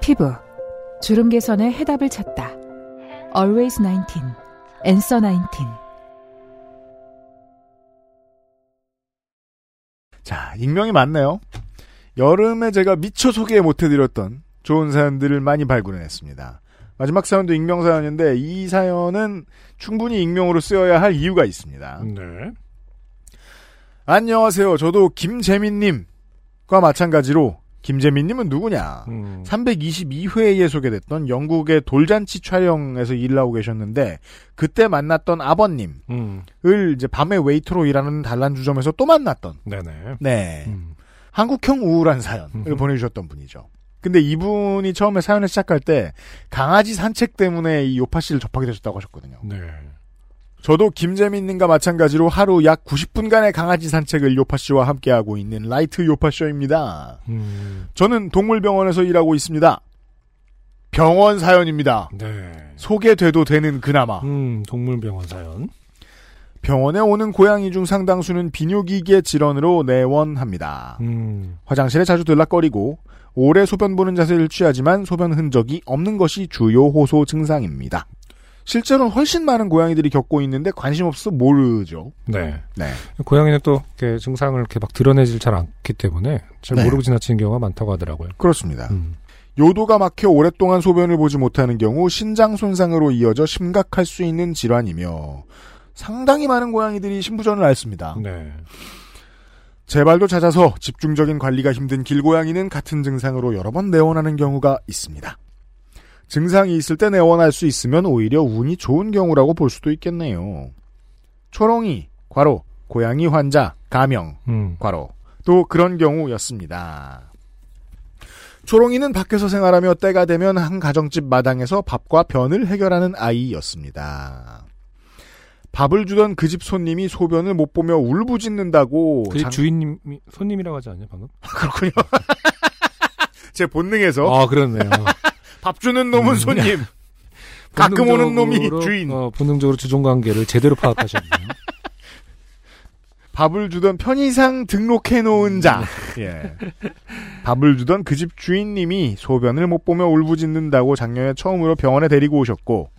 S4: 피부 주름 개선의 해답을 찾다. Always 19, Answer 19.
S1: 자, 익명이 많네요. 여름에 제가 미처 소개 못해드렸던 좋은 사연들을 많이 발굴해냈습니다. 마지막 사연도 익명 사연인데 이 사연은 충분히 익명으로 쓰여야 할 이유가 있습니다.
S2: 네.
S1: 안녕하세요. 저도 김재민님과 마찬가지로 김재민님은 누구냐?
S2: 음.
S1: 322회에 소개됐던 영국의 돌잔치 촬영에서 일을 하고 계셨는데 그때 만났던 아버님을
S2: 음.
S1: 이제 밤에 웨이터로 일하는 단란주점에서 또 만났던
S2: 네네.
S1: 네
S2: 음.
S1: 한국형 우울한 사연을
S2: 음흠.
S1: 보내주셨던 분이죠. 근데 이분이 처음에 사연을 시작할 때 강아지 산책 때문에 이 요팟시를 접하게 되셨다고 하셨거든요.
S2: 네.
S1: 저도 김재민님과 마찬가지로 하루 약 90분간의 강아지 산책을 요팟시와 함께하고 있는 라이트 요파 쇼입니다.
S2: 음.
S1: 저는 동물병원에서 일하고 있습니다. 병원 사연입니다.
S2: 네.
S1: 소개돼도 되는 그나마.
S2: 음, 동물병원 사연.
S1: 병원에 오는 고양이 중 상당수는 비뇨기계 질환으로 내원합니다.
S2: 음.
S1: 화장실에 자주 들락거리고 오래 소변 보는 자세를 취하지만 소변 흔적이 없는 것이 주요 호소 증상입니다. 실제로는 훨씬 많은 고양이들이 겪고 있는데 관심 없어서 모르죠.
S2: 네.
S1: 네.
S2: 고양이는 또 이렇게 증상을 이렇게 막 드러내질 잘 않기 때문에 잘
S1: 네.
S2: 모르고 지나치는 경우가 많다고 하더라고요.
S1: 그렇습니다.
S2: 음.
S1: 요도가 막혀 오랫동안 소변을 보지 못하는 경우 신장 손상으로 이어져 심각할 수 있는 질환이며 상당히 많은 고양이들이 신부전을 앓습니다.
S2: 네.
S1: 재발도 잦아서 집중적인 관리가 힘든 길고양이는 같은 증상으로 여러 번 내원하는 경우가 있습니다. 증상이 있을 때 내원할 수 있으면 오히려 운이 좋은 경우라고 볼 수도 있겠네요. 초롱이, 과로, 고양이 환자, 가명,
S2: 음.
S1: 과로, 또 그런 경우였습니다. 초롱이는 밖에서 생활하며 때가 되면 한 가정집 마당에서 밥과 변을 해결하는 아이였습니다. 밥을 주던 그 집 손님이 소변을 못 보며 울부짖는다고.
S2: 그
S1: 장-
S2: 주인님이 손님이라고 하지 않냐 방금? (laughs)
S1: 그렇군요. (laughs) 제 본능에서
S2: 아 그렇네요. (laughs)
S1: 밥 주는 놈은
S2: 음.
S1: 손님, 가끔 오는 놈이 주인.
S2: 어, 본능적으로 주종 관계를 제대로 파악하셨네요.
S1: 밥을 주던 편의상 등록해 놓은 자.
S2: 네.
S1: 예. 밥을 주던 그 집 주인님이 소변을 못 보며 울부짖는다고 작년에 처음으로 병원에 데리고 오셨고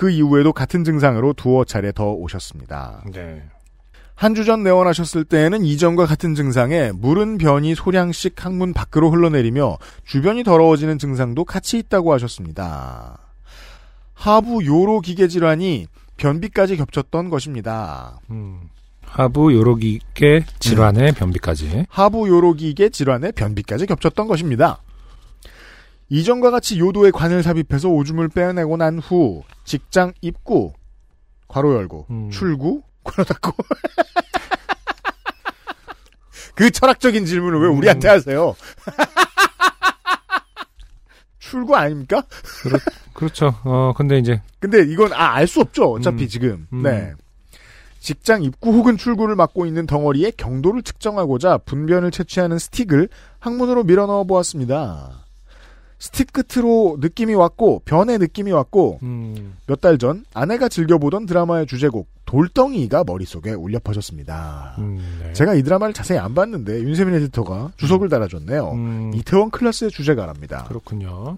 S1: 그 이후에도 같은 증상으로 두어 차례 더 오셨습니다.
S2: 네.
S1: 한 주 전 내원하셨을 때에는 이전과 같은 증상에 물은 변이 소량씩 항문 밖으로 흘러내리며 주변이 더러워지는 증상도 같이 있다고 하셨습니다. 하부 요로 기계 질환이 변비까지 겹쳤던 것입니다.
S2: 음. 하부 요로기계 질환의 변비까지.
S1: 하부 요로기계 질환에 변비까지 겹쳤던 것입니다. 이전과 같이 요도에 관을 삽입해서 오줌을 빼내고 난 후 직장 입구 괄호 열고
S2: 음.
S1: 출구 괄호 닫고 (laughs) 그 철학적인 질문을 왜
S2: 음.
S1: 우리한테 하세요? (laughs) 출구 아닙니까?
S2: 그렇죠. 어 근데 이제
S1: 근데 이건 아 알 수 없죠. 어차피
S2: 음.
S1: 지금.
S2: 음.
S1: 네. 직장 입구 혹은 출구를 막고 있는 덩어리의 경도를 측정하고자 분변을 채취하는 스틱을 항문으로 밀어 넣어 보았습니다. 스틱 끝으로 느낌이 왔고 변의 느낌이 왔고
S2: 음.
S1: 몇달 전 아내가 즐겨보던 드라마의 주제곡 돌덩이가 머릿속에 울려 퍼졌습니다.
S2: 음, 네.
S1: 제가 이 드라마를 자세히 안 봤는데 윤세민 에디터가 주석을 달아줬네요.
S2: 음,
S1: 이태원 클라스의 주제가랍니다.
S2: 그렇군요.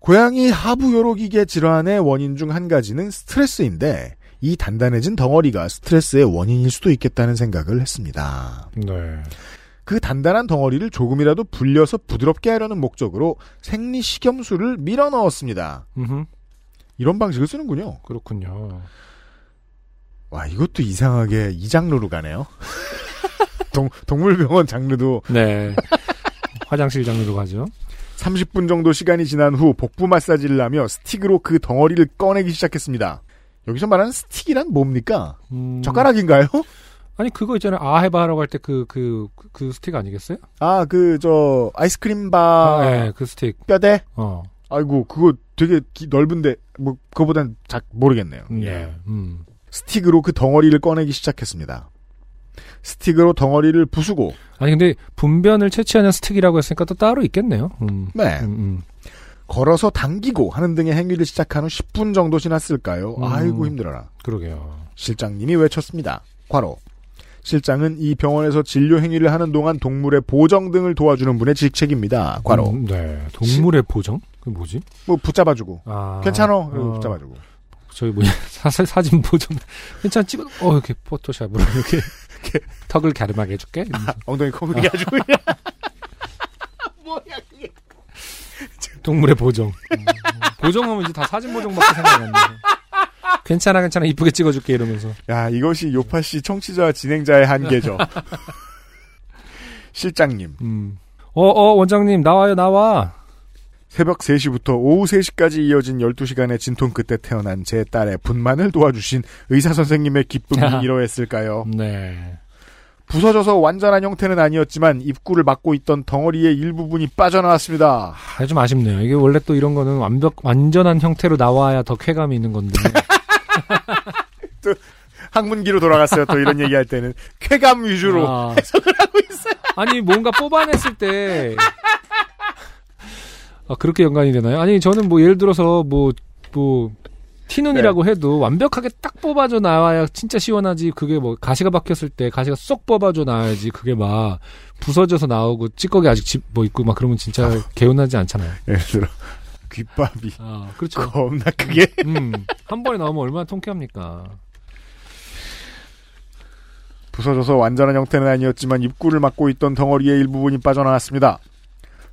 S1: 고양이 하부 요로기계 질환의 원인 중 한 가지는 스트레스인데 이 단단해진 덩어리가 스트레스의 원인일 수도 있겠다는 생각을 했습니다.
S2: 네.
S1: 그 단단한 덩어리를 조금이라도 불려서 부드럽게 하려는 목적으로 생리 식염수를 밀어 넣었습니다.
S2: 음.
S1: 이런 방식을 쓰는군요.
S2: 그렇군요.
S1: 와 이것도 이상하게 이 장르로 가네요. (laughs) 동, 동물병원 장르도
S2: 네. 화장실 장르로 가죠.
S1: 30분 정도 시간이 지난 후 복부 마사지를 하며 스틱으로 그 덩어리를 꺼내기 시작했습니다. 여기서 말하는 스틱이란 뭡니까?
S2: 음,
S1: 젓가락인가요?
S2: 아니 그거 있잖아요. 아 해봐 하라고 할때그그 그 스틱 아니겠어요?
S1: 아, 그, 저, 아이스크림 바,
S2: 아, 네, 그 스틱.
S1: 뼈대?
S2: 어.
S1: 아이고, 그거 되게 기- 넓은데, 뭐, 그거보단 작, 모르겠네요.
S2: 예. 음.
S1: 스틱으로 그 덩어리를 꺼내기 시작했습니다. 스틱으로 덩어리를 부수고,
S2: 아니 근데 분변을 채취하는 스틱이라고 했으니까 또 따로 있겠네요. 음.
S1: 네,
S2: 음, 음.
S1: 걸어서 당기고 하는 등의 행위를 시작한 후 10분 정도 지났을까요?
S2: 음.
S1: 아이고, 힘들어라.
S2: 그러게요.
S1: 실장님이 외쳤습니다. 과로. 실장은 이 병원에서 진료 행위를 하는 동안 동물의 보정 등을 도와주는 분의 직책입니다. 과로.
S2: 음, 네. 동물의 보정? 그 뭐지?
S1: 뭐 붙잡아주고.
S2: 아.
S1: 괜찮어.
S2: 어,
S1: 붙잡아주고.
S2: 저희 뭐냐 (laughs) 사실 사진 보정 괜찮아 찍어 어 이렇게 포토샵으로 이렇게 턱을 갸름하게 해줄게 이러면서. (laughs)
S1: 엉덩이 커보게 해가지고. (laughs)
S2: 동물의 보정 음, 보정하면 이제 다 사진 보정밖에 생각이 안 나. 괜찮아 괜찮아 이쁘게 찍어줄게 이러면서
S1: 야, 이것이 요파 씨 청취자 진행자의 한계죠. (laughs) 실장님.
S2: 음. 어 어 원장님 나와요 나와
S1: 새벽 3시부터 오후 3시까지 이어진 12시간의 진통 끝에 태어난 제 딸의 분만을 도와주신 의사 선생님의 기쁨이 이러했을까요?
S2: 네
S1: 부서져서 완전한 형태는 아니었지만 입구를 막고 있던 덩어리의 일부분이 빠져나왔습니다.
S2: 아, 좀 아쉽네요 이게 원래 또 이런 거는 완벽 완전한 형태로 나와야 더 쾌감이 있는 건데 (laughs)
S1: 학문기로 돌아갔어요. 또 이런 얘기할 때는 쾌감 위주로
S2: 아.
S1: 해석을 하고 있어요.
S2: 아니 뭔가 뽑아냈을 때 아, 그렇게 연관이 되나요? 아니 저는 뭐 예를 들어서 뭐뭐 티눈이라고
S1: 네.
S2: 해도 완벽하게 딱 뽑아져 나와야 진짜 시원하지 그게 뭐 가시가 박혔을 때 가시가 쏙 뽑아져 나와야지 그게 막 부서져서 나오고 찌꺼기 아직 집 뭐 있고 막 그러면 진짜 개운하지 않잖아요.
S1: 예를 들어 귓밥이
S2: 아 그렇죠.
S1: 겁나 크게
S2: 음, 한 번에 나오면 얼마나 통쾌합니까?
S1: 부서져서 완전한 형태는 아니었지만 입구를 막고 있던 덩어리의 일부분이 빠져나왔습니다.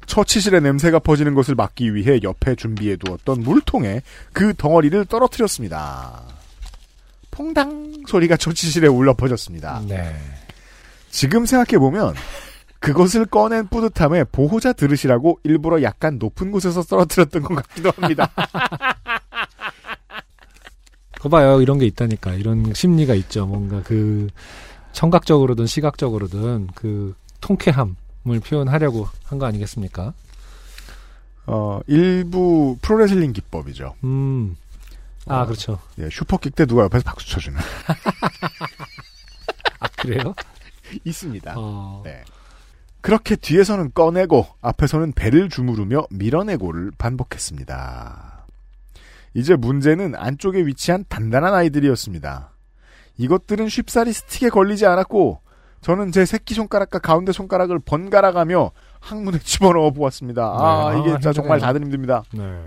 S1: 처치실에 냄새가 퍼지는 것을 막기 위해 옆에 준비해 두었던 물통에 그 덩어리를 떨어뜨렸습니다. 퐁당 소리가 처치실에 울려 퍼졌습니다.
S2: 네.
S1: 지금 생각해 보면 그것을 꺼낸 뿌듯함에 보호자 들으시라고 일부러 약간 높은 곳에서 떨어뜨렸던 것 같기도 합니다. (laughs)
S2: 거 봐요. 이런 게 있다니까. 이런 심리가 있죠. 뭔가 그 청각적으로든 시각적으로든 그 통쾌함을 표현하려고 한 거 아니겠습니까?
S1: 어, 일부 프로레슬링 기법이죠.
S2: 음. 아, 그렇죠.
S1: 예, 슈퍼킥 때 누가 옆에서 박수 쳐주는. (laughs)
S2: 아, 그래요? (laughs)
S1: 있습니다.
S2: 어.
S1: 네. 그렇게 뒤에서는 꺼내고 앞에서는 배를 주무르며 밀어내고를 반복했습니다. 이제 문제는 안쪽에 위치한 단단한 아이들이었습니다. 이것들은 쉽사리 스틱에 걸리지 않았고 저는 제 새끼 손가락과 가운데 손가락을 번갈아가며 항문에 (laughs) 집어넣어 보았습니다. 아,
S2: 네.
S1: 이게
S2: 아,
S1: 진짜 정말. 다들 힘듭니다.
S2: 네.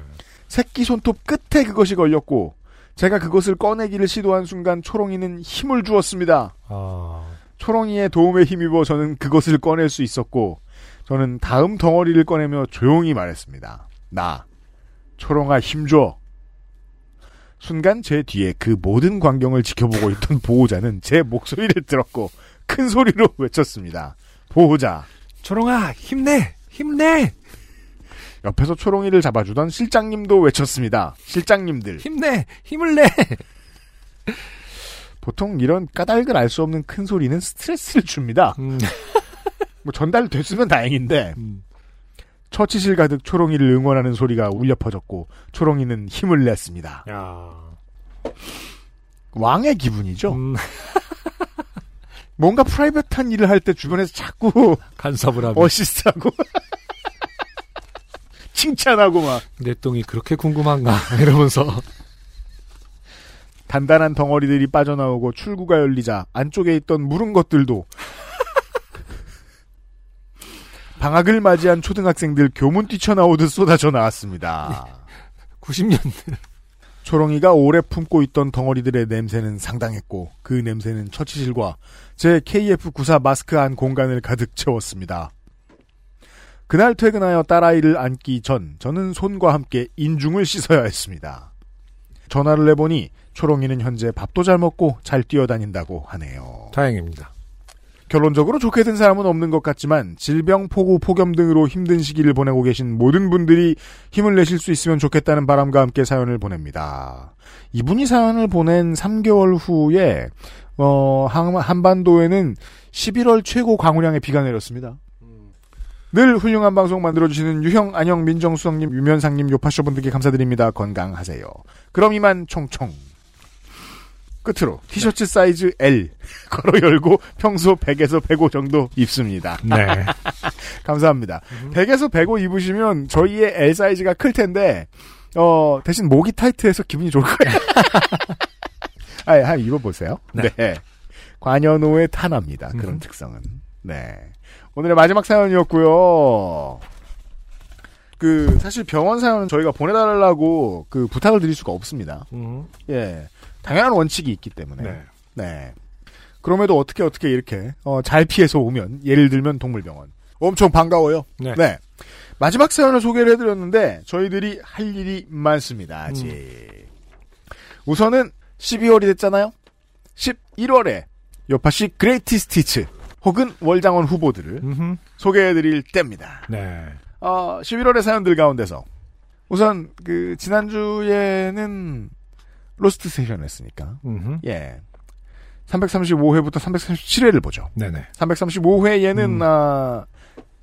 S1: 새끼 손톱 끝에 그것이 걸렸고 제가 그것을 꺼내기를 시도한 순간 초롱이는 힘을 주었습니다.
S2: 아,
S1: 초롱이의 도움에 힘입어 저는 그것을 꺼낼 수 있었고 저는 다음 덩어리를 꺼내며 조용히 말했습니다. 나 초롱아 힘줘. 순간 제 뒤에 그 모든 광경을 지켜보고 있던 (laughs) 보호자는 제 목소리를 들었고 큰 소리로 (laughs) 외쳤습니다. 보호자.
S2: 초롱아, 힘내! 힘내!
S1: 옆에서 초롱이를 잡아주던 실장님도 외쳤습니다. 실장님들.
S2: 힘내! 힘을 내!
S1: 보통 이런 까닭을 알 수 없는 큰 소리는 스트레스를 줍니다.
S2: 음, (laughs)
S1: 뭐 전달됐으면 다행인데
S2: 음.
S1: 처치실 가득 초롱이를 응원하는 소리가 울려 퍼졌고 초롱이는 힘을 냈습니다.
S2: 야.
S1: 왕의 기분이죠.
S2: 음, (laughs)
S1: 뭔가 프라이빗한 일을 할 때 주변에서 자꾸
S2: 간섭을 하고.
S1: 어시스트하고 (laughs) 칭찬하고 막
S2: 내 똥이 그렇게 궁금한가? 이러면서.
S1: 단단한 덩어리들이 빠져나오고 출구가 열리자 안쪽에 있던 무른 것들도 (laughs) 방학을 맞이한 초등학생들 교문 뛰쳐나오듯 쏟아져 나왔습니다.
S2: 90년대.
S1: 초롱이가 오래 품고 있던 덩어리들의 냄새는 상당했고 그 냄새는 처치실과 제 KF94 마스크 안 공간을 가득 채웠습니다. 그날 퇴근하여 딸아이를 안기 전 저는 손과 함께 인중을 씻어야 했습니다. 전화를 해보니 초롱이는 현재 밥도 잘 먹고 잘 뛰어다닌다고 하네요.
S2: 다행입니다.
S1: 결론적으로 좋게 된 사람은 없는 것 같지만 질병, 폭우, 폭염 등으로 힘든 시기를 보내고 계신 모든 분들이 힘을 내실 수 있으면 좋겠다는 바람과 함께 사연을 보냅니다. 이분이 사연을 보낸 3개월 후에 어, 한, 한반도에는 11월 최고 강우량의 비가 내렸습니다. 늘 훌륭한 방송 만들어주시는 유형, 안녕, 민정수석님, 유면상님, 요파쇼 분들께 감사드립니다. 건강하세요. 그럼 이만 총총. 끝으로 티셔츠 사이즈 L (laughs) 걸어 열고 평소 100에서 105 정도 입습니다.
S2: 네. (laughs)
S1: 감사합니다. 100에서 105 입으시면 저희의 L 사이즈가 클 텐데 어 대신 목이 타이트해서 기분이 좋을 거예요. (laughs) 아, 한번 입어보세요.
S2: 네.
S1: 네. 관여노의 탄압니다. 그런
S2: 음.
S1: 특성은. 네. 오늘의 마지막 사연이었고요. 그 사실 병원 사연은 저희가 보내달라고 그 부탁을 드릴 수가 없습니다.
S2: 음,
S1: 예. 당연한 원칙이 있기 때문에.
S2: 네.
S1: 네. 그럼에도 어떻게 어떻게 이렇게 어, 잘 피해서 오면 예를 들면 동물병원 엄청 반가워요.
S2: 네.
S1: 마지막 사연을 소개를 해드렸는데 저희들이 할 일이 많습니다. 아직 우선은 12월이 됐잖아요. 11월에 요파시 그레이티 스티츠 혹은 월장원 후보들을
S2: 음흠.
S1: 소개해드릴 때입니다.
S2: 네.
S1: 어, 11월의 사연들 가운데서 우선 그 지난주에는 로스트 세션 했으니까
S2: 음흠.
S1: 예. 335회부터 337회를 보죠.
S2: 네네.
S1: 335회에는
S2: 음.
S1: 아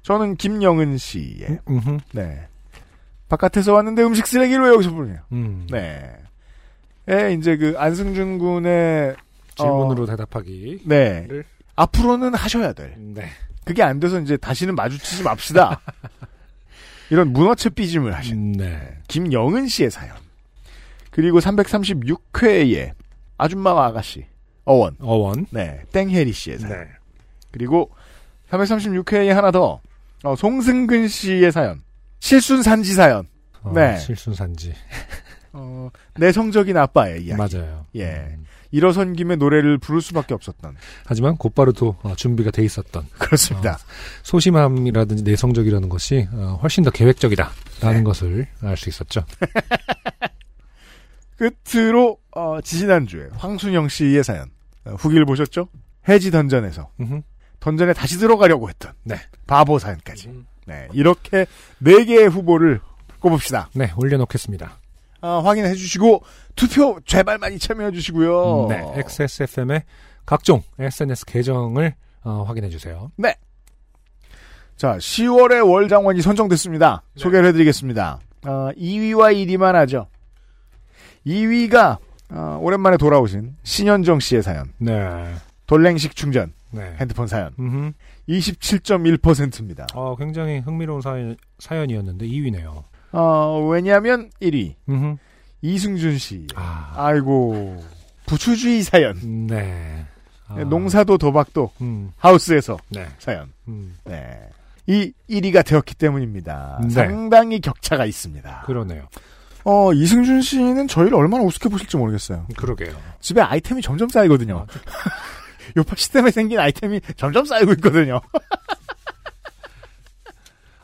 S1: 저는 김영은 씨의
S2: 음흠.
S1: 네. 바깥에서 왔는데 음식 쓰레기를 왜 여기서 부르냐.
S2: 음.
S1: 네. 에 이제 그 안승준 군의
S2: 질문으로
S1: 어,
S2: 대답하기.
S1: 네.
S2: 를-
S1: 앞으로는 하셔야 될.
S2: 네.
S1: 그게 안 돼서 이제 다시는 마주치지 맙시다. (laughs) 이런 문어체 삐짐을 하신
S2: 음, 네.
S1: 김영은 씨의 사연. 그리고 336회에 아줌마와 아가씨 어원.
S2: 어원.
S1: 네. 땡혜리 씨의 사연.
S2: 네.
S1: 그리고 336회에 하나 더 어, 송승근 씨의 사연. 실순산지 사연.
S2: 어,
S1: 네.
S2: 실순산지.
S1: 어, 내성적인 아빠의 이야기.
S2: 맞아요.
S1: 예.
S2: 음.
S1: 일어선 김에 노래를 부를 수밖에 없었던.
S2: 하지만 곧바로 또 어, 준비가 돼 있었던
S1: 그렇습니다.
S2: 소심함이라든지 내성적이라는 것이 어, 훨씬 더 계획적이다라는
S1: 네.
S2: 것을 알 수 있었죠. (laughs)
S1: 끝으로 어, 지지난주에 황순영 씨의 사연. 어, 후기를 보셨죠? 해지 던전에서
S2: 음흠.
S1: 던전에 다시 들어가려고 했던
S2: 네.
S1: 바보 사연까지. 네, 이렇게 네 개의 후보를 꼽읍시다.
S2: 네, 올려놓겠습니다.
S1: 아, 확인해 주시고 투표 제발 많이 참여해 주시고요.
S2: 네, XSFM의 각종 SNS 계정을 어, 확인해 주세요.
S1: 네. 자, 10월에 월장원이 선정됐습니다. 소개를 해드리겠습니다. 어, 2위와 1위만 하죠. 2위가 어, 오랜만에 돌아오신 신현정 씨의 사연.
S2: 네.
S1: 돌랭식 충전
S2: 네.
S1: 핸드폰 사연.
S2: 음흠.
S1: 27.1%입니다.
S2: 어, 굉장히 흥미로운 사연, 사연이었는데 2위네요.
S1: 어, 왜냐하면 1위
S2: 음흠.
S1: 이승준 씨.
S2: 아,
S1: 아이고 부추주의 사연.
S2: 네. 아,
S1: 농사도 도박도
S2: 음,
S1: 하우스에서
S2: 네.
S1: 사연.
S2: 음,
S1: 네. 이 1위가 되었기 때문입니다.
S2: 네.
S1: 상당히 격차가 있습니다.
S2: 그러네요.
S1: 어, 이승준 씨는 저희를 얼마나 우습게 보실지 모르겠어요.
S2: 그러게요.
S1: 집에 아이템이 점점 쌓이거든요. (laughs) 요파 시스템에 생긴 아이템이 점점 쌓이고 있거든요. (laughs)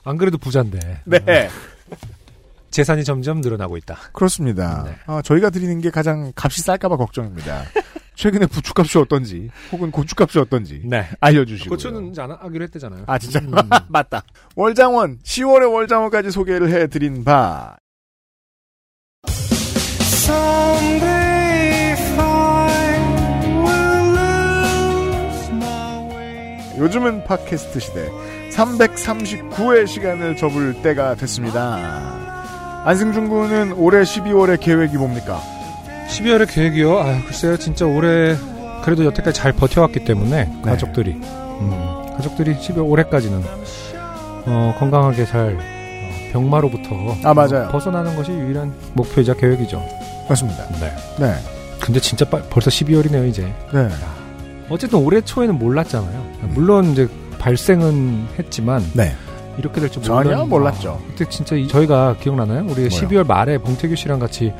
S2: 안 그래도 부자인데.
S1: 네.
S2: 재산이 점점 늘어나고 있다.
S1: 그렇습니다.
S2: 네.
S1: 아, 저희가 드리는 게 가장 값이 쌀까봐 걱정입니다. (laughs) 최근에 부추값이 어떤지, 혹은 고추값이 어떤지
S2: 네.
S1: 알려주시고.
S2: 고추는 이제 안 하기로 했대잖아요.
S1: 아, 진짜?
S2: 음.
S1: 맞다. 월장원, 10월의 월장원까지 소개를 해드린 바. 요즘은 팟캐스트 시대 339회 시간을 접을 때가 됐습니다. 안승준 군은 올해 12월의 계획이 뭡니까?
S2: 12월의 계획이요? 아 글쎄요, 진짜 올해 그래도 여태까지 잘 버텨왔기 때문에
S1: 네.
S2: 가족들이 음, 가족들이 12월 올해까지는 어, 건강하게 잘 어, 병마로부터
S1: 아, 맞아요.
S2: 어, 벗어나는 것이 유일한 목표이자 계획이죠.
S1: 맞습니다.
S2: 네.
S1: 네.
S2: 근데 진짜 빨- 벌써 12월이네요, 이제.
S1: 네.
S2: 어쨌든 올해 초에는 몰랐잖아요. 물론 이제 발생은 했지만
S1: 네.
S2: 이렇게 될줄
S1: 전혀
S2: 몰랐-
S1: 몰랐죠.
S2: 아, 그때 진짜 이- 저희가 기억나나요? 우리 12월 말에 봉태규 씨랑 같이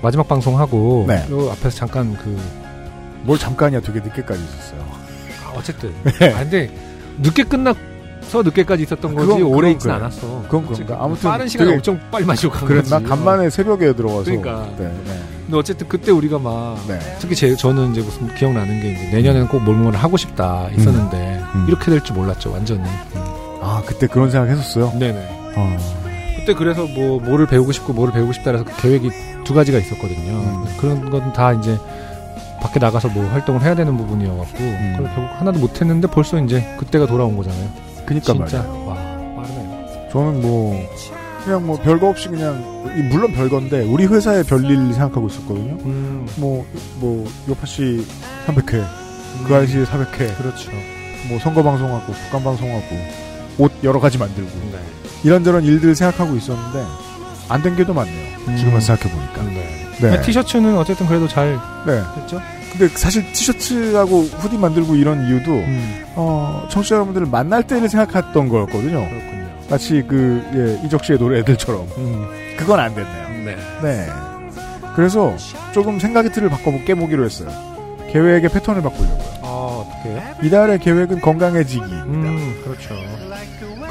S2: 마지막 방송하고
S1: 네.
S2: 요 앞에서 잠깐 그
S1: 뭘 잠깐이야 되게 늦게까지 있었어요.
S2: 아, 어쨌든 (laughs)
S1: 네.
S2: 아, 근데 늦게 끝나 서 늦게까지 있었던 거지
S1: 그건-
S2: 오래 있진
S1: 그래요.
S2: 않았어.
S1: 그건? 그런가? 아무튼
S2: 빠른 시간에 엄청 빨리 마시고 간
S1: 그랬나?
S2: 거지.
S1: 간만에 새벽에 들어와서.
S2: 그러니까.
S1: 네, 네.
S2: 근데 어쨌든 그때 우리가 막
S1: 네.
S2: 특히 제 저는 이제 무슨 기억나는 게 이제 내년에는 꼭 뭘뭘 하고 싶다 있었는데
S1: 음.
S2: 이렇게 될 줄 몰랐죠 완전히.
S1: 아, 그때 그런 생각 했었어요?
S2: 네네.
S1: 어.
S2: 그때 그래서 뭐 뭐를 배우고 싶고 뭐를 배우고 싶다 해서 그 계획이 두 가지가 있었거든요.
S1: 음.
S2: 그런 건 다 이제 밖에 나가서 뭐 활동을 해야 되는 부분이어갖고
S1: 음.
S2: 그걸 결국 하나도 못했는데 벌써 이제 그때가 돌아온 거잖아요.
S1: 그니까
S2: 진짜
S1: 말이에요.
S2: 와 빠르네요.
S1: 저는 뭐, 그냥 뭐 별거 없이 그냥, 이 물론 별건데, 우리 회사의 별일 생각하고 있었거든요.
S2: 음,
S1: 뭐, 뭐, 요파씨 300회, 그 아저씨 400회,
S2: 그렇죠.
S1: 뭐 선거방송하고, 국감방송하고, 옷 여러 가지 만들고,
S2: 네.
S1: 이런저런 일들 생각하고 있었는데, 안 된게더 많네요. 지금 와서 생각해보니까.
S2: 네.
S1: 네.
S2: 티셔츠는 어쨌든 그래도 잘
S1: 네.
S2: 됐죠.
S1: 근데 사실 티셔츠하고 후디 만들고 이런 이유도,
S2: 음,
S1: 어, 청취자 여러분들을 만날 때를 생각했던 거였거든요.
S2: 그렇군요.
S1: 마치 그, 예, 이적 씨의 노래들처럼.
S2: 음,
S1: 그건 안 됐네요.
S2: 네.
S1: 네. 그래서 조금 생각의 틀을 바꿔 깨보기로 했어요. 계획의 패턴을 바꾸려고요.
S2: 아 어떻게요?
S1: 이달의 계획은 건강해지기.
S2: 음, 그렇죠.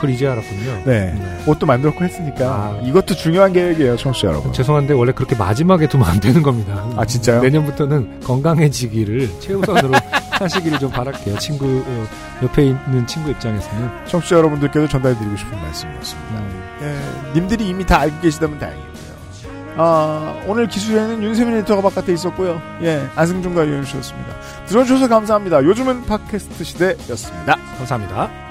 S2: 그걸 이제 알았군요.
S1: 네.
S2: 네.
S1: 옷도 만들었고 했으니까
S2: 아.
S1: 이것도 중요한 계획이에요, 청취자 여러분.
S2: 죄송한데 원래 그렇게 마지막에 두면 안 되는 겁니다.
S1: 아, 진짜요?
S2: 내년부터는 건강해지기를 최우선으로 (laughs) 하시기를 좀 바랄게요. 친구 어, 옆에 있는 친구 입장에서는
S1: 청취자 여러분들께도 전달드리고 싶은 말씀이었습니다. 예, 님들이 이미 다 알고 계시다면 다행이고요. 아, 오늘 기수에는 윤세민 에디터가 바깥에 있었고요. 예, 안승준과 유현수였습니다. 들어주셔서 감사합니다. 요즘은 팟캐스트 시대였습니다.
S2: 감사합니다.